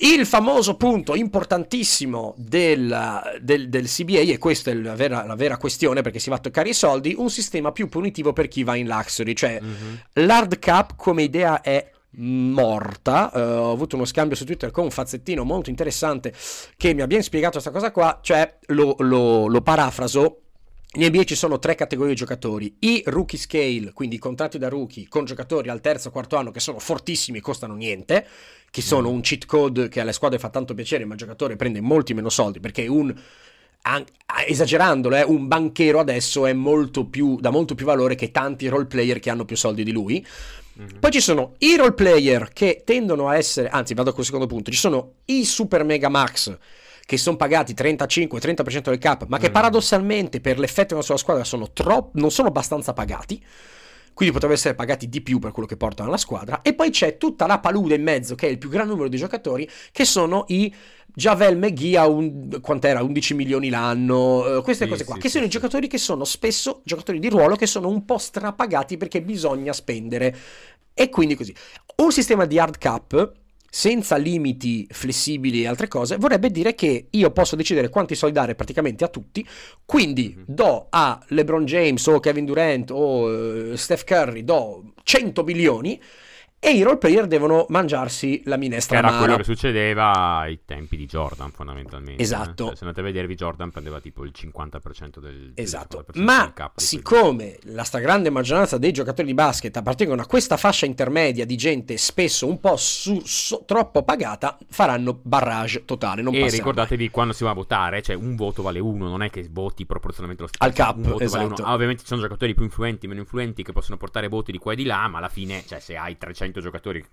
Il famoso punto importantissimo del, del- del CBA, e questa è la vera, la vera questione perché si va a toccare i soldi, un sistema più punitivo per chi va in luxury, cioè Mhm. l'hard cap come idea è morta. Eh, ho avuto uno scambio su Twitter con un fazzettino molto interessante che mi ha ben spiegato questa cosa qua, cioè lo, lo- lo parafraso. In NBA ci sono tre categorie di giocatori: i rookie scale, quindi i contratti da rookie con giocatori al terzo o quarto anno che sono fortissimi e costano niente, che sono un cheat code che alle squadre fa tanto piacere, ma il giocatore prende molti meno soldi perché un an- esagerandolo, eh, un banchero adesso è molto più, dà molto più valore che tanti role player che hanno più soldi di lui. Mhm. Poi ci sono i role player che tendono a essere, anzi vado col secondo punto, ci sono i super mega max che sono pagati 35-30% del cap, ma che Mm. paradossalmente per l'effetto della sua squadra sono troppo, non sono abbastanza pagati. Quindi potrebbero essere pagati di più per quello che portano alla squadra. E poi c'è tutta la palude in mezzo, che è il più gran numero di giocatori, che sono i Javel McGee a un, quant'era? 11 milioni l'anno, eh, queste Sì, cose qua, sì, che sì, sono i giocatori che sono spesso giocatori di ruolo che sono un po' strapagati perché bisogna spendere. E quindi così. Un sistema di hard cap senza limiti flessibili e altre cose vorrebbe dire che io posso decidere quanti soldi dare praticamente a tutti. Quindi Mhm. do a LeBron James o Kevin Durant o eh, Steph Curry do 100 milioni e i role player devono mangiarsi la Che minestra era amara. quello che succedeva ai tempi di Jordan, fondamentalmente. Esatto. eh. Cioè, se andate a vedervi, Jordan prendeva tipo il 50% del, del Esatto, 50% ma del siccome la stragrande maggioranza dei giocatori di basket appartengono a questa fascia intermedia di gente spesso un po' su- so- troppo pagata, faranno barrage totale. Non E ricordatevi quando si va a votare, cioè un voto vale uno, non è che voti proporzionalmente lo stesso. Al cap, un esatto. vale uno. Ah, ovviamente ci sono giocatori più influenti, meno influenti che possono portare voti di qua e di là, ma alla fine, cioè se hai 300 giocatori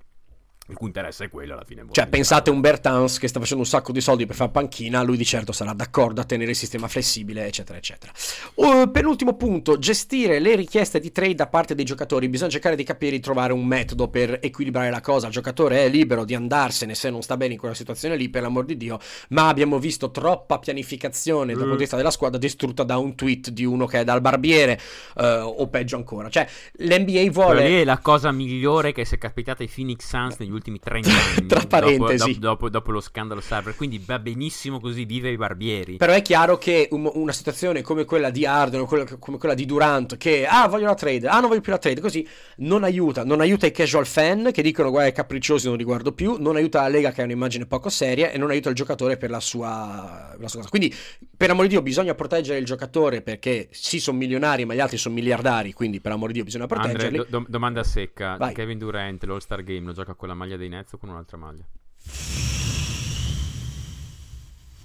il cui interesse è quello, alla fine Cioè, pensate bravo. un Bertans che sta facendo un sacco di soldi per fare panchina, lui di certo sarà d'accordo a tenere il sistema flessibile, eccetera, eccetera. Uh, penultimo punto, gestire le richieste di trade da parte dei giocatori. Bisogna cercare di capire, di trovare un metodo per equilibrare la cosa. Il giocatore è libero di andarsene se non sta bene in quella situazione lì, per l'amor di Dio, ma abbiamo visto troppa pianificazione dal Mm. punto di vista della squadra distrutta da un tweet di uno che è dal barbiere, eh, o peggio ancora. Cioè, l'NBA Quella vuole... lì è la cosa migliore che si è capitata ai Phoenix Suns negli ultimi 30 anni. Tra parentesi. Dopo, dopo- dopo lo scandalo cyber. Quindi va benissimo così, vive i barbieri. Però è chiaro che un- una situazione come quella di quella- come quella di Durant, che ah, voglio la trade, ah, non voglio più la trade, così non aiuta. Non aiuta i casual fan che dicono guarda, è capricciosi, non li guardo più. Non aiuta la Lega che ha un'immagine poco seria e non aiuta il giocatore per la sua, la sua cosa. Quindi, per amor di Dio, bisogna proteggere il giocatore perché sì, sono milionari, ma gli altri sono miliardari. Quindi, per amor di Dio, bisogna Andre, proteggerli. do- do- domanda secca. Vai. Kevin Durant, l'All-Star Game, lo gioca con la maglia dei Nets o con un'altra maglia?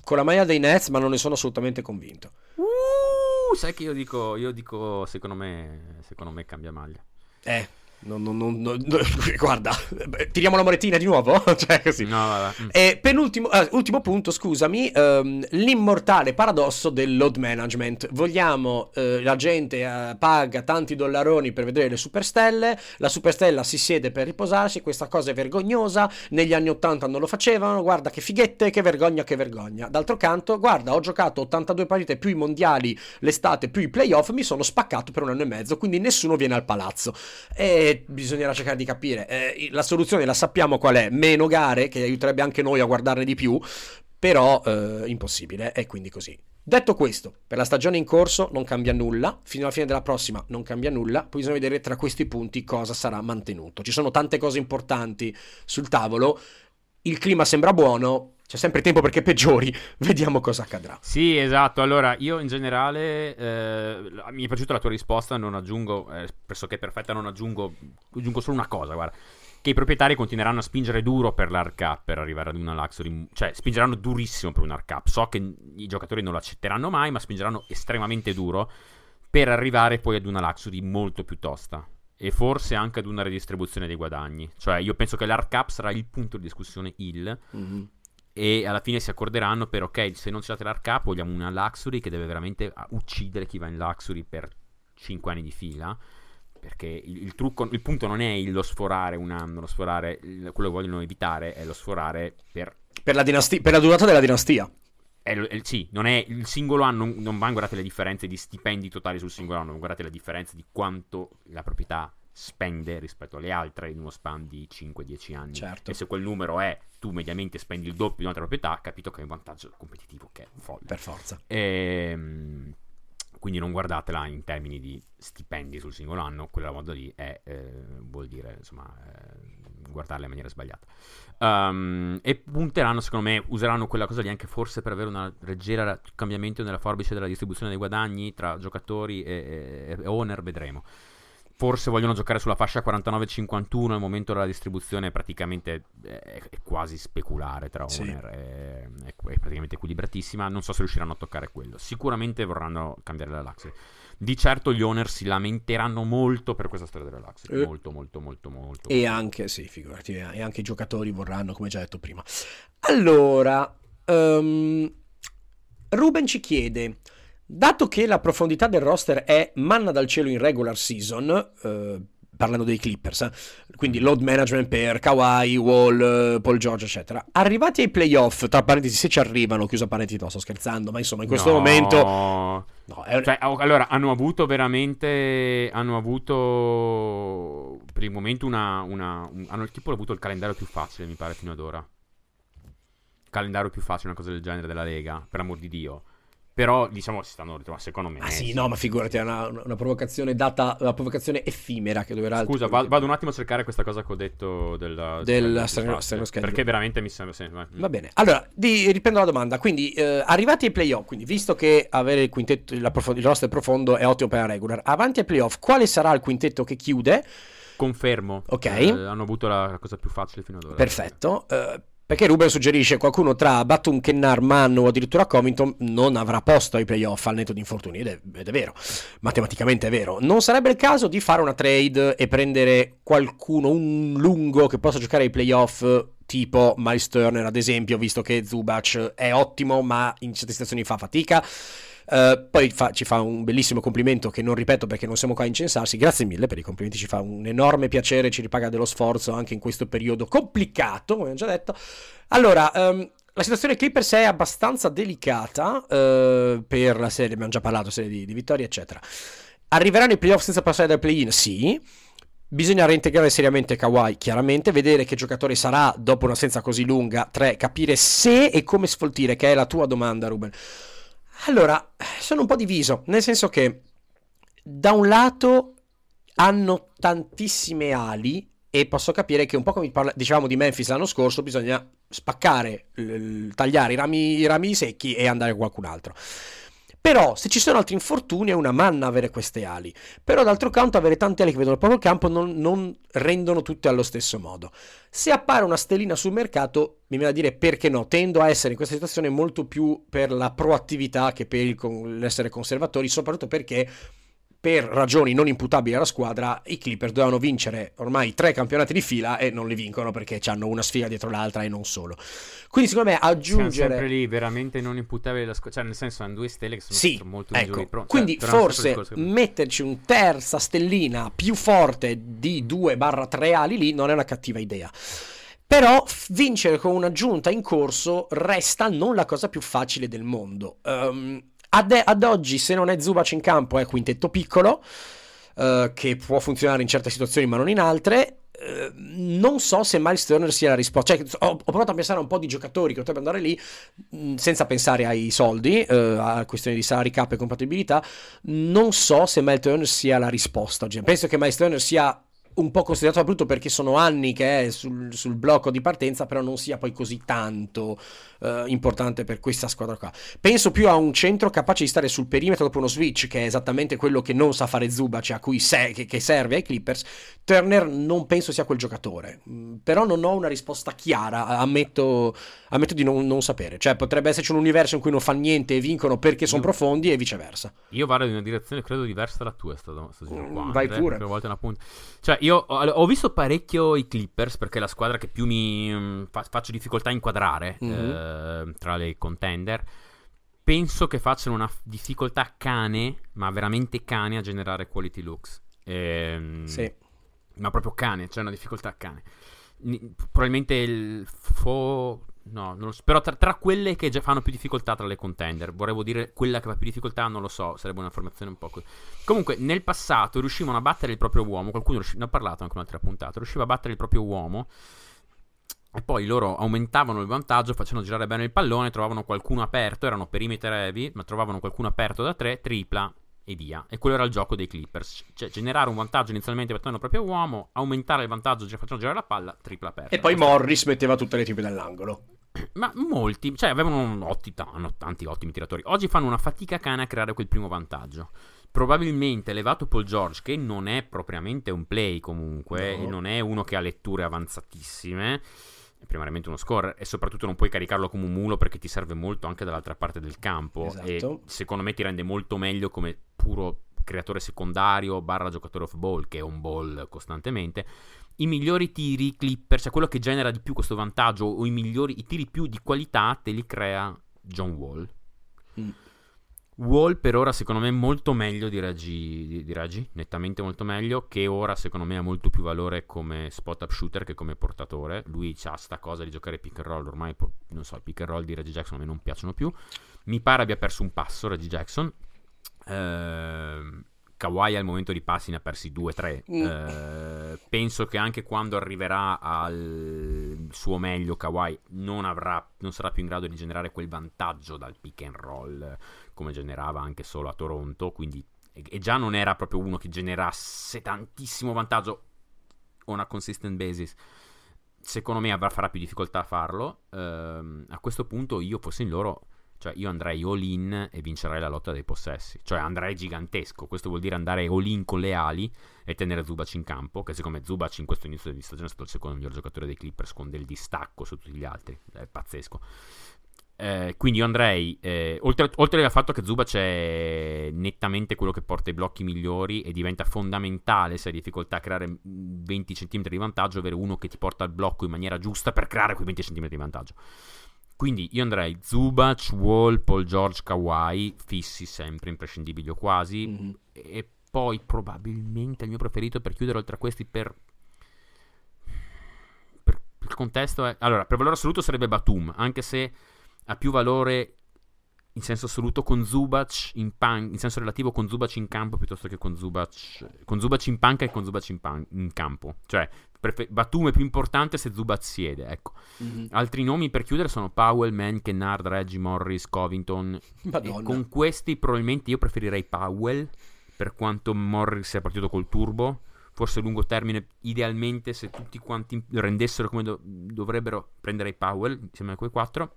Con la maglia dei Nets, ma non ne sono assolutamente convinto. Uh, sai che io dico, io dico, secondo me, secondo me cambia maglia. Eh. Non, non- non- guarda, tiriamo la monetina di nuovo? cioè, così. No, mm. E penultimo eh, ultimo punto, scusami, ehm, l'immortale paradosso del load management. Vogliamo, eh, la gente eh, paga tanti dollaroni per vedere le superstelle, la superstella si siede per riposarsi, questa cosa è vergognosa, negli anni 80 non lo facevano, guarda che fighette, che vergogna, che vergogna. D'altro canto, guarda, ho giocato 82 partite più i mondiali l'estate, più i playoff, mi sono spaccato per un anno e mezzo, quindi nessuno viene al palazzo. E bisognerà cercare di capire. Eh, la soluzione la sappiamo qual è: meno gare, che aiuterebbe anche noi a guardarne di più, però eh, impossibile, è quindi così. Detto questo, per la stagione in corso non cambia nulla, fino alla fine della prossima non cambia nulla, poi bisogna vedere tra questi punti cosa sarà mantenuto. Ci sono tante cose importanti sul tavolo, il clima sembra buono, c'è sempre tempo perché peggiori, vediamo cosa accadrà. Sì, esatto. Allora, io in generale eh, mi è piaciuta la tua risposta. Non aggiungo, eh, pressoché perfetta. Non aggiungo, aggiungo solo una cosa. Guarda, che i proprietari continueranno a spingere duro per l'hard cap per arrivare ad una luxury, cioè spingeranno durissimo per un hard cap. So che i giocatori non lo accetteranno mai, ma spingeranno estremamente duro per arrivare poi ad una luxury molto più tosta. E forse anche ad una redistribuzione dei guadagni. Cioè, io penso che l'hard cap sarà il punto di discussione il Mhm. E alla fine si accorderanno per ok se non ci date l'hard cap vogliamo una luxury che deve veramente ah, uccidere chi va in luxury per 5 anni di fila perché il, il trucco il punto non è il- lo sforare un anno lo sforare quello che vogliono evitare è lo sforare per Per, la dinastia- per la durata della dinastia. è è- sì, non è il singolo anno, non, non van guardate le differenze di stipendi totali sul singolo anno, guardate le differenze di quanto la proprietà spende rispetto alle altre in uno span di 5-10 anni. Certo. E se quel numero è tu mediamente spendi il doppio di un'altra proprietà, capito che è un vantaggio competitivo che è folle. Per forza. Ehm, quindi non guardatela in termini di stipendi sul singolo anno, quella moda lì è, eh, vuol dire insomma eh, guardarla in maniera sbagliata. Um, e punteranno, secondo me, useranno quella cosa lì anche forse per avere un leggera cambiamento nella forbice della distribuzione dei guadagni tra giocatori e, e- e owner, vedremo. Forse vogliono giocare sulla fascia 49-51 al momento della distribuzione praticamente è, è quasi speculare tra Sì. owner è, è- praticamente equilibratissima non so se riusciranno a toccare quello sicuramente vorranno cambiare la Luxury di certo gli owner si lamenteranno molto per questa storia della Luxury Eh. molto molto molto molto E anche, sì, figurati, e anche i giocatori vorranno, come già detto prima. Allora, ehm, Ruben ci chiede, dato che la profondità del roster è manna dal cielo in regular season, eh, parlando dei Clippers, eh, quindi load management per Kawhi, Wall, eh, Paul George, eccetera, arrivati ai playoff, tra parentesi, se ci arrivano, chiusa parentesi, no, sto scherzando, ma insomma, in questo No. momento... No, un- Cioè, allora, hanno avuto veramente. Hanno avuto. Per il momento una. una- un- hanno tipo avuto il calendario più facile, mi pare, fino ad ora. Calendario più facile, una cosa del genere della Lega, per amor di Dio. Però, diciamo, si stanno ritrovando, secondo me. Ah sì, no, ma figurati, è una, una provocazione data, una provocazione effimera che dovrà... Scusa, va- vado un attimo a cercare questa cosa che ho detto del, Del strano- schedule. Perché veramente mi sembra. sì, vai. Va bene, allora di- riprendo la domanda. Quindi, eh, arrivati ai playoff, quindi visto che avere il quintetto, la profo- il roster profondo è ottimo per la regular, avanti ai playoff, quale sarà il quintetto che chiude? Confermo. Ok. Eh, hanno avuto la, la cosa più facile fino ad ora. Perfetto. eh, perché Ruben suggerisce qualcuno tra Batum, Kennar, Mann o addirittura Covington non avrà posto ai playoff al netto di infortuni ed è, ed è vero, matematicamente è vero. Non sarebbe il caso di fare una trade e prendere qualcuno, un lungo che possa giocare ai playoff tipo Miles Turner ad esempio, visto che Zubac è ottimo ma in certe situazioni fa fatica. Eh, poi fa- ci fa un bellissimo complimento che non ripeto perché non siamo qua a incensarsi. Grazie mille per i complimenti, ci fa un enorme piacere, ci ripaga dello sforzo anche in questo periodo complicato, come ho già detto. Allora, ehm, la situazione Clippers è abbastanza delicata eh, per la serie, abbiamo già parlato, serie di, di vittorie, eccetera. Arriveranno i playoff senza passare dal play-in? Sì. Bisogna reintegrare seriamente Kawhi, chiaramente, vedere che giocatore sarà dopo un'assenza così lunga. Tre, capire se e come sfoltire, che è la tua domanda, Ruben. Allora, sono un po' diviso, nel senso che da un lato hanno tantissime ali e posso capire che un po' come parla- dicevamo di Memphis l'anno scorso, bisogna spaccare, l- tagliare i rami, i rami secchi e andare con qualcun altro. Però, se ci sono altri infortuni, è una manna avere queste ali. Però, d'altro canto, avere tante ali che vedono il campo non, non rendono tutte allo stesso modo. Se appare una stellina sul mercato, mi viene a dire perché no. Tendo a essere in questa situazione molto più per la proattività che per il l'essere conservatori, soprattutto perché per ragioni non imputabili alla squadra, i Clippers dovevano vincere ormai tre campionati di fila e non li vincono perché hanno una sfiga dietro l'altra e non solo. Quindi, secondo me, Siamo aggiungere. sempre lì, veramente non imputabile la squadra. Cioè, nel senso, hanno due stelle che sono Sì, molto ecco, migliori. Cioè, quindi torniamo sempre forse che- metterci un terza stellina più forte di 2-3 ali lì non è una cattiva idea. Però vincere con un'aggiunta in corso resta non la cosa più facile del mondo. Ehm, ad, ad oggi, se non è Zubac in campo, è quintetto piccolo, eh, che può funzionare in certe situazioni ma non in altre. Eh, non so se Miles Turner sia la risposta. Cioè, ho, ho provato a pensare a un po' di giocatori che potrebbero andare lì mh, senza pensare ai soldi, eh, a questioni di salary cap e compatibilità. Non so se Miles Turner sia la risposta. Penso che Miles Turner sia un po' considerato brutto perché sono anni che è sul, sul blocco di partenza, però non sia poi così tanto eh, importante per questa squadra qua. Penso più a un centro capace di stare sul perimetro dopo uno switch, che è esattamente quello che non sa fare Zubac, a cui se- che, serve ai Clippers. Turner non penso sia quel giocatore, Mm, però non ho una risposta chiara, ammetto, ammetto di non, non sapere. Cioè potrebbe esserci un universo in cui non fa niente e vincono perché sono profondi e viceversa. Io vado in una direzione credo diversa dalla tua sta, sta giro Mm, qua. vai pure. Cioè, io ho, ho visto parecchio i Clippers perché è la squadra che più mi mm, fa- faccio difficoltà a inquadrare Mhm. eh, tra le contender. Penso che facciano una difficoltà cane, ma veramente cane a generare quality looks. Ehm, Sì. ma proprio cane, cioè una difficoltà cane. Probabilmente il fo... No, non lo so. Però tra, tra quelle che già fanno più difficoltà tra le contender, vorrei dire quella che fa più difficoltà, non lo so, sarebbe una formazione un po' così. Comunque, nel passato riuscivano a battere il proprio uomo, qualcuno riusci- ne ha parlato anche un'altra puntata, riusciva a battere il proprio uomo e poi loro aumentavano il vantaggio, facevano girare bene il pallone, trovavano qualcuno aperto, erano perimeter heavy, ma trovavano qualcuno aperto da tre, tripla e via. E quello era il gioco dei Clippers. Cioè, generare un vantaggio inizialmente battendo proprio uomo, aumentare il vantaggio gi- facendo girare la palla, tripla aperta. E poi Morris metteva tutte le tipi dall'angolo. Ma molti, cioè avevano otti- hanno tanti ottimi tiratori. Oggi fanno una fatica cane a creare quel primo vantaggio. probabilmente levato Paul George, che non è propriamente un play comunque, No. e non è uno che ha letture avanzatissime, è primariamente uno scorer, e soprattutto non puoi caricarlo come un mulo perché ti serve molto anche dall'altra parte del campo, Esatto. e secondo me ti rende molto meglio come puro creatore secondario barra giocatore off ball, che è un ball costantemente. I migliori tiri Clipper, cioè quello che genera di più questo vantaggio, o i migliori, i tiri più di qualità, te li crea John Wall. Mm. Wall per ora secondo me è molto meglio di Reggie, di, di Reggie, nettamente molto meglio, che ora secondo me ha molto più valore come spot up shooter che come portatore. Lui ha sta cosa di giocare pick and roll, ormai non so, i pick and roll di Reggie Jackson a me non piacciono più. Mi pare abbia perso un passo Reggie Jackson. Ehm, Kawhi al momento di passi ne ha persi 2-3. Mm. Eh, penso che anche quando arriverà al suo meglio, Kawhi non, avrà, non sarà più in grado di generare quel vantaggio dal pick and roll eh, come generava anche solo a Toronto. Quindi, e, già non era proprio uno che generasse tantissimo vantaggio on a consistent basis. Secondo me avrà, farà più difficoltà a farlo. Ehm, a questo punto, io fossi in loro. Cioè, io andrei all in e vincerei la lotta dei possessi. Cioè, andrei gigantesco. Questo vuol dire andare all in con le ali e tenere Zubac in campo. Che secondo me Zubac in questo inizio di stagione è stato il secondo miglior giocatore dei Clippers con del distacco su tutti gli altri. È pazzesco. Eh, quindi io andrei, eh, oltre, oltre al fatto che Zubac è nettamente quello che porta i blocchi migliori e diventa fondamentale se hai difficoltà a creare mm, 20 cm di vantaggio, avere uno che ti porta al blocco in maniera giusta per creare quei 20 cm di vantaggio. Quindi io andrei Zubac, Wall, Paul George, Kawhi, fissi sempre, imprescindibili o quasi, Mhm. e poi probabilmente il mio preferito per chiudere oltre a questi per... per il contesto è... Allora, per valore assoluto sarebbe Batum, anche se ha più valore in senso assoluto con Zubac in, pan- in senso relativo con Zubac in campo piuttosto che con Zubac con Zubac in panca e con Zubac in, pan- in campo. Cioè, prefe- Batum è più importante se Zubac siede, ecco. Mhm. Altri nomi per chiudere sono Powell, Mann, Kennard, Reggie, Morris, Covington. Con questi probabilmente io preferirei Powell, per quanto Morris sia partito col turbo. Forse a lungo termine, idealmente, se tutti quanti rendessero come do- dovrebbero, prenderei Powell insieme a quei quattro.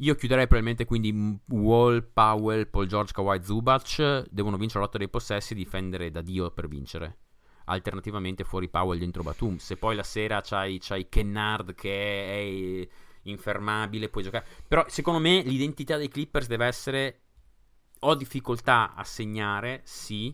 Io chiuderei probabilmente quindi Wall, Powell, Paul George, Kawhi, Zubac. Devono vincere la lotta dei possessi e difendere da Dio per vincere. Alternativamente fuori Powell dentro Batum. Se poi la sera c'hai, c'hai Kennard che è infermabile, puoi giocare. Però secondo me l'identità dei Clippers deve essere... Ho difficoltà a segnare, sì.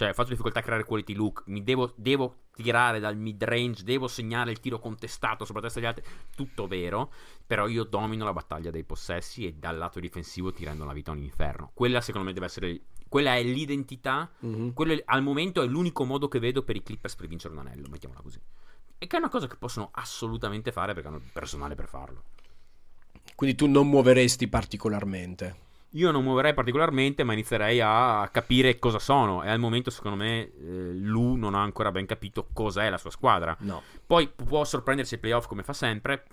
Cioè, fatto difficoltà a creare quality look. Mi devo, devo tirare dal mid range, devo segnare il tiro contestato sopra la testa degli altri. Tutto vero. Però io domino la battaglia dei possessi e dal lato difensivo ti rendo la vita un inferno. Quella secondo me deve essere... Quella è l'identità Mhm. quello è- al momento è l'unico modo che vedo per i Clippers per vincere un anello, mettiamola così. E che è una cosa che possono assolutamente fare perché hanno il personale per farlo. Quindi tu non muoveresti particolarmente. Io non muoverei particolarmente, ma inizierei a capire cosa sono. E al momento, secondo me, eh, Lu non ha ancora ben capito cos'è la sua squadra. No. Poi pu- può sorprendersi ai playoff come fa sempre.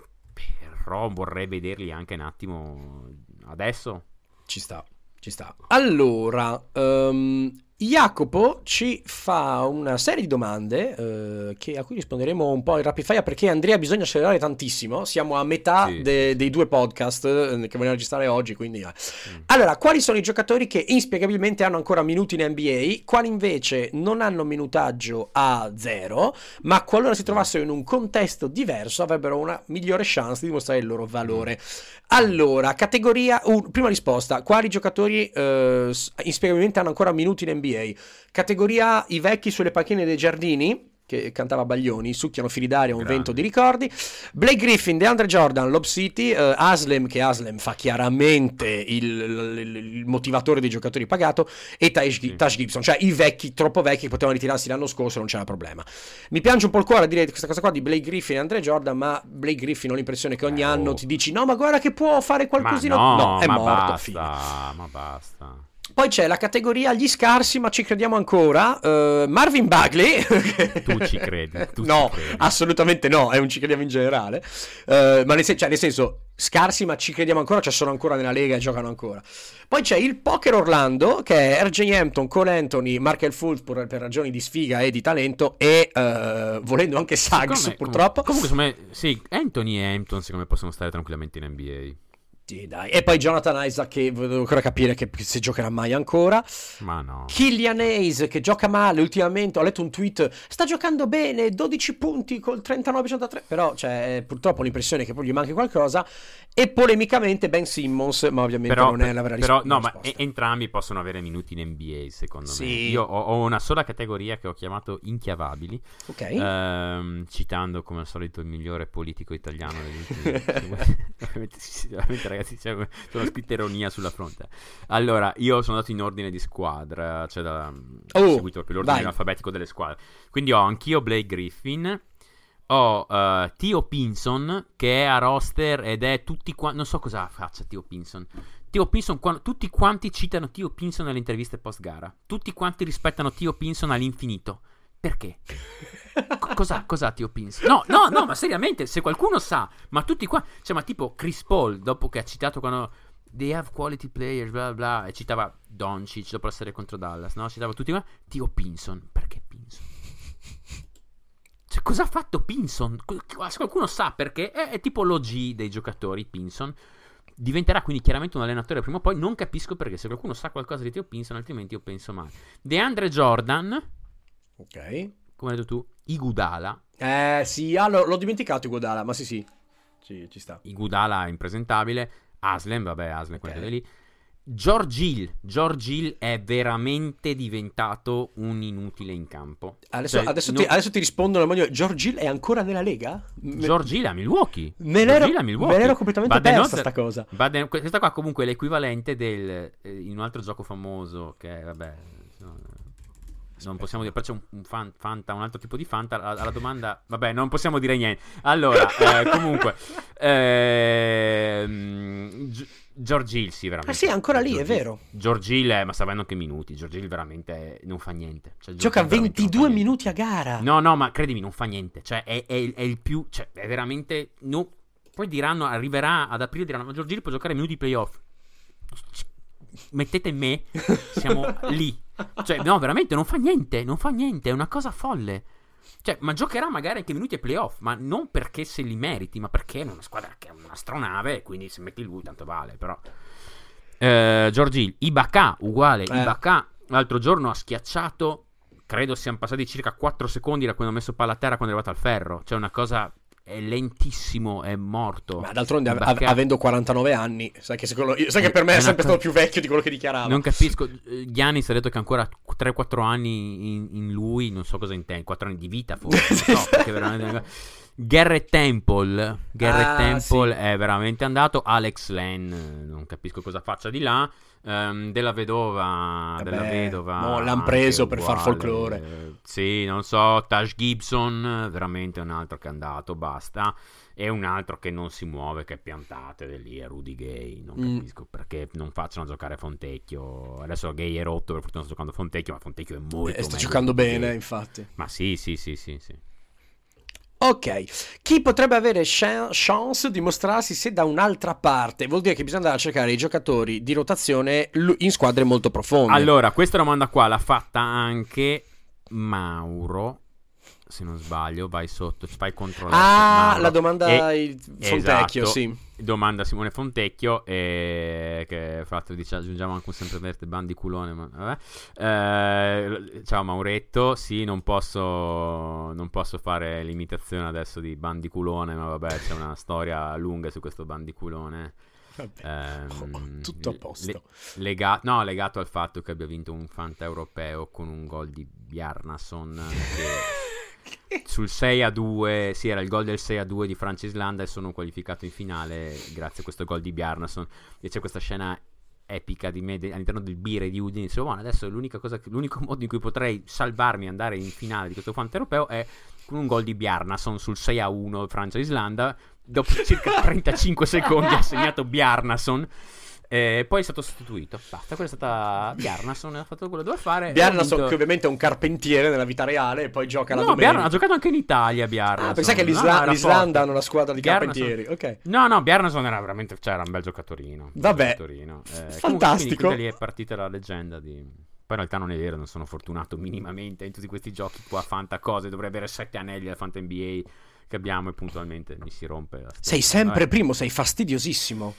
Però vorrei vederli anche un attimo adesso. Ci sta, ci sta. Allora, ehm, Jacopo ci fa una serie di domande eh, che- a cui risponderemo un po' in rapid fire perché Andrea bisogna accelerare tantissimo. Siamo a metà Sì. de- dei due podcast eh, che vogliamo registrare oggi, quindi... eh. Mm. Allora, quali sono i giocatori che inspiegabilmente hanno ancora minuti in NBA, quali invece non hanno minutaggio a zero, ma qualora si trovassero in un contesto diverso avrebbero una migliore chance di dimostrare il loro valore? Allora, categoria 1, prima risposta, quali giocatori eh, inspiegabilmente hanno ancora minuti in NBA? Categoria i vecchi sulle panchine dei giardini, che cantava Baglioni, succhiano fili d'aria, un Grande. vento di ricordi. Blake Griffin, DeAndre Jordan, Lob City, eh, Aslem, che Aslem fa chiaramente il, il- il motivatore dei giocatori pagato, e Taj, Sì. Gibson, cioè i vecchi, troppo vecchi che potevano ritirarsi l'anno scorso non c'era problema. Mi piange un po' il cuore a dire questa cosa qua di Blake Griffin e Andre Jordan, ma Blake Griffin ho l'impressione che ogni Eh, anno oh. ti dici no, ma guarda che può fare qualcosina. Ma no, è ma morto. basta, ma basta. Poi c'è la categoria gli scarsi, ma ci crediamo ancora. eh, Marvin Bagley. Tu ci credi, tu ci no, credi. assolutamente no, è un ci crediamo in generale. Eh, ma nel, sen- cioè, nel senso, scarsi, ma ci crediamo ancora, cioè sono ancora nella lega e giocano ancora. Poi c'è il Poker Orlando, che è RJ Hampton, Cole Anthony, Markel Fultz per, per ragioni di sfiga e di talento, e eh, volendo anche Secondo me- purtroppo. Comunque, comunque, secondo me, sì, Anthony e Hampton secondo me possono stare tranquillamente in NBA. Sì, dai. E poi Jonathan Isaac che devo ancora capire che se giocherà mai ancora. Ma no. Killian Hayes che gioca male ultimamente. Ho letto un tweet. Sta giocando bene, 12 punti col 39-83. Però cioè, purtroppo l'impressione è che poi gli manchi qualcosa. E polemicamente Ben Simmons, ma ovviamente Però, non è la vera ris- però no, ma risposta. entrambi possono avere minuti in NBA, secondo me. Sì. Io ho, ho una sola categoria che ho chiamato inchiavabili, Ok. ehm, citando come al solito il migliore politico italiano degli ultimi sì, veramente, ragazzi, c'è una scritta ironia sulla fronte. Allora, io sono andato in ordine di squadra, cioè da, ho Oh, seguito proprio l'ordine alfabetico delle squadre. Quindi ho anch'io Blake Griffin. Ho eh, Tio Pinson che è a roster ed è tutti quanti. Non so cosa faccia Tio Pinson. Tio Pinson, qua- tutti quanti citano Tio Pinson nelle interviste post gara. Tutti quanti rispettano Tio Pinson all'infinito. Perché? Co- cos'ha, cos'ha Tio Pinson? No, no, no, ma seriamente, se qualcuno sa, ma tutti qua. Cioè, ma tipo Chris Paul, dopo che ha citato quando. They have quality players, bla bla. E citava Doncic dopo la serie contro Dallas, no? Citava tutti qua. Tio Pinson. Perché Pinson? Cioè, cosa ha fatto Pinson? Se qualcuno sa perché, è, è tipo l'OG dei giocatori, Pinson. Diventerà quindi chiaramente un allenatore prima o poi. Non capisco perché. Se qualcuno sa qualcosa di Tio Pinson, altrimenti io penso male. DeAndre Jordan, Ok. come hai detto tu, Igudala. Eh sì, ah, l'ho, l'ho dimenticato Iguodala, ma sì sì. Sì, ci sta. Igudala è impresentabile. Aslen, vabbè, Aslen, Ok. quello lì. George Hill. George Hill è veramente diventato un inutile in campo. Adesso, Cioè, adesso non- ti, adesso ti rispondo alla moglie. George Hill è ancora nella Lega? Me- George Hill a Milwaukee. Me l'ero, a Milwaukee. me l'ero completamente Baden-Holzer- persa sta cosa. Baden- questa qua comunque è l'equivalente del eh, in un altro gioco famoso che è, vabbè non possiamo dire, però c'è un, un fan- Fanta, un altro tipo di Fanta. Alla, alla domanda, vabbè, non possiamo dire niente. Allora, eh, comunque, George Hill, sì, veramente. Ah sì, è ancora lì, è George Hill- vero. George Hill, è- ma sta anche minuti. George Hill veramente non fa niente. Cioè, George Gioca Hill veramente non fa 22 niente. minuti a gara. No, no, ma credimi, non fa niente. Cioè, è, è- è il più. Cioè, è veramente. no- Poi diranno, arriverà ad aprile, diranno: Ma Giorgini può giocare minuti playoff. Mettete me, siamo lì. Cioè, no, veramente non fa niente. Non fa niente. È una cosa folle. Cioè, ma giocherà magari anche minuti ai playoff. Ma non perché se li meriti, ma perché è una squadra che è un'astronave. Quindi se metti lui, tanto vale. Però. Eh, George Hill, Ibaka, uguale. Eh. Ibaka l'altro giorno ha schiacciato. Credo siano passati circa 4 secondi da quando ha messo palla a terra quando è arrivato al ferro. Cioè, una cosa. È lentissimo, è morto. Ma d'altronde, av- Ibaka- avendo 49 anni, sai che, secondo- sai che per me È è sempre stato più vecchio di quello che dichiarava. Non capisco. eh, Giannis ha detto che ha ancora 3-4 anni in, in lui. Non so cosa intende. 4 anni di vita, forse. Sì. perché veramente. Garrett Temple. Garrett Ah, Temple sì. è veramente andato. Alex Len, non capisco cosa faccia di là. Ehm, della vedova. Vabbè, della vedova. mo l'han anche preso per far uguale. folklore. Eh, Sì, non so. Taj Gibson, eh, veramente un altro che è andato. Basta. E un altro che non si muove, che è piantate ed è lì, è Rudy Gay. Non Mm. capisco perché non facciano giocare Fontecchio. Adesso Gay è rotto, per fortuna sta giocando Fontecchio, ma Fontecchio è molto Eh, sta giocando bene, Gay. infatti. Ma sì, sì, sì, sì, sì. Ok, chi potrebbe avere chan- chance di mostrarsi se da un'altra parte? Vuol dire che bisogna andare a cercare i giocatori di rotazione in squadre molto profonde. Allora, questa domanda qua l'ha fatta anche Mauro. Se non sbaglio, vai sotto, fai controllare. ah, la domanda E- Fontecchio, esatto. sì. Domanda Simone Fontecchio e che fra l'altro dice aggiungiamo anche un sempreverde bandiculone ma vabbè. Eh, ciao Mauretto sì non posso non posso fare l'imitazione adesso di bandiculone ma vabbè c'è una storia lunga su questo bandiculone Ehm, Tutto a posto. le- lega- no, legato al fatto che abbia vinto un Fanta europeo con un gol di Bjarnason che sul 6 a 2, sì, era il gol del 6 a 2 di Francia e Islanda e sono qualificato in finale grazie a questo gol di Bjarnason. E c'è questa scena epica di me de- all'interno del bire di Udine. Dicevo, "Buono, adesso l'unica cosa l'unico modo in cui potrei salvarmi e andare in finale di questo Fanta europeo è con un gol di Bjarnason sul 6 a 1 Francia-Islanda. Dopo circa 35 secondi ha segnato Bjarnason. E poi è stato sostituito. Basta, quella è stata Bjarnason. Ha fatto quello che doveva fare. Bjarnason, che ovviamente è un carpentiere nella vita reale, e poi gioca la No, domenica. Bjarna- ha giocato anche in Italia. Bjarnason. Ah, pensai che No, l'Isla- era l'Islanda hanno una squadra di Bjarnason- carpentieri. Ok. No, no, Bjarnason era veramente. Cioè, era un bel giocatorino. Vabbè. giocatorino. Eh, comunque, Fantastico. quindi lì è partita la leggenda di. Poi in realtà non è vero, non sono fortunato minimamente in tutti questi giochi qua. Fanta cose, dovrei avere sette anelli al Fanta NBA che abbiamo e puntualmente mi si rompe. la Sei sempre Vabbè. primo, sei fastidiosissimo.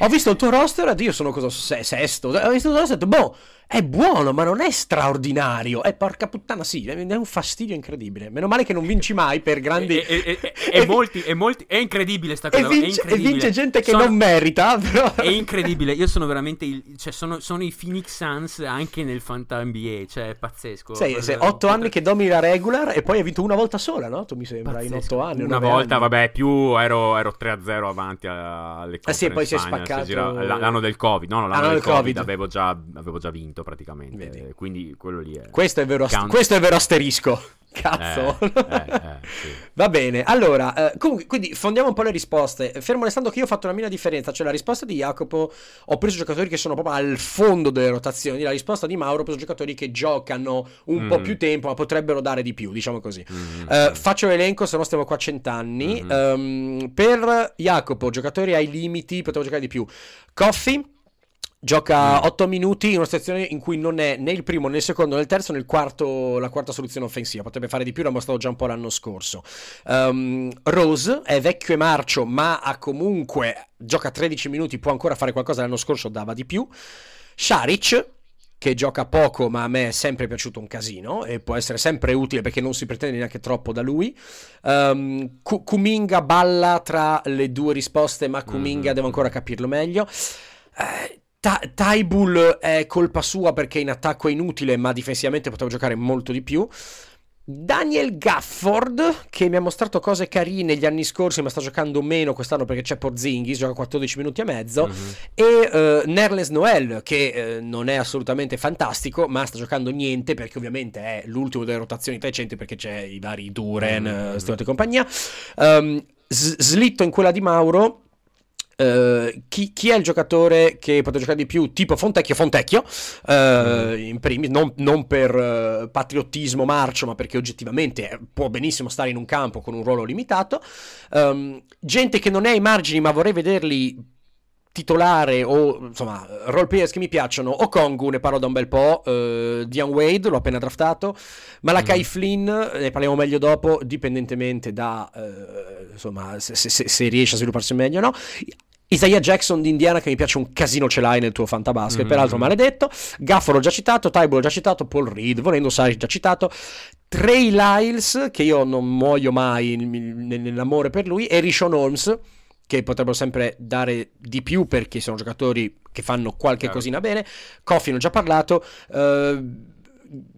Ho visto il tuo roster, io sono cosa, se- sesto, ho visto il tuo roster, ho detto, boh, è buono, ma non è straordinario. E porca puttana, sì, è un fastidio incredibile. Meno male che non vinci mai per grandi... E, e- e- e molti, e molti, è incredibile sta cosa. è vince, e vince gente che Sono- non merita, però... È incredibile, io sono veramente il, cioè sono, sono i Phoenix Suns anche nel Fanta NBA, cioè è pazzesco. Sei, sei otto anni che domini la regular e poi hai vinto una volta sola, no? Tu mi sembra, in Pazzesco. otto anni. Una volta, anni. vabbè, più ero, ero 3-0 avanti alle Ah, sì, poi si è spaccato- L'anno del Covid, no, no, l'anno Ah, del del Covid, Covid. Avevo, già, avevo già vinto praticamente. Vedi. eh, Quindi quello lì è. Questo è, vero, Count- questo è vero asterisco. Cazzo. Eh, eh, eh, sì. Va bene, allora, eh, comunque, quindi fondiamo un po' le risposte. Fermo restando che io ho fatto una mia differenza, cioè la risposta di Jacopo ho preso giocatori che sono proprio al fondo delle rotazioni, la risposta di Mauro ho preso giocatori che giocano un po' Mm. più tempo ma potrebbero dare di più, diciamo così. Mm, Eh, mm. faccio l'elenco, se no stiamo qua cent'anni. Mhm. Ehm, per Jacopo, giocatori ai limiti, potevo giocare di più. Coffee. Gioca Mm. 8 minuti in una situazione in cui non è né il primo né il secondo né il terzo né il quarto, la quarta soluzione offensiva. Potrebbe fare di più, l'ha mostrato già un po' l'anno scorso. Ehm, Rose è vecchio e marcio, ma ha comunque gioca 13 minuti, può ancora fare qualcosa. L'anno scorso dava di più. Sharic, che gioca poco, ma a me è sempre piaciuto un casino e può essere sempre utile perché non si pretende neanche troppo da lui. Ku- Kuminga balla tra le due risposte, ma Kuminga Mhm. devo ancora capirlo meglio. Eh, Ta- Taibul è colpa sua perché in attacco è inutile, ma difensivamente poteva giocare molto di più. Daniel Gafford, che mi ha mostrato cose carine gli anni scorsi, ma sta giocando meno quest'anno perché c'è Porzingis, gioca 14 minuti e mezzo. Mhm. E eh, Nerles Noel, che eh, non è assolutamente fantastico, ma sta giocando niente perché ovviamente è l'ultimo delle rotazioni tra i centri perché c'è i vari Duren, Mm. mm Stewart e compagnia. Um, S- slitto in quella di Mauro. Eh, chi, chi è il giocatore che potrebbe giocare di più? Tipo Fontecchio Fontecchio, eh, in primis, non, non per eh, patriottismo marcio, ma perché oggettivamente può benissimo stare in un campo con un ruolo limitato. Um, gente che non è ai margini, ma vorrei vederli titolare o insomma role players che mi piacciono o Kongu ne parlo da un bel po' eh, Dion Wade l'ho appena draftato Malakai Mhm. Flynn ne parliamo meglio dopo dipendentemente da eh, insomma se, se- se- se riesce a svilupparsi meglio o no Isaiah Jackson di Indiana che mi piace un casino ce l'hai nel tuo fantabasket Mhm. peraltro maledetto Gafforo già citato Tybull già citato Paul Reed volendo Saric già citato Trey Lyles che io non muoio mai nel- nell'amore per lui e Rishon Holmes che potrebbero sempre dare di più perché sono giocatori che fanno qualche Certo. cosina bene. Coffee ne ho già parlato. eh,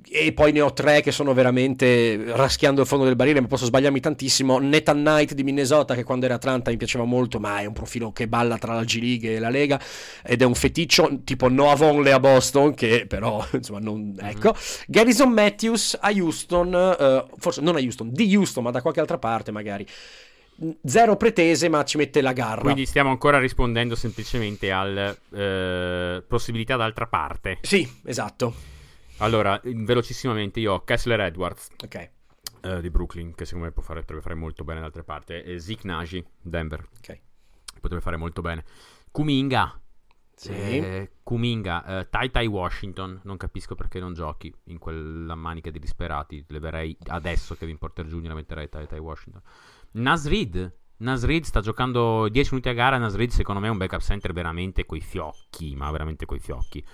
e poi ne ho tre che sono veramente raschiando il fondo del barile, ma posso sbagliarmi tantissimo. Nathan Knight di Minnesota, che quando era Atlanta mi piaceva molto, ma è un profilo che balla tra la G League e la Lega ed è un feticcio tipo Noah Vonley a Boston, che però insomma non. Ecco. Garrison Matthews a Houston, eh, forse non a Houston, di Houston, ma da qualche altra parte magari. Zero pretese, ma ci mette la garra. Quindi stiamo ancora rispondendo semplicemente al eh, possibilità d'altra parte. Sì, esatto. Allora, velocissimamente io ho Kessler Edwards Ok. eh, di Brooklyn, che secondo me può fare, potrebbe fare molto bene d'altre parti. E Zeke Nagy, Denver, Ok. potrebbe fare molto bene. Kuminga, Sì. eh, Kuminga, eh, Tai Tai Washington, non capisco perché non giochi in quella manica di disperati. Leverei adesso Kevin Porter Jr. metterei Tai Tai Washington. Nasrid, Nasrid sta giocando 10 minuti a gara. Nasrid, secondo me, è un backup center veramente coi fiocchi. Ma veramente coi fiocchi.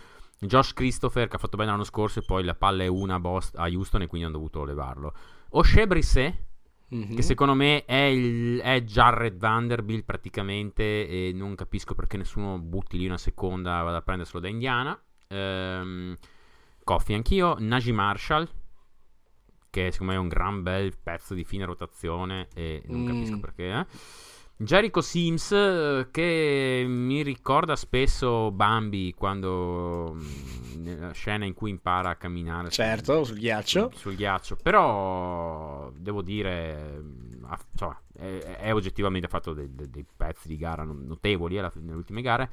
Josh Christopher, che ha fatto bene l'anno scorso, e poi la palla è una a, Boston, a Houston, e quindi hanno dovuto levarlo. O'Shea Brisset, Mhm. che secondo me è, il, è Jared Vanderbilt praticamente. E non capisco perché nessuno butti lì una seconda vada a prenderselo da Indiana. Ehm, Coffee anch'io. Najee Marshall, che secondo me è un gran bel pezzo di fine rotazione. E non Mm. capisco perché. eh. Jericho Sims, eh, che mi ricorda spesso Bambi quando mm, nella scena in cui impara a camminare sul- Certo, sul ghiaccio. sul ghiaccio. Però devo dire, mm, insomma, è, è oggettivamente fatto dei, dei- pezzi di gara notevoli alla- nelle ultime gare.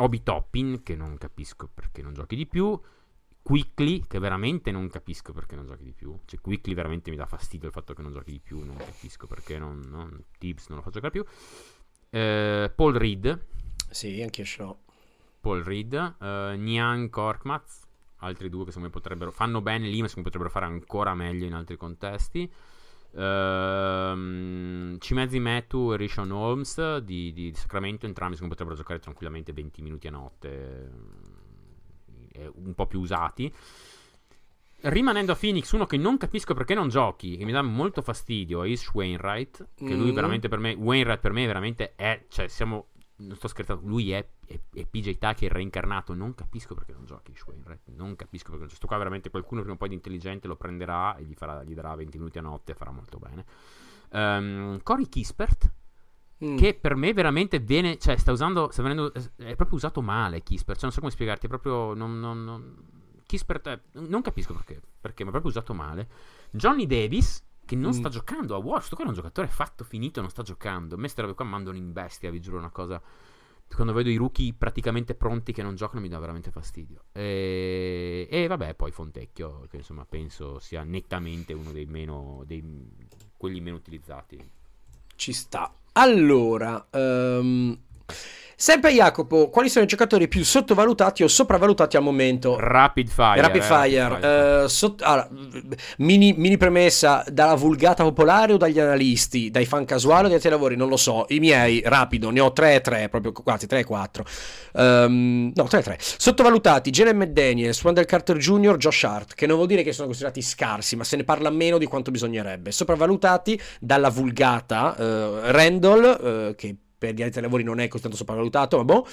Obi Toppin, che non capisco perché non giochi di più. Quickly, che veramente non capisco perché non giochi di più. Cioè, Quickly veramente mi dà fastidio il fatto che non giochi di più. Non capisco perché non, non Tibbs non lo fa giocare più. Eh, Paul Reed, Sì, anche io ce l'ho. Paul Reed, eh, Nian Korkmaz, altri due che secondo me potrebbero fanno bene lì, ma secondo me potrebbero fare ancora meglio in altri contesti. Ehm, Cimezzi Metu e Rishon Holmes di, di Sacramento, entrambi secondo me potrebbero giocare tranquillamente 20 minuti a notte, eh, un po' più usati. Rimanendo a Phoenix, uno che non capisco perché non giochi, che mi dà molto fastidio, è Ish Wainwright. Che lui Mm. veramente per me, Wainwright per me veramente è, cioè siamo, non sto scherzando, lui è, è, è PJ Tucker reincarnato. Non capisco perché non giochi Ish Wainwright. Non capisco perché non giochi. Sto qua veramente qualcuno prima o poi di intelligente lo prenderà e gli, farà, gli darà 20 minuti a notte e farà molto bene. Ehm, Corey Kispert, Mm. che per me veramente viene, cioè sta usando, sta venendo, è proprio usato male Kispert, cioè non so come spiegarti, è proprio, non, non, non- Kispert è- non capisco perché, perché, ma è proprio usato male. Johnny Davis, che non Mm. sta giocando a War, sto qua è un giocatore fatto, finito, non sta giocando, a me queste robe qua mandano in bestia, vi giuro una cosa, quando vedo i rookie praticamente pronti che non giocano mi dà veramente fastidio. E, e vabbè, poi Fontecchio, che insomma penso sia nettamente uno dei meno, dei, quelli meno utilizzati. Ci sta. Allora, ehm, sempre Jacopo, quali sono i giocatori più sottovalutati o sopravvalutati al momento? Rapid fire. Rapid eh, Fire, eh, sott- allora, mini, mini premessa dalla vulgata popolare o dagli analisti, dai fan casuali o dai altri lavori, non lo so. I miei, rapido, ne ho 3 e 3, proprio quasi 3 e 4. no, 3 e 3. Sottovalutati, Jalen McDaniels, Wendell Carter Jr., Josh Hart, che non vuol dire che sono considerati scarsi, ma se ne parla meno di quanto bisognerebbe. Sopravvalutati dalla vulgata, eh, Randall, eh, che per gli altri lavori non è così tanto sopravvalutato, ma boh.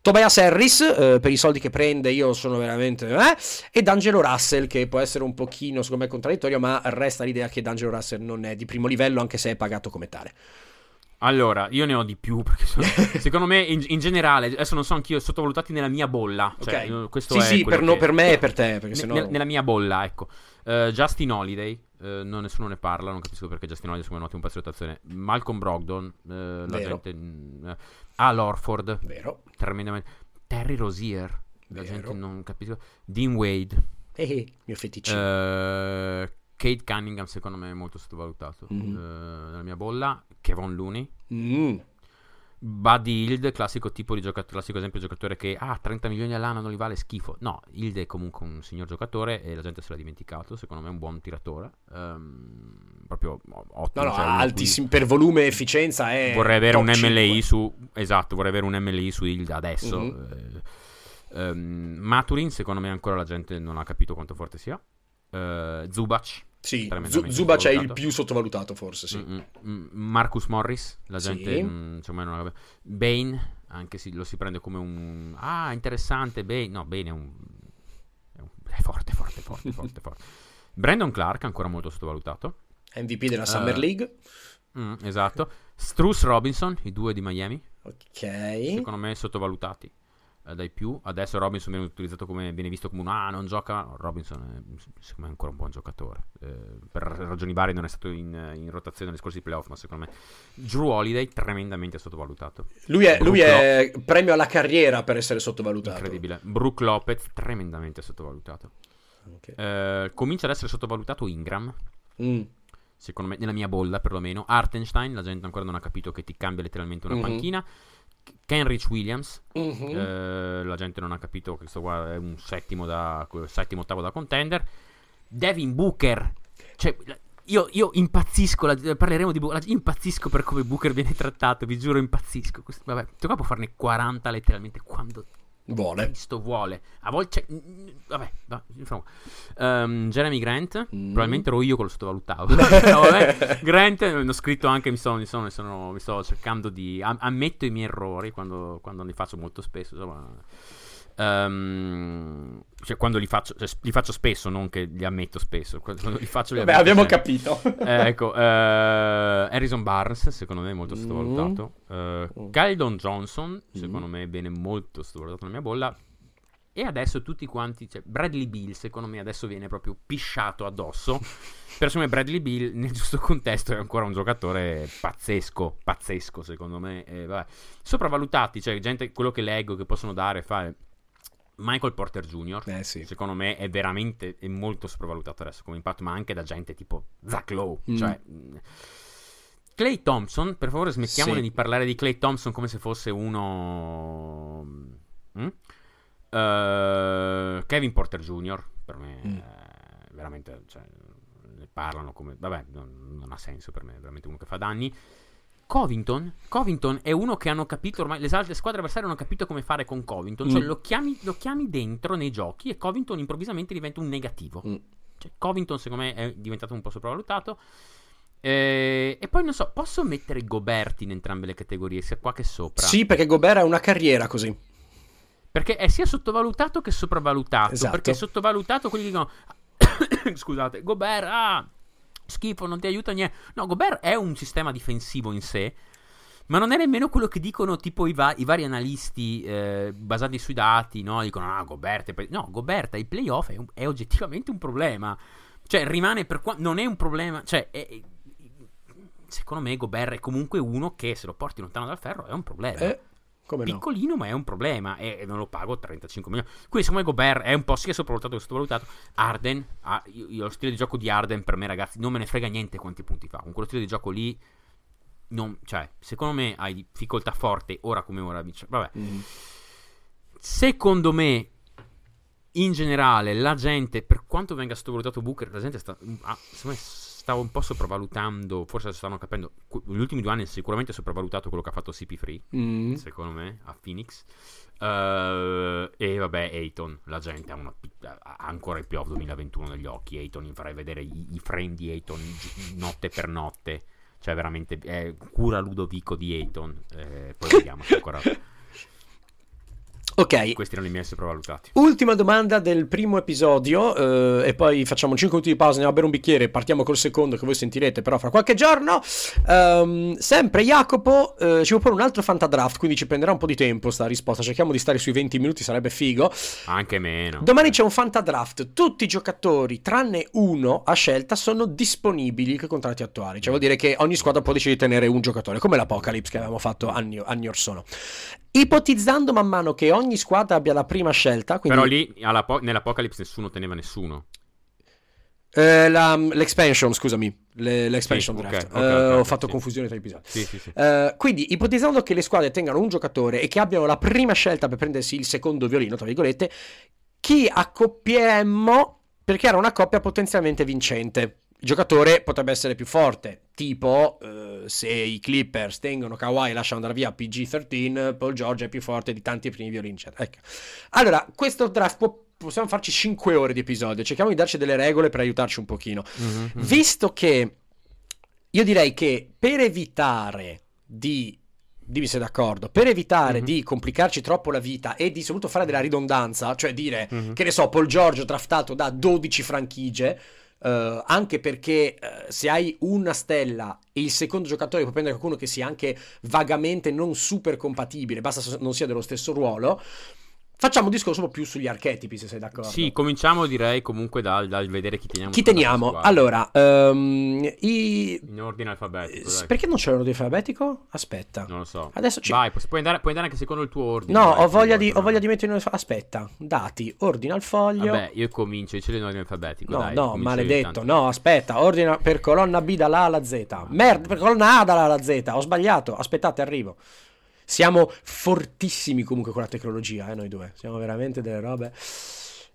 Tobias Harris, eh, per i soldi che prende, io sono veramente. Eh, e D'Angelo Russell, che può essere un pochino, secondo me, contraddittorio, ma resta l'idea che D'Angelo Russell non è di primo livello, anche se è pagato come tale. Allora, io ne ho di più perché sono- secondo me in, in generale, adesso non so anch'io, sottovalutati nella mia bolla. Cioè, Ok. eh, questo Sì, è sì, per, no- che- per me e per te, perché Ne- sennò... nel- nella mia bolla, ecco. Eh, Justin Holiday, eh, non, nessuno ne parla, non capisco perché Justin Holiday secondo me noti un pezzo di rotazione. Malcolm Brogdon, eh, la gente... mm, eh, Al Orford, Vero. tremendamente... Terry Rosier, la Vero. gente non capisco. Dean Wade, Eh, mio feticino. eh, Kate Cunningham secondo me è molto sottovalutato. Mhm. Eh, nella mia bolla, Kevon Looney. Mm. Buddy Hild, classico tipo di giocatore, classico esempio di giocatore che ah 30 milioni all'anno non gli vale schifo. No, Hild è comunque un signor giocatore e la gente se l'ha dimenticato. Secondo me è un buon tiratore. Ehm, proprio No, ottimo. no, cioè, uno altissimo per volume e efficienza è Vorrei avere un MLI 5. su. Esatto, vorrei avere un MLI su Hild adesso. Mhm. Eh, ehm, Maturin, secondo me ancora la gente non ha capito quanto forte sia. Eh, Zubac. Sì, tremendamente Zu- Zubac è il più sottovalutato forse, sì. Mm, mm, mm, Marcus Morris, la Sì. gente mm, insomma non la- Bane, anche se lo si prende come un ah, interessante Bane, no, Bane è un è, un- è forte, forte, forte, forte, forte. Brandon Clark ancora molto sottovalutato. MVP della Summer Eh, League. Mm, esatto. Struce Robinson, i due di Miami, Ok. secondo me sottovalutati. Eh, dai più adesso Robinson viene utilizzato come viene visto come un ah non gioca Robinson è, secondo me è ancora un buon giocatore Eh, per ragioni varie non è stato in, in rotazione negli scorsi playoff ma secondo me Drew Holiday tremendamente sottovalutato Lui è, lui è premio alla carriera per essere sottovalutato. Incredibile. Brook Lopez, tremendamente sottovalutato. Ok. Eh, comincia ad essere sottovalutato Ingram. Mm. Secondo me, nella mia bolla perlomeno. Artenstein, la gente ancora non ha capito che ti cambia letteralmente una Mhm. panchina. Kenrich Williams, Mhm. eh, la gente non ha capito che questo qua è un settimo, da, settimo ottavo da contender. Devin Booker, cioè. Io, io impazzisco, la- parleremo di Booker, impazzisco per come Booker viene trattato, vi giuro impazzisco. Questo- vabbè, questo qua può farne 40 letteralmente quando Vuole. Cristo vuole. A volte. cioè, vabbè, va. Ehm, Jeremy Grant. Mm. Probabilmente ero io che lo sottovalutavo. Però, vabbè, Grant, eh, l'ho scritto anche. Mi sto, mi sono, mi sono- mi sto cercando di. am- ammetto i miei errori quando, quando li faccio molto spesso. Insomma. Ehm, cioè, quando li faccio, cioè, li faccio spesso, non che li ammetto spesso. Quando li faccio, li Vabbè, ammetto abbiamo sempre. capito. Eh, ecco, eh, Harrison Barnes, secondo me è molto sottovalutato. Eh, Mm. Keldon Johnson, secondo me viene molto sottovalutato nella mia bolla. E adesso tutti quanti, cioè Bradley Bill, secondo me adesso viene proprio pisciato addosso. Per me Bradley Bill, nel giusto contesto, è ancora un giocatore pazzesco, pazzesco secondo me. E, vabbè. Sopravvalutati, cioè gente, quello che leggo che possono dare fare. Michael Porter Jr. Eh sì. Secondo me è veramente è molto sopravvalutato adesso come impatto, ma anche da gente tipo Zach Lowe. Mm. Cioè. Clay Thompson, per favore, smettiamone Sì. di parlare di Clay Thompson come se fosse uno. Mm? Eh, Kevin Porter Jr. Per me Mm. è veramente. Cioè, ne parlano come... Vabbè, non, non ha senso per me, è veramente uno che fa danni. Covington, Covington è uno che hanno capito ormai, le altre squadre avversarie hanno capito come fare con Covington, cioè Mm. lo, chiami, lo chiami dentro nei giochi e Covington improvvisamente diventa un negativo. Mm. Cioè, Covington secondo me è diventato un po' sopravvalutato. Eh, e poi non so, posso mettere Gobert in entrambe le categorie, sia qua che sopra? Sì, perché Gobert ha una carriera così. Perché è sia sottovalutato che sopravvalutato. Esatto. Perché sottovalutato quelli dicono scusate, Gobert ah, schifo, non ti aiuta niente. No, Gobert è un sistema difensivo in sé. Ma non è nemmeno quello che dicono tipo i, va- i vari analisti eh, basati sui dati, no? Dicono, ah, Gobert pe-". No, Gobert ai playoff è, un- è oggettivamente un problema. Cioè, rimane per qua... Non è un problema... Cioè, è- secondo me Gobert è comunque uno che se lo porti lontano dal ferro è un problema Eh, come no? piccolino, ma è un problema. E, e non lo pago 35 milioni. Quindi, secondo me, Gobert è un po' sia sopravvalutato che sottovalutato. Arden, ah, io, io lo stile di gioco di Arden, per me, ragazzi, non me ne frega niente quanti punti fa. Con quello stile di gioco lì, non, cioè, secondo me hai difficoltà forte ora come ora. vincere. Vabbè, Mm. secondo me. In generale, la gente, per quanto venga sottovalutato Booker, la gente sta, ah, secondo me stava un po' sopravvalutando, forse stanno capendo. Negli ultimi due anni, sicuramente sopravvalutato quello che ha fatto CP3 Mm. secondo me, a Phoenix. Eh, e vabbè, Ayton, la gente ha, una ha ancora il playoff 2021 negli occhi. Ayton, farei vedere i, i frame di Ayton notte per notte. Cioè, veramente, è cura Ludovico di Ayton. Eh, poi vediamo se ancora. Ok, Questi erano i miei sopravvalutati. ultima domanda del primo episodio eh, e poi facciamo 5 minuti di pausa, andiamo a bere un bicchiere e partiamo col secondo che voi sentirete però fra qualche giorno. Ehm, sempre Jacopo eh, ci vuole porre un altro fantadraft, quindi ci prenderà un po' di tempo sta risposta, cerchiamo di stare sui 20 minuti, sarebbe figo. Anche meno. Domani c'è un fantadraft, tutti i giocatori tranne uno a scelta sono disponibili con contratti attuali, cioè vuol dire che ogni squadra può decidere di tenere un giocatore, come l'Apocalypse che avevamo fatto anni, anni or sono. Ipotizzando man mano che ogni squadra abbia la prima scelta, quindi Però lì po- nell'Apocalypse nessuno teneva nessuno. eh, la- l'expansion, scusami, le- l'expansion Sì, draft. ok, Eh, ok, ho ok, fatto sì. confusione tra i episodi. Sì. Eh, quindi, ipotizzando che le squadre tengano un giocatore e che abbiano la prima scelta per prendersi il secondo violino, tra virgolette, chi accoppieremmo per creare una coppia potenzialmente vincente? Il giocatore potrebbe essere più forte, tipo eh, se i Clippers tengono Kawhi e lasciano andare via PG-13, Paul George è più forte di tanti primi violini. Ecco. Allora, questo draft può- possiamo farci 5 ore di episodio, cerchiamo di darci delle regole per aiutarci un pochino. Mhm, mhm. Visto che io direi che per evitare di dimmi se d'accordo, per evitare Mhm. di complicarci troppo la vita e di soprattutto fare della ridondanza, cioè dire Mhm. che ne so, Paul George draftato da 12 franchigie, eh, anche perché eh, se hai una stella e il secondo giocatore puoi prendere qualcuno che sia anche vagamente non super compatibile, basta non sia dello stesso ruolo. Facciamo un discorso un po' più sugli archetipi, se sei d'accordo. Sì, cominciamo direi comunque dal, dal vedere chi teniamo. Chi teniamo? Allora, ehm, i... In ordine alfabetico, dai. perché non c'è l'ordine alfabetico? Aspetta. Non lo so. Adesso ci- Vai, puoi, andare, puoi andare anche secondo il tuo ordine. No, vai, ho voglia, di, ho voglia di mettere in Aspetta, dati, ordine al foglio. Vabbè, io comincio, io ce l'ho in ordine alfabetico. No, dai, no, maledetto. No, aspetta, ordina per colonna B dalla A alla Z. Merda, per colonna A dalla A alla Z. Ho sbagliato. Aspettate, arrivo. Siamo fortissimi comunque con la tecnologia, eh, noi due. Siamo veramente delle robe.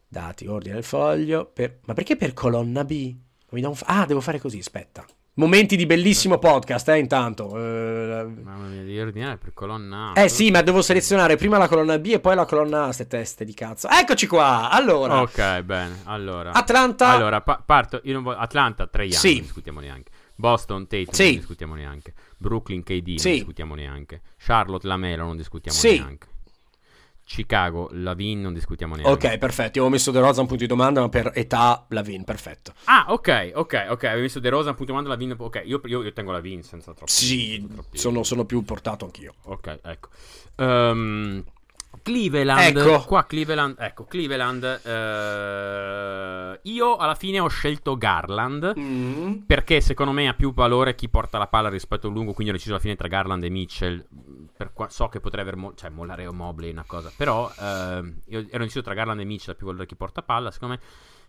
Dati, ordine al foglio. per- Ma perché per colonna B? F- Ah, devo fare così, aspetta. Momenti di bellissimo podcast, eh, intanto. Eh, Mamma mia, devi ordinare per colonna A. Eh sì, ma devo selezionare prima la colonna B e poi la colonna A, ste teste di cazzo. Eccoci qua. Allora, Ok, bene. Allora. Atlanta. Allora, pa- parto. Io non voglio... Atlanta, 3 anni. Sì. Non discutiamo neanche. Boston, Tatum, Sì. non discutiamo neanche. Brooklyn, KD, Sì. non discutiamo neanche. Charlotte, Lamelo, non discutiamo Sì. neanche. Chicago, Lavin, non discutiamo neanche. Ok, perfetto. Io avevo messo De Rosa un punto di domanda, ma per età Lavin, perfetto. Ah, ok, ok, ok. Avevo visto De Rosa, appunto, domanda Lavin. Ok, io, io, io tengo Lavin senza troppo. Sì, troppi- sono, sono più portato anch'io. Ok, ecco. Ehm, Cleveland. Ecco. Qua Cleveland. Ecco, Cleveland. eh, io alla fine ho scelto Garland. Mm. Perché secondo me ha più valore chi porta la palla rispetto a lungo. Quindi ho deciso alla fine tra Garland e Mitchell. Qua- so che potrei aver mo- cioè, mollare o Mobley una cosa. Però ehm, io ero deciso tra Garland e Mitchell. Ha più valore chi porta palla. Secondo me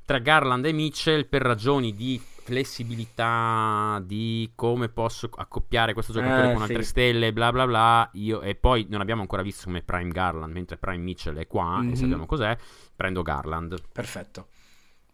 tra Garland e Mitchell per ragioni di flessibilità, di come posso accoppiare questo giocatore Eh, con altre sì. stelle, bla bla bla. Io, e poi non abbiamo ancora visto come Prime Garland, mentre Prime Mitchell è qua Mhm. e sappiamo cos'è. Prendo Garland. Perfetto.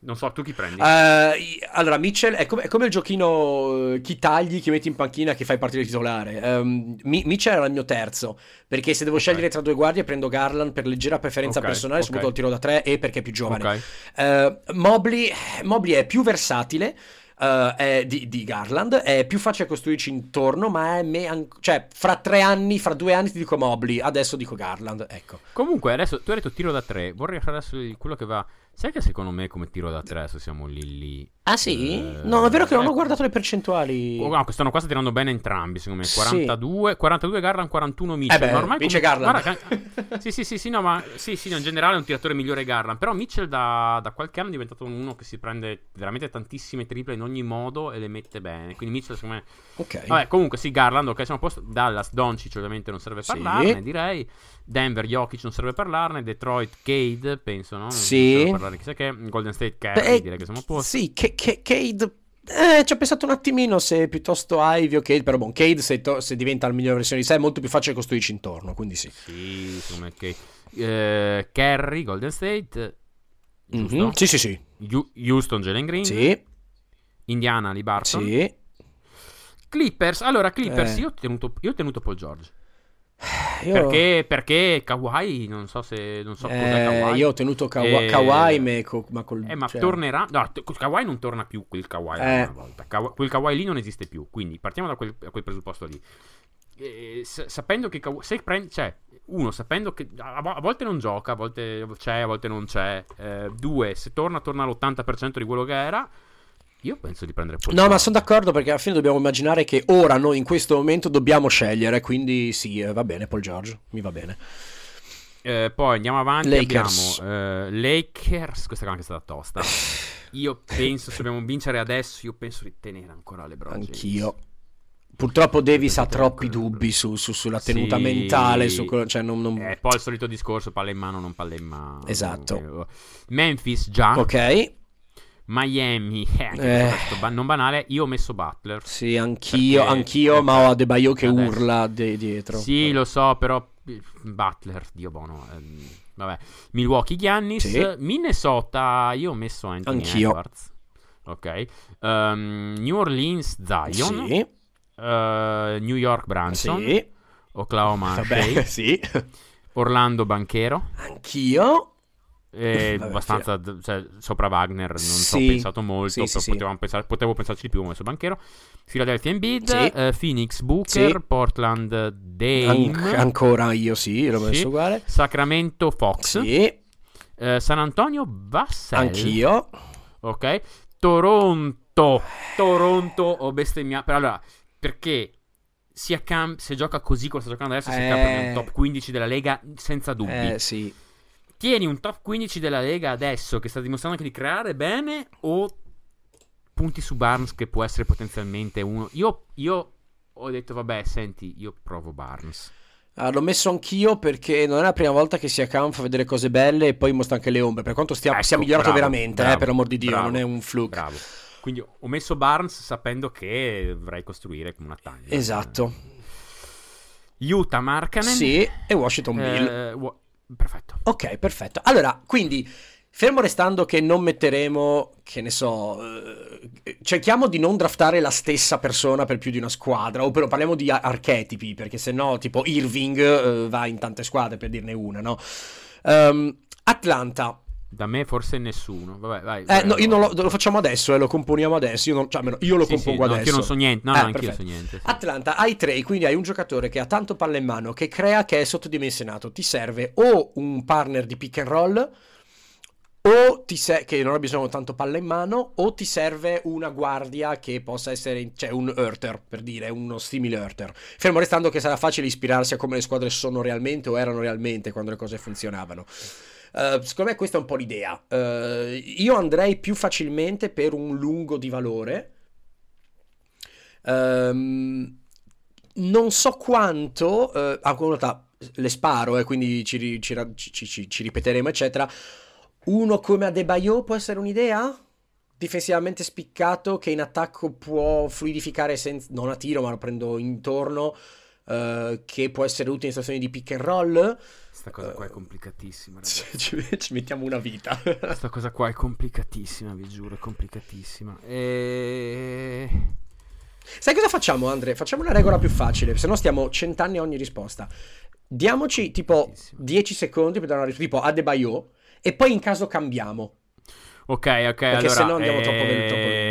Non so, tu chi prendi? I- allora, Mitchell è come, è come il giochino eh, chi tagli, chi metti in panchina, chi fai partire titolare. Ehm, Mi- Mitchell era il mio terzo, perché se devo scegliere tra due guardie prendo Garland per leggera preferenza Ok, personale, ok. soprattutto al tiro da tre e perché è più giovane. Eh, Mobley, Mobley è più versatile eh, è di, di Garland, è più facile costruirci intorno, ma è me an- cioè fra tre anni, fra due anni ti dico Mobley, adesso dico Garland, ecco. Comunque, adesso tu hai detto tiro da tre. Vorrei fare adesso quello che va. Sai che secondo me, come tiro da tre, adesso siamo lì lì. Ah sì? Eh, no, è vero che non ho ecco. guardato le percentuali. Oh, no, stanno qua sta tirando bene entrambi, secondo me. Sì. 42, 42 Garland, 41 Mitchell. Eh beh, ma ormai vince come- Garland. guarda sì, sì, sì, sì, no, ma sì, sì, no, in generale è un tiratore migliore Garland. Però Mitchell da, da qualche anno è diventato uno che si prende veramente tantissime triple in ogni modo e le mette bene. Quindi Mitchell, secondo me. Ok. Vabbè, comunque sì, Garland, ok, siamo a posto. Dallas, Doncic, ovviamente non serve Sì. parlarne, direi. Denver, Jokic non serve parlarne. Detroit, Cade, penso, no? Non Sì. serve parlare chissà che. Golden State, Curry, Beh, direi che siamo a posto. Sì, che, che- Cade. Eh, ci ho pensato un attimino se piuttosto Ivy o Cade, però bon, Cade se, to- se diventa la migliore versione di sé è molto più facile costruirci intorno, quindi sì. Sì, secondo me Cade. Eh, Kerry, Golden State. Mhm, Sì, sì, sì. Hu- Houston, Jalen Green. Sì, Indiana, Lee Barton. sì. Clippers. Allora, Clippers, Eh. io, ho tenuto, io ho tenuto Paul George. Io, Perché, perché Kawhi, non so se non so cos'è eh, Kawhi. io ho tenuto Kawa- Eh, Kawhi, ma, co- ma col... Eh, ma cioè- tornerà. No, Kawhi non torna più quel Kawhi Eh. una volta. Kawa- quel Kawhi lì non esiste più. Quindi partiamo da quel, da quel presupposto lì. Eh, sa- sapendo che Kawhi. Se prendi. Cioè, uno, sapendo che a, a volte non gioca, a volte c'è, a volte non c'è. Eh, due, se torna, torna all'80% di quello che era. Io penso di prendere Paul No, ma sono d'accordo perché alla fine dobbiamo immaginare che ora noi in questo momento dobbiamo scegliere, quindi sì, eh, va bene Paul George, mi va bene. Eh, poi andiamo avanti. Lakers. Abbiamo eh, Lakers. Questa è anche stata tosta. Io penso, se dobbiamo vincere adesso, io penso di tenere ancora LeBron James. Anch'io. Purtroppo Davis ha troppi dubbi su- su- sulla Sì. tenuta mentale, su quello, cioè non... non- Eh, poi il solito discorso, palla in mano, non palla in mano. Esatto. Memphis già. Ok, Miami, eh, Eh. questo ba- non banale. Io ho messo Butler. sì, anch'io, Perché- anch'io, ma ho Adebayo che Adesso. urla de- dietro. Sì, lo so, però eh, Butler, Dio buono. ehm, vabbè. Milwaukee Giannis, Sì. Minnesota, io ho messo Anthony Anch'io. Edwards. Ok. Ehm, New Orleans Zion. Sì, Eh, New York Branson. sì, Oklahoma vabbè, sì. Orlando Banchero. Anch'io. Eh, Vabbè, abbastanza d- cioè, sopra Wagner, non ci ho Sì. pensato molto. Sì, sì, sì. pensare- potevo pensarci di più, messo Banchero. Philadelphia Embiid, Sì. eh, Phoenix Booker, Sì. Portland Dame, An- ancora io sì, l'ho Sì. messo uguale. Sacramento Fox, Sì, eh, San Antonio Vassell. anch'io. Ok. Toronto. Toronto ho bestemmiato. Però allora, perché sia Cam, se gioca così come sta giocando adesso, Eh. Cam è un top 15 della Lega senza dubbi. Eh, sì. Tieni un top 15 della Lega adesso che sta dimostrando anche di creare bene o punti su Barnes che può essere potenzialmente uno. Io, io ho detto, vabbè, senti, io provo Barnes. Ah, l'ho messo anch'io perché non è la prima volta che sia Cam fa vedere cose belle e poi mostra anche le ombre. Per quanto stia, Ecco, sia migliorato bravo, veramente, eh, bravo, per l'amor di Dio, bravo, non è un fluke. Bravo. Quindi ho messo Barnes sapendo che dovrei costruire come una taglia. Esatto. Utah Markkanen. Sì, e Washington Bill. Eh, perfetto. Ok, perfetto. Allora, quindi, fermo restando che non metteremo, che ne so, eh, cerchiamo di non draftare la stessa persona per più di una squadra, ovvero parliamo di archetipi, perché se no, tipo Irving eh, va in tante squadre, per dirne una, no? Ehm, Atlanta. Da me forse nessuno. Vabbè, vai. Eh, vai, no, io non lo, lo facciamo adesso e lo componiamo adesso. Io, non, cioè, almeno io lo Sì, sì, compongo no, adesso. Io non so niente. No, Eh, no, anch'io so niente. sì. Atlanta, hai tre, quindi hai un giocatore che ha tanto palla in mano, che crea, che è sottodimensionato. Ti serve o un partner di pick and roll, o ti se- che non ha bisogno tanto palla in mano, o ti serve una guardia che possa essere, cioè un hurter, per dire, uno simile hurter. Fermo restando che sarà facile ispirarsi a come le squadre sono realmente o erano realmente quando le cose funzionavano. Eh, secondo me questa è un po' l'idea. Eh, io andrei più facilmente per un lungo di valore. Ehm, non so quanto, eh, ancora una volta le sparo, eh, quindi ci- ci- ci- ci ripeteremo, eccetera. Uno come Adebayo può essere un'idea? Difensivamente spiccato, che in attacco può fluidificare senza, non a tiro, ma lo prendo intorno. Eh, che può essere utile in situazioni di pick and roll. Questa cosa qua è Eh, complicatissima, Ci, ci mettiamo una vita. Questa cosa qua è complicatissima, vi giuro, è complicatissima. E... Sai cosa facciamo, Andre? Facciamo una regola più facile, se no stiamo cent'anni a ogni risposta. Diamoci tipo Complicatissimo. 10 secondi per dare una risposta, tipo Adebayo, e poi in caso cambiamo. Ok, ok, allora... se no andiamo troppo veloci, troppo eh,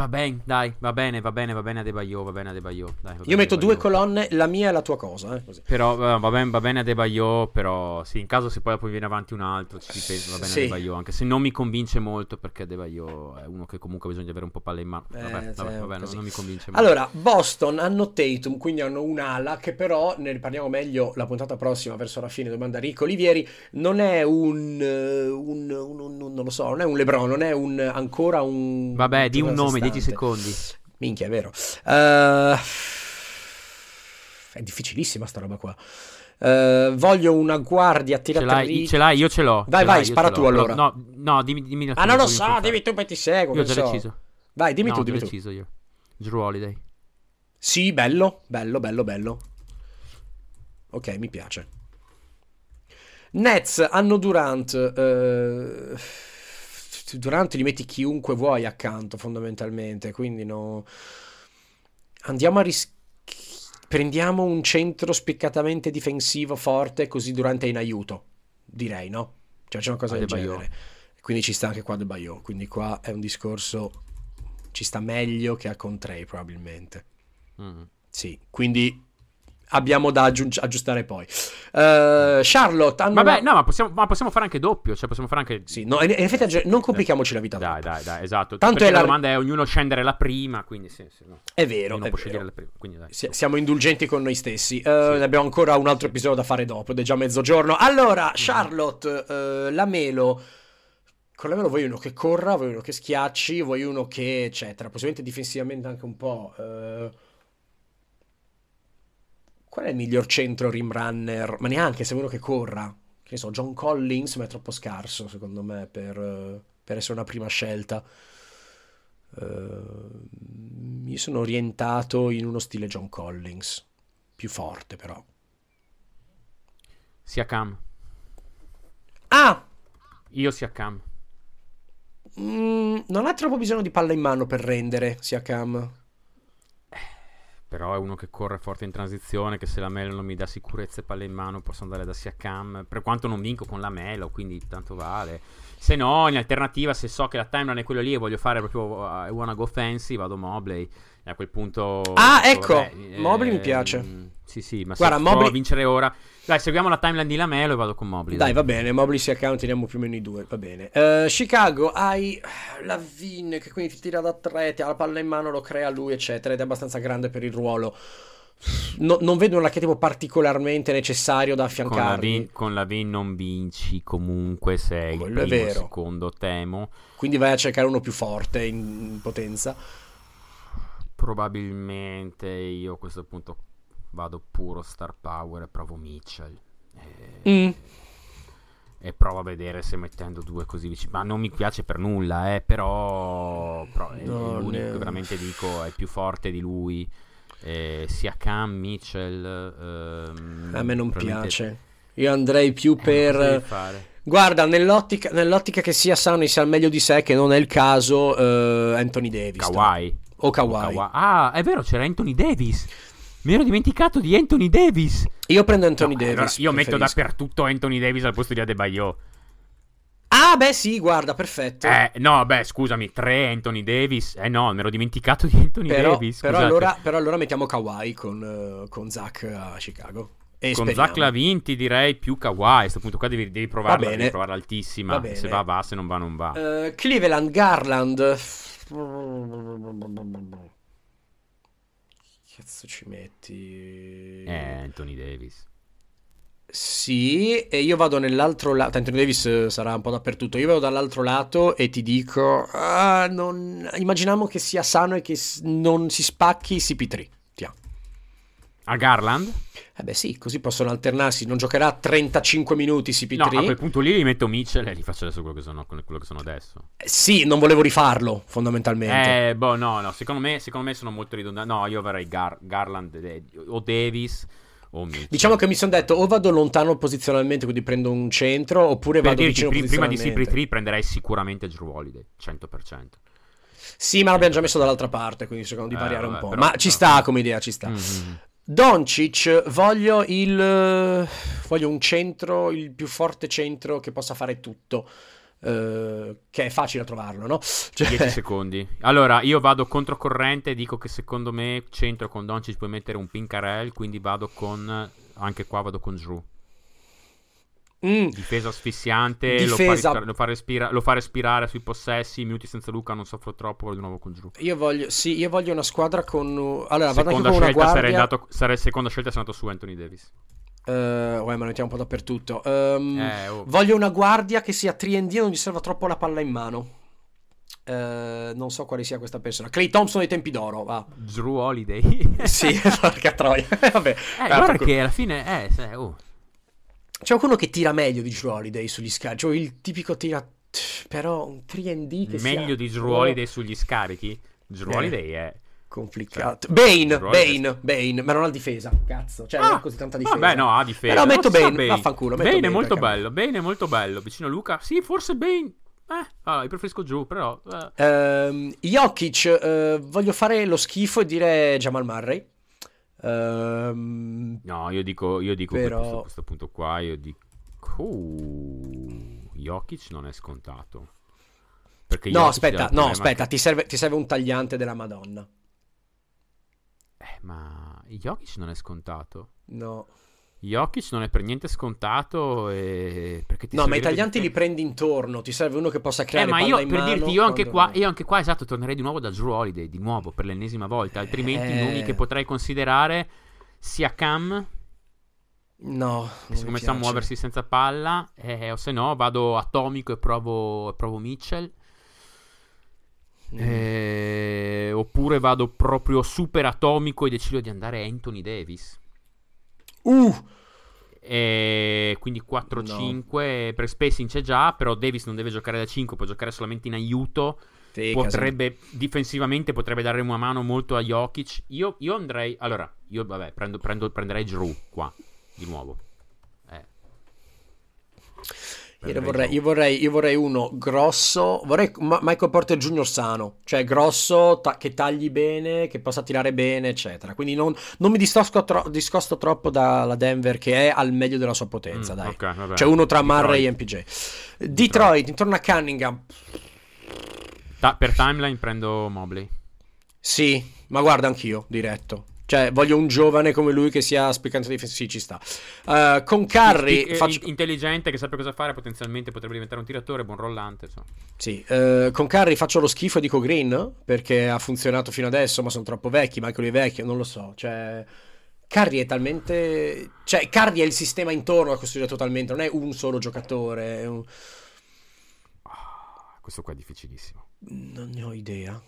Va bene, dai, va bene, va bene, va bene A Adebayo, va bene Adebayo. Dai, va Io metto due colonne, la mia e la tua cosa. Eh, però eh, va bene, va bene A Adebayo, però sì, in caso se poi, poi viene avanti un altro ci ripeto, va bene sì. Adebayo, anche se non mi convince molto perché Adebayo è uno che comunque bisogna avere un po' palle in mano. Vabbè, eh, vabbè, vabbè non, non, mi convince molto. Allora, Boston hanno Tatum, quindi hanno un'ala che però, ne parliamo meglio la puntata prossima verso la fine, domanda Rico Olivieri, non è un, eh, un, un, un non lo so, non è un Lebron, non è un, ancora un... Vabbè, di un nome, di 20 secondi. Minchia, è vero. Uh, è difficilissima sta roba qua. Uh, voglio una guardia tirata Ce, ce l'hai, io ce l'ho. Dai, ce vai, spara tu allora. No, no, dimmi, dimmi Ah, non lo so, insultare. dimmi tu poi ti seguo. Io ho già so. deciso. Vai, dimmi no, tu, dimmi ho tu. Deciso io. Drew Holiday. Sì, bello, bello, bello, bello. Ok, mi piace. Nets hanno Durant. Uh... Durant li metti chiunque vuoi accanto, fondamentalmente. Quindi no. Andiamo a rischiare. Prendiamo un centro spiccatamente difensivo forte, così Durant è in aiuto. Direi, no? Cioè, c'è una cosa del Adebayo. genere. Quindi ci sta anche qua Bayo. Quindi qua è un discorso. Ci sta meglio che a Contrey, probabilmente. Mm. Sì, quindi abbiamo da aggiung- aggiustare poi. Eh, Charlotte hanno Vabbè, la- no, ma possiamo, ma possiamo fare anche doppio. Cioè, possiamo fare anche. Sì, no, in, in effetti non complichiamoci la vita Dai, troppo. dai, dai, esatto. Tanto Perché è la la- domanda è ognuno scendere la prima, quindi sì, sì, no. È vero, Ognuno è può vero. scegliere la prima, quindi dai. Si- Siamo indulgenti con noi stessi. Eh, Abbiamo ancora un altro episodio da fare dopo, ed è già mezzogiorno. Allora, Charlotte, eh, la Melo. Con la Melo vuoi uno che corra, vuoi uno che schiacci, vuoi uno che eccetera. Possibilmente difensivamente anche un po'. eh, Qual è il miglior centro rim runner? Ma neanche se uno che corra. Che ne so, John Collins, ma è troppo scarso secondo me per, eh, per essere una prima scelta. Eh, io sono orientato in uno stile John Collins, più forte però. Sia Cam. Ah! Io sia Cam. mm, non ha troppo bisogno di palla in mano per rendere, sia Cam. Però è uno che corre forte in transizione, che se la Melo non mi dà sicurezza e palle in mano posso andare da Siakam, per quanto non vinco con la Melo, quindi tanto vale. Se no, in alternativa, se so che la timeline è quello lì e voglio fare proprio uh, I wanna go fancy, vado Mobley. E a quel punto... Ah, ecco, vabbè, Mobley mi ehm, piace. Sì, sì, ma Guarda, se Mobley- vincere ora... Dai, seguiamo la timeline di Lamelo e vado con Mobley. Dai, va bene, Mobley sia Cam, teniamo più o meno i due, va bene. Eh, Chicago, hai la Vin che quindi ti tira da tre, ti ha la palla in mano, lo crea lui, eccetera, ed è abbastanza grande per il ruolo. No- non vedo un archetipo particolarmente necessario da. Vin, con la Vin non vinci comunque sei il Quello è primo, vero. secondo temo. Quindi vai a cercare uno più forte in, in potenza. Probabilmente io a questo punto vado puro star power e provo Mitchell. E, Mm. e provo a vedere se mettendo due così vicini. Ma non mi piace per nulla, eh, però, però è, No, l'unico che veramente dico è più forte di lui. Eh, sia Cam, Mitchell. ehm, A me non probabilmente- piace. Io andrei più Eh, per... fare? Guarda, nell'ottica, nell'ottica che sia sano e sia al meglio di sé, che non è il caso, eh, Anthony Davis. Kawhi. O Kawhi. Ah, è vero, c'era Anthony Davis. Mi ero dimenticato di Anthony Davis. Io prendo Anthony No, Davis. allora io metto preferisco. dappertutto Anthony Davis al posto di Adebayo. Ah, beh, sì, guarda, perfetto. Eh, no, beh, scusami, tre Anthony Davis. Eh no, mi ero dimenticato di Anthony però, Davis. però allora, però allora mettiamo Kawhi con, eh, con Zach a Chicago. E Con speriamo. Zach Lavin ti direi più Kawhi. A questo punto qua devi, devi provarla, Va bene. devi provarla altissima. Va. Se va, va, se non va, non va. Eh, Cleveland, Garland. Cazzo ci metti? Eh, Anthony Davis. Sì, e io vado nell'altro lato. Anthony Davis eh, sarà un po' dappertutto. Io vado dall'altro lato e ti dico: ah, non- immaginiamo che sia sano e che non si spacchi CP3. A Garland? Eh beh sì, così possono alternarsi, non giocherà 35 minuti CP3. No, a quel punto lì li metto Mitchell e li faccio adesso quello che sono, quello che sono adesso. Eh, sì, non volevo rifarlo, fondamentalmente. Eh, boh, no, no, secondo me, secondo me sono molto ridondanti. No, io avrei Gar- Garland eh, o Davis o Mitchell. Diciamo che mi sono detto o vado lontano posizionalmente, quindi prendo un centro, oppure Per vado dirti, vicino pri- prima di posizionalmente. CP3 prenderei sicuramente Drew Holiday, 100%. Sì, ma l'abbiamo già messo dall'altra parte, quindi secondo di Eh, variare vabbè, un po'. però- ma ci però- sta come idea, ci sta. Mhm. Doncic, voglio il voglio un centro, il più forte centro che possa fare tutto. eh, che è facile trovarlo, no? Cioè, 10 secondi. Allora, io vado controcorrente e dico che secondo me centro con Doncic puoi mettere un Pincarel, quindi vado con anche qua vado con Drew. Mm, Difesa asfissiante, Lo, fa Difesa- respira- lo fa respira- lo fa respirare sui possessi, minuti senza Luca, non soffro troppo, vado di nuovo con Drew. io voglio, sì, io voglio una squadra con. Allora, Seconda scelta sarei guardia. andato, sarei seconda scelta sarei andato su Anthony Davis. Eh, uè, ma mettiamo un po' dappertutto. Ehm, Eh, oh. Voglio una guardia che sia 3D e non gli serva troppo la palla in mano. Eh, non so quale sia questa persona. Clay Thompson dei tempi d'oro, va. Drew Holiday. Sì, porca troia. Vabbè. Eh, Ah, guarda che alla fine, eh, se- oh. C'è qualcuno che tira meglio di Drew Holiday sugli scarichi. Cioè il tipico tira. Però un 3D che sia- meglio di Drew Oh, Holiday sugli scarichi. Drew Eh. Holiday è Complicato. Bane, Drew Holiday- Bane, Bane, ma non ha difesa. Cazzo. Cioè, non ha così tanta difesa. Vabbè, no, ha difesa. Però metto so Bane, vaffanculo, metto Bane è Bane, molto bello. Bane è molto bello. Vicino a Luca. Sì, forse Bane. Eh, ah, io preferisco giù, però. eh. Ehm, Jokic, eh, voglio fare lo schifo e dire Jamal Murray. Ehm, No, io dico, io dico Però- a questo, questo punto qua. Io dico. Uh, Jokic non è scontato. Perché no, Jokic aspetta, no, aspetta, che- ti serve, ti serve un tagliante della Madonna. Eh, ma Jokic non è scontato. No, Jokic non è per niente scontato. E... No ma i taglianti di- li prendi intorno. Ti serve uno che possa Eh, creare ma palla io per mano dirti, io anche, qua, io anche qua, esatto, tornerei di nuovo da Drew Holiday, di nuovo per l'ennesima volta. Altrimenti, Eh. i nomi che potrei considerare sia Cam, No, che non si mi comincia a muoversi senza palla, eh, o se no vado atomico e provo, provo Mitchell. Mm. Eh, oppure vado proprio super atomico e decido di andare Anthony Davis. Uh, E quindi 4-5 per spacing c'è già, però Davis non deve giocare da 5, può giocare solamente in aiuto. sì, potrebbe difensivamente potrebbe dare una mano molto a Jokic. Io, io andrei. Allora, io vabbè, prendo, prendo- prenderei Drew qua di nuovo. Eh. Io vorrei, io, vorrei, io vorrei uno grosso, vorrei Ma- Michael Porter Jr. sano, cioè grosso, ta- che tagli bene, che possa tirare bene, eccetera. Quindi non, non mi discosto, tro- discosto troppo dalla Denver che è al meglio della sua potenza, Mm, dai. ok, vabbè. C'è uno tra Detroit. Murray e MPJ. Detroit, intorno a Cunningham. Ta- per timeline prendo Mobley. Sì, ma guarda anch'io, diretto. Cioè, voglio un giovane come lui che sia spiccante difensivo. Sì, ci sta. Eh, con Curry Spi- faccio... in- intelligente che sappia cosa fare, potenzialmente potrebbe diventare un tiratore, buon rollante. insomma. Sì, eh, con Curry faccio lo schifo e dico Green perché ha funzionato fino adesso, ma sono troppo vecchi, lui è vecchio, non lo so. Cioè, Curry è talmente. Cioè, Curry è il sistema intorno a costruire totalmente, non è un solo giocatore. un- Ah, questo qua è difficilissimo. Non ne ho idea.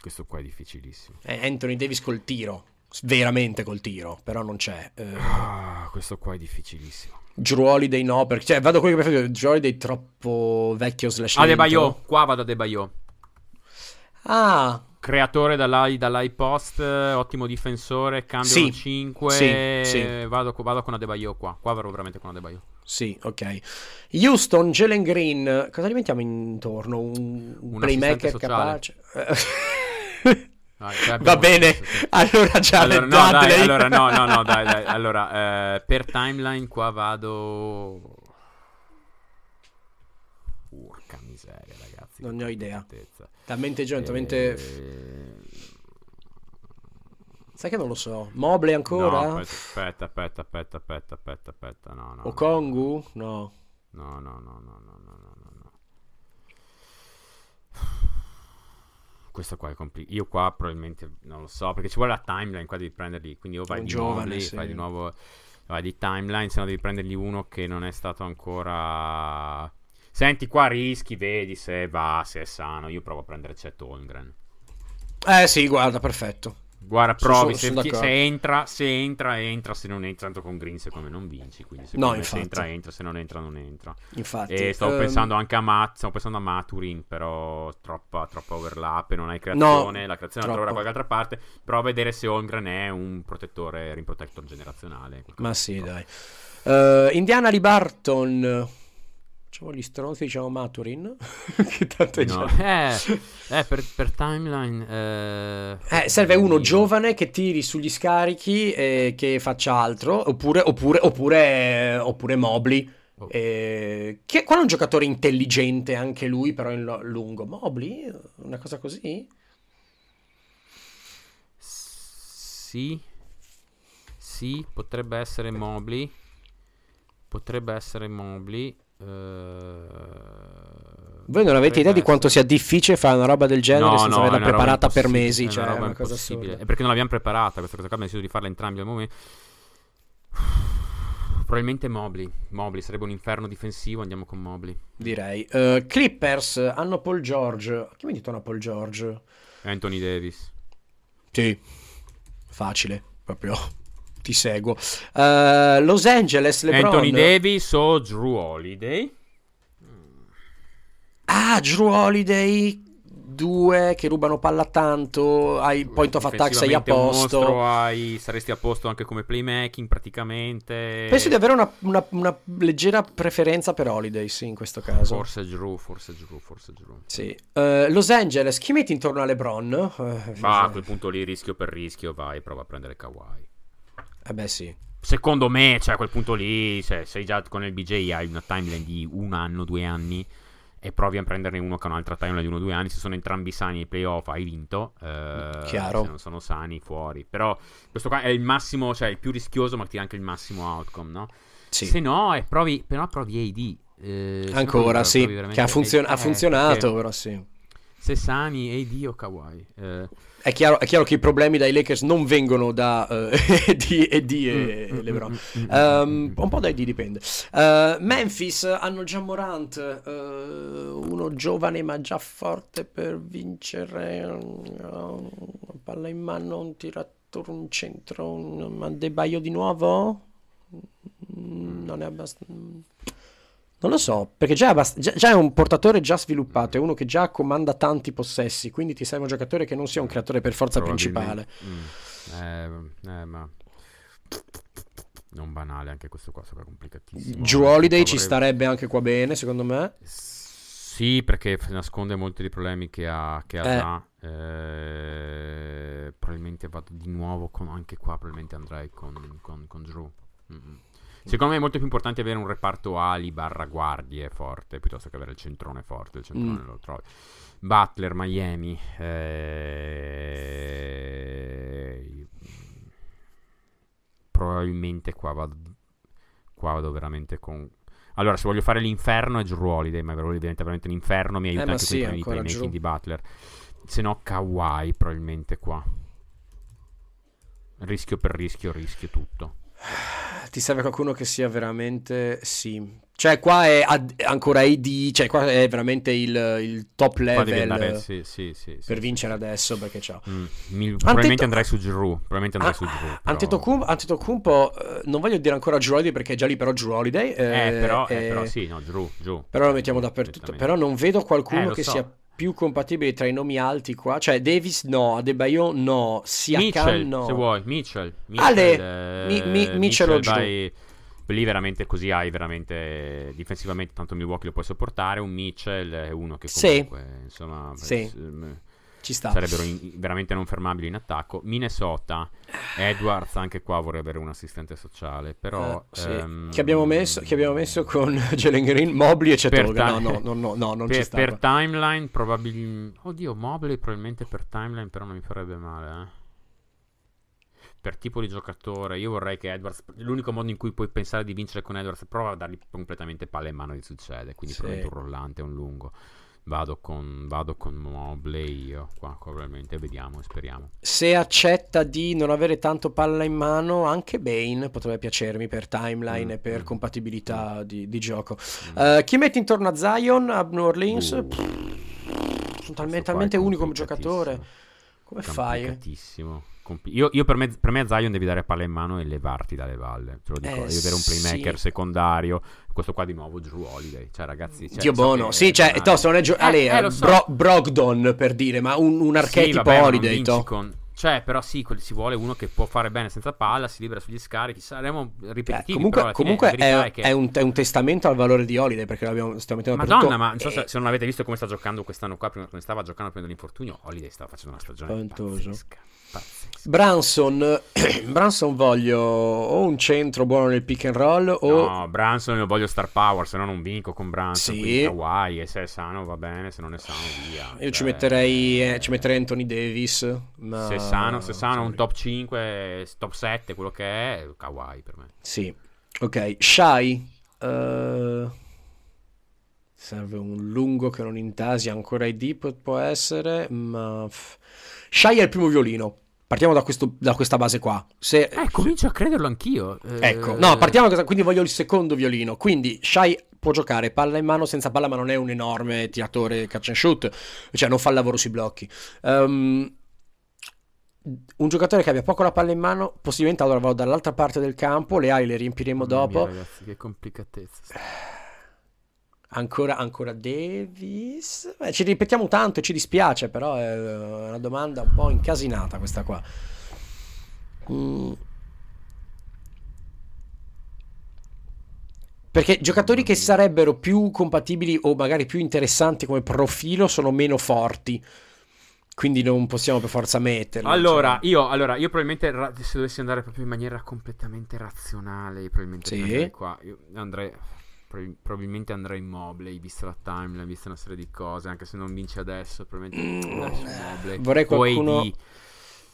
Questo qua è difficilissimo. È Anthony Davis col tiro. Veramente col tiro, però non c'è. Eh, Ah, questo qua è difficilissimo. Drew Holiday no, perché cioè, vado quello che preferisco. Drew Holiday troppo vecchio slash. Adebayo, qua vado a Adebayo. Ah, Creatore dall'high, dall'high post, eh, ottimo difensore, cambio Sì, 5. sì, sì. Vado, vado con Adebayo qua. Qua vado veramente con Adebayo. Sì, ok. Houston, Jalen Green, cosa gli mettiamo intorno? Un, un playmaker capace? Ah, Va bene, allora già allora, no, dai, allora, no, no, no, dai, dai. Allora, eh, per timeline qua vado... Porca miseria, ragazzi. Non ne ho idea. Talmente giovane, talmente... E... Sai che non lo so. Mobile ancora? No, aspetta, aspetta, aspetta, aspetta, aspetta, aspetta, no, no. Okongu? No. No, no, no, no, no, no, no, no. Questo qua è complicato. Io qua probabilmente non lo so, perché ci vuole la timeline qua devi prenderli, quindi o vai Un di giovane, Mobley, sì. fai di nuovo vai di timeline, se no devi prendergli uno che non è stato ancora Senti, qua rischi, vedi se va, se è sano. Io provo a prendere Chet Holmgren. Eh sì, guarda, perfetto. Guarda, Sono- provi, sono se, d'accordo. se entra, se entra, entra, se non entra, tanto con Green secondo me non vinci, quindi secondo No, me infatti. se entra, entra, se non entra, non entra. Infatti, E stavo ehm, pensando anche a Mat, stavo pensando a Maturin, però troppa, troppa overlap e non hai creazione, la creazione la troverà da troppo. qualche altra parte, però a vedere se Holmgren è un protettore, rim protector generazionale. Ma sì, dai. Eh, Indiana di Barton. Facciamo gli stronzi, diciamo Maturin. che tanto è No, già... eh, eh, per, per timeline... Eh, Eh, serve uno io- giovane che tiri sugli scarichi e che faccia altro. Oppure, oppure, oppure, oppure Mobley. Oh. eh, che, qual è un giocatore intelligente anche lui, però in lo- lungo? Mobley? Una cosa così? Sì, sì, potrebbe essere Mobley. Potrebbe essere Mobley. Eh, Voi non avete idea di quanto sia difficile fare una roba del genere No, senza no, è averla preparata per mesi. è Cioè, una è roba una cosa assurda. È perché non l'abbiamo preparata questa cosa qua, abbiamo deciso di farla entrambi al momento. Probabilmente Mobley. Mobley sarebbe un inferno difensivo, andiamo con Mobley. Direi. Eh, Clippers hanno Paul George. Chi mi ha detto una Paul George? Anthony Davis. Sì, facile, proprio. Ti seguo. Eh, Los Angeles, LeBron. Anthony Davis o Drew Holiday. Ah, Drew Holiday. Due che rubano palla tanto. Hai point of attack, sei a posto. mostro, hai- saresti a posto anche come playmaking praticamente. Penso di avere una, una- una leggera preferenza per Holiday, sì, in questo caso. Forse Drew, forse Drew, forse Drew. Sì. Eh, Los Angeles, chi metti intorno a LeBron? Eh, Ma a quel punto lì rischio per rischio vai, prova a prendere Kawhi. Eh beh, sì. Secondo me, cioè a quel punto lì, se sei già con il BJ hai una timeline di un anno, due anni e provi a prenderne uno che ha un'altra timeline di uno o due anni, se sono entrambi sani ai playoff hai vinto, eh, Chiaro. se non sono sani fuori. Però questo qua è il massimo, cioè il più rischioso ma ti dà anche il massimo outcome, no? Sì. Se no, eh, provi, però provi AD. eh, Ancora, provi sì. veramente Che ha, funzion- AD, ha eh, funzionato, però sì. Se sani AD o Kawhi. eh, È chiaro, è chiaro che i problemi dai Lakers non vengono da di e di e Mm, mm, LeBron. mm, mm. un po' dai D dipende. Eh, Memphis hanno già Morant, eh, uno giovane ma già forte per vincere. Una palla in mano, un tiratore, un centro, un Adebayo di nuovo? Non è abbastanza. Non lo so, perché già è, abbast- già- già è un portatore già sviluppato, è uno che già comanda tanti possessi, quindi ti serve un giocatore che non sia un creatore per forza principale. Mm. Eh, eh, ma non banale anche questo qua, sarà complicatissimo. Drew Eh, Holiday ci vorrei- starebbe anche qua bene, secondo me. Sì, perché nasconde molti dei problemi che ha, che ha Eh. già. Eh, probabilmente vado di nuovo con, anche qua. Probabilmente andrei con, con- con Drew. Mm-mm. Secondo me è molto più importante avere un reparto ali barra guardie forte piuttosto che avere il centrone forte. Il centrone Mm. lo trovi. Butler, Miami. eh, Probabilmente qua vado, qua vado veramente con. Allora, se voglio fare l'inferno è Drew Holiday, ma Drew Holiday diventa veramente l'inferno. Mi aiuta Eh, anche sì, con i playmaking Drew. di Butler. Se no, Kawhi probabilmente qua. Rischio per rischio, rischio tutto. Ti serve qualcuno che sia veramente. Sì. Cioè, qua è ad- ancora AD, cioè, qua è veramente il, il top level andare, sì, sì, sì, per vincere adesso perché c'ha. Mm, mi- probabilmente Antetokounmpo- andrei su Drew. Probabilmente andrei Ah, su Drew. però- Antetokounmpo, Antetokounmpo, eh, non voglio dire ancora Holiday perché è già lì però Drew Holiday. Eh, eh, però, eh, però sì, no, Drew, Drew. però lo mettiamo dappertutto. Però non vedo qualcuno Eh, che so. sia più compatibile tra i nomi alti qua. Cioè, Davis no, Adebayo no, Siakam Mitchell, no. se vuoi, Mitchell. Ale, Mitchell, mi- mi- eh, Mitchell o vai- lì veramente così hai veramente difensivamente tanto Milwaukee lo puoi sopportare un Mitchell è uno che Sì. comunque insomma Sì. s- Ci sta. sarebbero in- veramente non fermabili in attacco Minnesota Edwards anche qua vorrei avere un assistente sociale però Eh, sì. ehm, che, abbiamo messo, che abbiamo messo con Jalen Green, Mobley e Cetoga. No, ti- no, no, no, no, non per, ci sta. per timeline probabilmente oddio Mobley probabilmente per timeline però non mi farebbe male eh. per tipo di giocatore io vorrei che Edwards l'unico modo in cui puoi pensare di vincere con Edwards prova a dargli completamente palle in mano e succede quindi Sì. probabilmente un rollante un lungo vado con, vado con Mobley io qua probabilmente vediamo speriamo Se accetta di non avere tanto palla in mano, anche Bane potrebbe piacermi per timeline Mm, e per mm, compatibilità di, di gioco. Mm. Eh, chi metti intorno a Zion a New Orleans? Uh, Pff, sono talmente, talmente unico come giocatore. Come fai? Compli- io, io per, me, per me a Zion devi dare palla in mano e levarti dalle valle. Te lo dico, Eh, devi avere un playmaker sì. secondario. Questo qua di nuovo Drew Holiday. Cioè, ragazzi, cioè, Dio buono. Sì, cioè, to, se non è gio- Eh, Ale, eh, lo so. Bro- Brogdon per dire, ma un, un Sì, archetipo vabbè, non Holiday. con- Cioè, però sì, quel- si vuole uno che può fare bene senza palla, si libera sugli scarichi. Saremo Eh, ripetitivi, comunque fine comunque verità è, è che... è un, è un testamento al valore di Holiday perché l'abbiamo, stiamo mettendo Madonna, ma non so se, Eh, se non avete visto come sta giocando quest'anno qua, prima come stava giocando prima dell'infortunio, Holiday stava facendo una stagione Spaventoso. pazzesca. Branson, Branson voglio o un centro buono nel pick and roll o No, Branson io voglio star power, se no non vinco con Branson. Sì. Kawhi, e se è sano va bene, se non è sano via. io ci Cioè, metterei, eh, ci metterei Anthony Davis. Ma... Se è sano, se è sano un top 5, top 7, quello che è, Kawhi per me. Sì, ok. Shy. eh, serve un lungo che non intasi ancora i deep, può essere, ma... Shy è il primo violino. Partiamo da, questo- da questa base qua. Se... Eh, comincio a crederlo anch'io. eh, Ecco, no, partiamo da questa- quindi voglio il secondo violino. Quindi Shy può giocare palla in mano senza palla, ma non è un enorme tiratore catch and shoot, cioè non fa il lavoro sui blocchi. Ehm, un giocatore che abbia poco la palla in mano, possibilmente allora vado dall'altra parte del campo, le ali le riempiremo Mamma mia, dopo. ragazzi, che complicatezza. Ancora, ancora Davis. Beh, ci ripetiamo tanto e ci dispiace, però è una domanda un po' incasinata questa qua. Mm. Perché giocatori che sarebbero più compatibili o magari più interessanti come profilo sono meno forti. Quindi non possiamo per forza metterli. Allora, cioè. io, allora, io probabilmente se dovessi andare proprio in maniera completamente razionale, io probabilmente Sì. andrei qua. Io andrei. Prob- Probabilmente andrei in Mobley, vista la timeline, vista una serie di cose. Anche se non vince adesso, probabilmente Mm, andrei su Mobley. vorrei qualcuno- AD.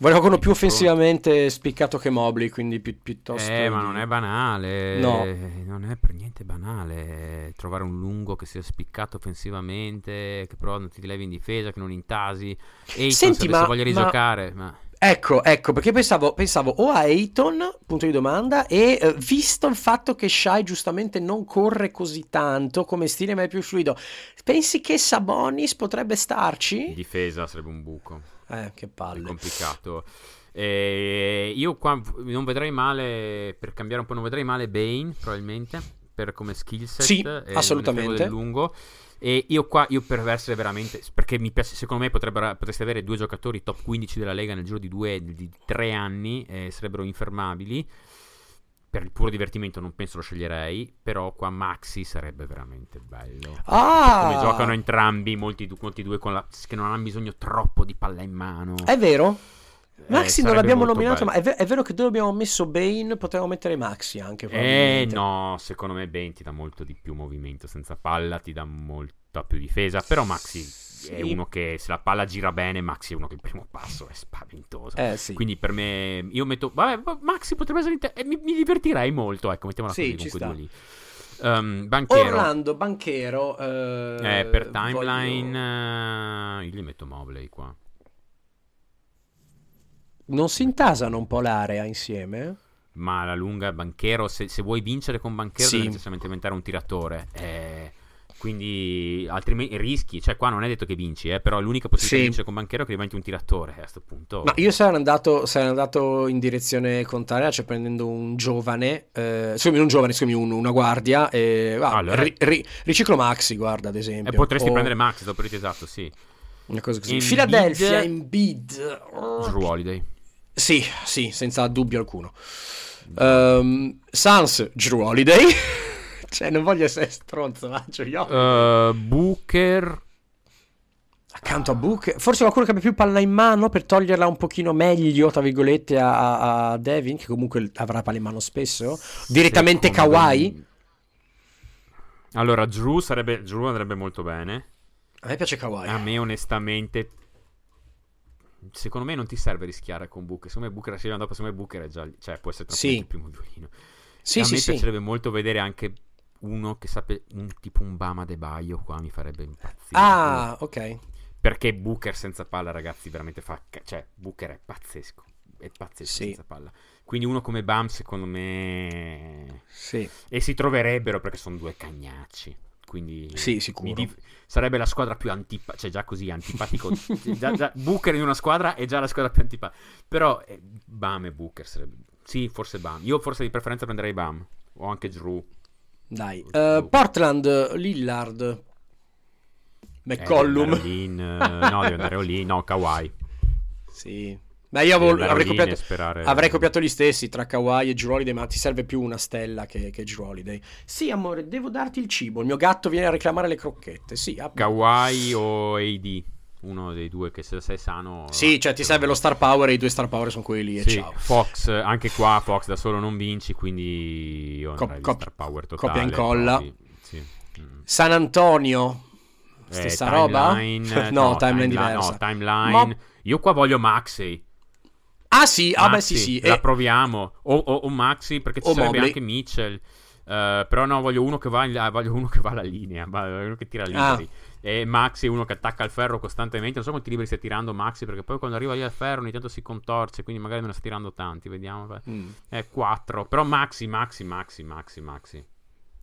Vorrei qualcuno più offensivamente spiccato che Mobley, quindi pi- piuttosto... Eh, ma non è banale. No. Non è per niente banale. Trovare un lungo che sia spiccato offensivamente, che però non ti levi in difesa, che non intasi. E Senti, se ma- voglia di ma- giocare. Ma... Ecco, ecco, perché pensavo, pensavo o a Ayton, punto di domanda, e eh, visto il fatto che Shai giustamente non corre così tanto come stile, ma è più fluido, pensi che Sabonis potrebbe In starci? difesa sarebbe un buco. Eh, che È palle. complicato. Eh, io qua non vedrei male, per cambiare un po', non vedrei male Bane, probabilmente, per come skill set. Sì, assolutamente. lungo. E io qua, io per essere veramente, perché mi piace, secondo me potreste avere due giocatori top 15 della Lega nel giro di due, di tre anni, e sarebbero infermabili. Per il puro divertimento non penso lo sceglierei, però qua Maxi sarebbe veramente bello. Ah! Come giocano entrambi, molti, molti due con la, che non hanno bisogno troppo di palla in mano. È vero? Eh, Maxi non sarebbe l'abbiamo nominato, bello. ma è, ve- è vero che dove abbiamo messo Bane potevamo mettere Maxi anche. Eh no, secondo me Ben ti dà molto di più movimento senza palla, ti dà molta più difesa, però Maxi è Sì. uno che se la palla gira bene, Maxi è uno che il primo passo è spaventoso. Eh sì. Quindi per me io metto vabbè, va- Maxi potrebbe essere inter- e mi, mi divertirei molto, ecco, mettiamola Sì, così con quei sta. due lì. Um, banchiero Orlando, banchero. eh, eh, per voglio- timeline eh, io gli metto Mobley qua. Non si intasano un po' l'area insieme? Ma alla lunga banchero, se, se vuoi vincere con banchero Sì. devi necessariamente diventare un tiratore. eh, quindi altrimenti rischi, cioè qua non è detto che vinci, eh, però l'unica possibilità Sì. di vincere con banchero è che diventi un tiratore. eh, A questo punto Ma io sarei andato, sarei andato in direzione contraria, cioè prendendo un giovane, eh, scusami, non un giovane, scusami, un- una guardia, e, guarda, Allora- ri- ri- riciclo Maxi, guarda, ad esempio. e potresti o prendere Max, dopo esatto, sì. una cosa così. Embiid- Philadelphia, Embiid. Drew Holiday. Sì, sì, senza dubbio alcuno. Ehm, Sans, Drew Holiday. cioè, non voglio essere stronzo, ma. Uh, Booker. Accanto a Book, forse qualcuno che abbia più palla in mano per toglierla un pochino meglio, tra virgolette, a, a Devin, che comunque avrà palla in mano spesso. Direttamente Secondo Kawhi. me- Allora, Drew, sarebbe, Drew andrebbe molto bene. A me piace Kawhi. A me onestamente secondo me non ti serve rischiare con Booker. Secondo me Booker arriva dopo, secondo me Booker è già cioè può essere Sì. tranquillamente il primo violino. sì, a sì, me sì. piacerebbe molto vedere anche uno che sappia un tipo un Bama De Baio qua mi farebbe impazzire. Ah, ok. perché Booker senza palla, ragazzi, veramente fa cioè Booker è pazzesco. È pazzesco Sì. senza palla. Quindi uno come Bam secondo me Sì. e si troverebbero perché sono due cagnacci. Quindi Sì, sicuro. dif- sarebbe la squadra più antipatica, cioè già così antipatico, già, già Booker in una squadra è già la squadra più antipatica, però eh, Bam e Booker sarebbe, sì, forse Bam, io forse di preferenza prenderei Bam, o anche Drew, Dai. Eh, Portland, Lillard, Eh, McCollum. eh, no, deve andare all-in, no, Kawhi, Sì. Beh, io avevo- avrei, copiato, sperare- avrei copiato gli stessi tra Kawhi e Drew Holiday, ma ti serve più una stella che, che Drew Holiday. Sì, amore, devo darti il cibo. Il mio gatto viene a reclamare le crocchette. Sì, ah, Kawhi o AD, uno dei due che se sei sano... sì cioè ti serve lo star power e i due star power sono quelli lì e Sì, ciao. Fox, anche qua Fox da solo non vinci, quindi io Cop- andrei di cop- star power totale. copia e incolla. sì. Mm. San Antonio, Eh, stessa roba? timeline, no, timeline timeline, diversa. No, timeline. Ma- Io qua voglio Maxey. Ah sì, ah beh sì sì. La E- proviamo. O, o, o Maxi, perché ci O sarebbe Mobley. anche Mitchell. Eh, però no, voglio uno che va in- voglio uno che va alla linea, voglio uno che tira Ah. liberi. E Maxi è uno che attacca il ferro costantemente. Non so quanti liberi stia tirando Maxi, perché poi quando arriva lì al ferro ogni tanto si contorce, quindi magari me ne sta tirando tanti, vediamo. Mm, È 4. Però Maxi, Maxi, Maxi, Maxi, Maxi.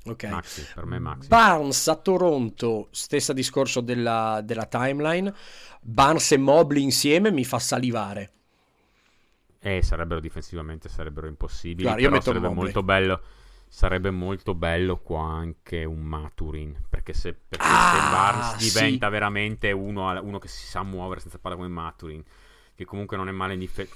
ok. Maxi, per me Maxi. Barnes a Toronto, stessa discorso della, della timeline. Barnes e Mobley insieme mi fa salivare. Eh, sarebbero difensivamente, sarebbero impossibili. Guarda, io però metto sarebbe molto bello. Sarebbe molto bello qua anche un Maturin. Perché se, perché se Ah, Barnes sì. diventa veramente uno, uno che si sa muovere senza palla come Maturin, che comunque non è male in difesa.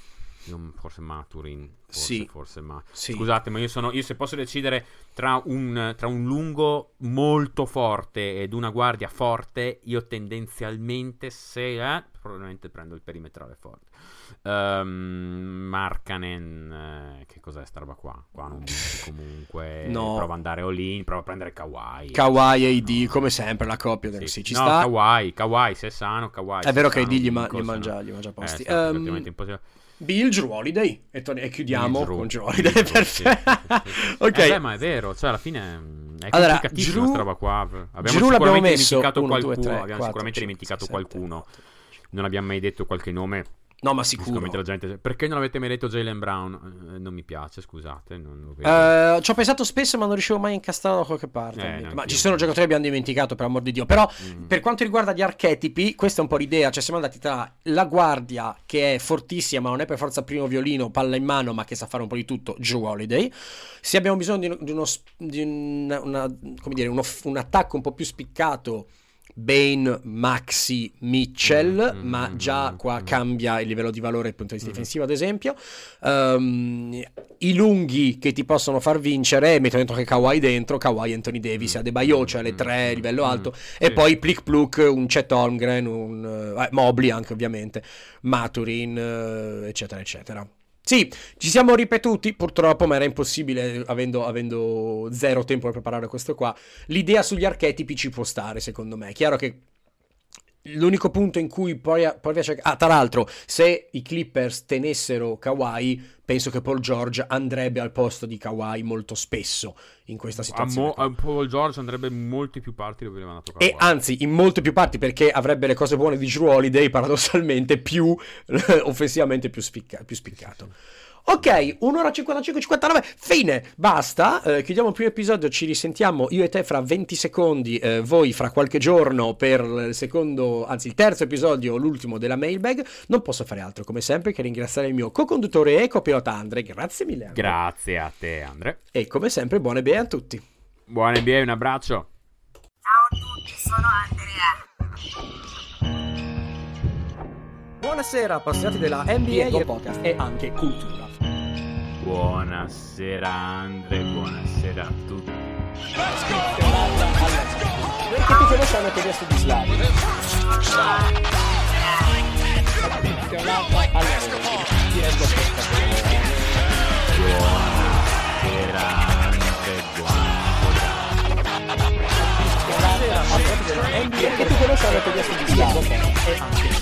Forse Maturin. Forse, Sì. forse ma... Sì. Scusate, ma io sono. Io se posso decidere tra un, tra un lungo molto forte ed una guardia forte, io tendenzialmente se eh, probabilmente prendo il perimetrale forte. Ehm, Markanen, eh, che cos'è sta roba qua? Qua non comunque. No. Prova ad andare all-in, prova a prendere Kawhi. Kawhi e AD, No. come sempre, la coppia. Sì, Sì. ci no, sta. Kawhi, Kawhi, se è sano, Kawhi. È vero che AD gli, ma- gli se no- mangia, gli mangia posti. Eh, effettivamente impossibile. Bill Drew Holiday e, to- e chiudiamo Bill Drew. con Drew Bill Holiday. Sì, Perfetto. sì, sì. ok. Eh beh, ma è vero, cioè alla fine è Allora, complicatissima Drew- roba qua. Abbiamo Drew l'abbiamo sicuramente messo dimenticato 1, 2, qualcuno, 3, abbiamo 4, sicuramente 5, dimenticato 6, 7, qualcuno. 8. Non abbiamo mai detto qualche nome. No, ma sicuro. Gente. Perché non avete mai detto Jalen Brown? Eh, non mi piace, scusate. Eh, ci ho pensato spesso, ma non riuscivo mai a incastrarlo da qualche parte. Eh, ma ci sono giocatori che abbiamo dimenticato, per amor di Dio. Però, Mm. per quanto riguarda gli archetipi, questa è un po' l'idea. Cioè, siamo andati tra la guardia, che è fortissima, ma non è per forza primo violino, palla in mano, ma che sa fare un po' di tutto, Drew Holiday. Se abbiamo bisogno di, di uno, di una- una- come dire, uno un attacco un po' più spiccato. Bane, Maxi, Mitchell, Mm, ma mm, già mm, qua mm. cambia il livello di valore dal punto di vista Mm. difensivo, ad esempio. Ehm, I lunghi che ti possono far vincere, metto dentro che Kawhi dentro, Kawhi Anthony Davis, Mm, Adebayo, cioè le mm, tre mm, livello mm, alto, sì. e poi Plick Pluk, un Chet Holmgren, un eh, Mobley anche ovviamente, Maturin, eh, eccetera, eccetera. Sì, ci siamo ripetuti purtroppo, ma era impossibile avendo, avendo zero tempo per preparare questo qua. L'idea sugli archetipi ci può stare, secondo me. È chiaro che l'unico punto in cui poi, poi piace... Ah, tra l'altro, se i Clippers tenessero Kawhi, penso che Paul George andrebbe al posto di Kawhi molto spesso in questa A, situazione. Mo- qua. a Paul George andrebbe in molti più parti dove aveva andato E Kawhi. anzi, in molte più parti, perché avrebbe le cose buone di Drew Holiday, paradossalmente, più offensivamente più, spicca- più spiccato. Ok, 1 ora 55, 59, fine, basta, eh, chiudiamo il primo episodio, ci risentiamo io e te fra 20 secondi, eh, voi fra qualche giorno per il secondo, anzi il terzo episodio, l'ultimo della mailbag, non posso fare altro come sempre che ringraziare il mio co-conduttore e copilota Andre, grazie mille Andre. Grazie a te, Andre. e come sempre buone bene a tutti. Buona NBA, un abbraccio. Ciao a tutti, sono Andrea. Buonasera appassionati della NBA e podcast e anche cultura. Buonasera, Andre. Buonasera a tutti. Perché tu conosci che adesso di ti pescatore. Buonasera, Andre. Buonasera. Perché tu conosci che adesso di Slavio?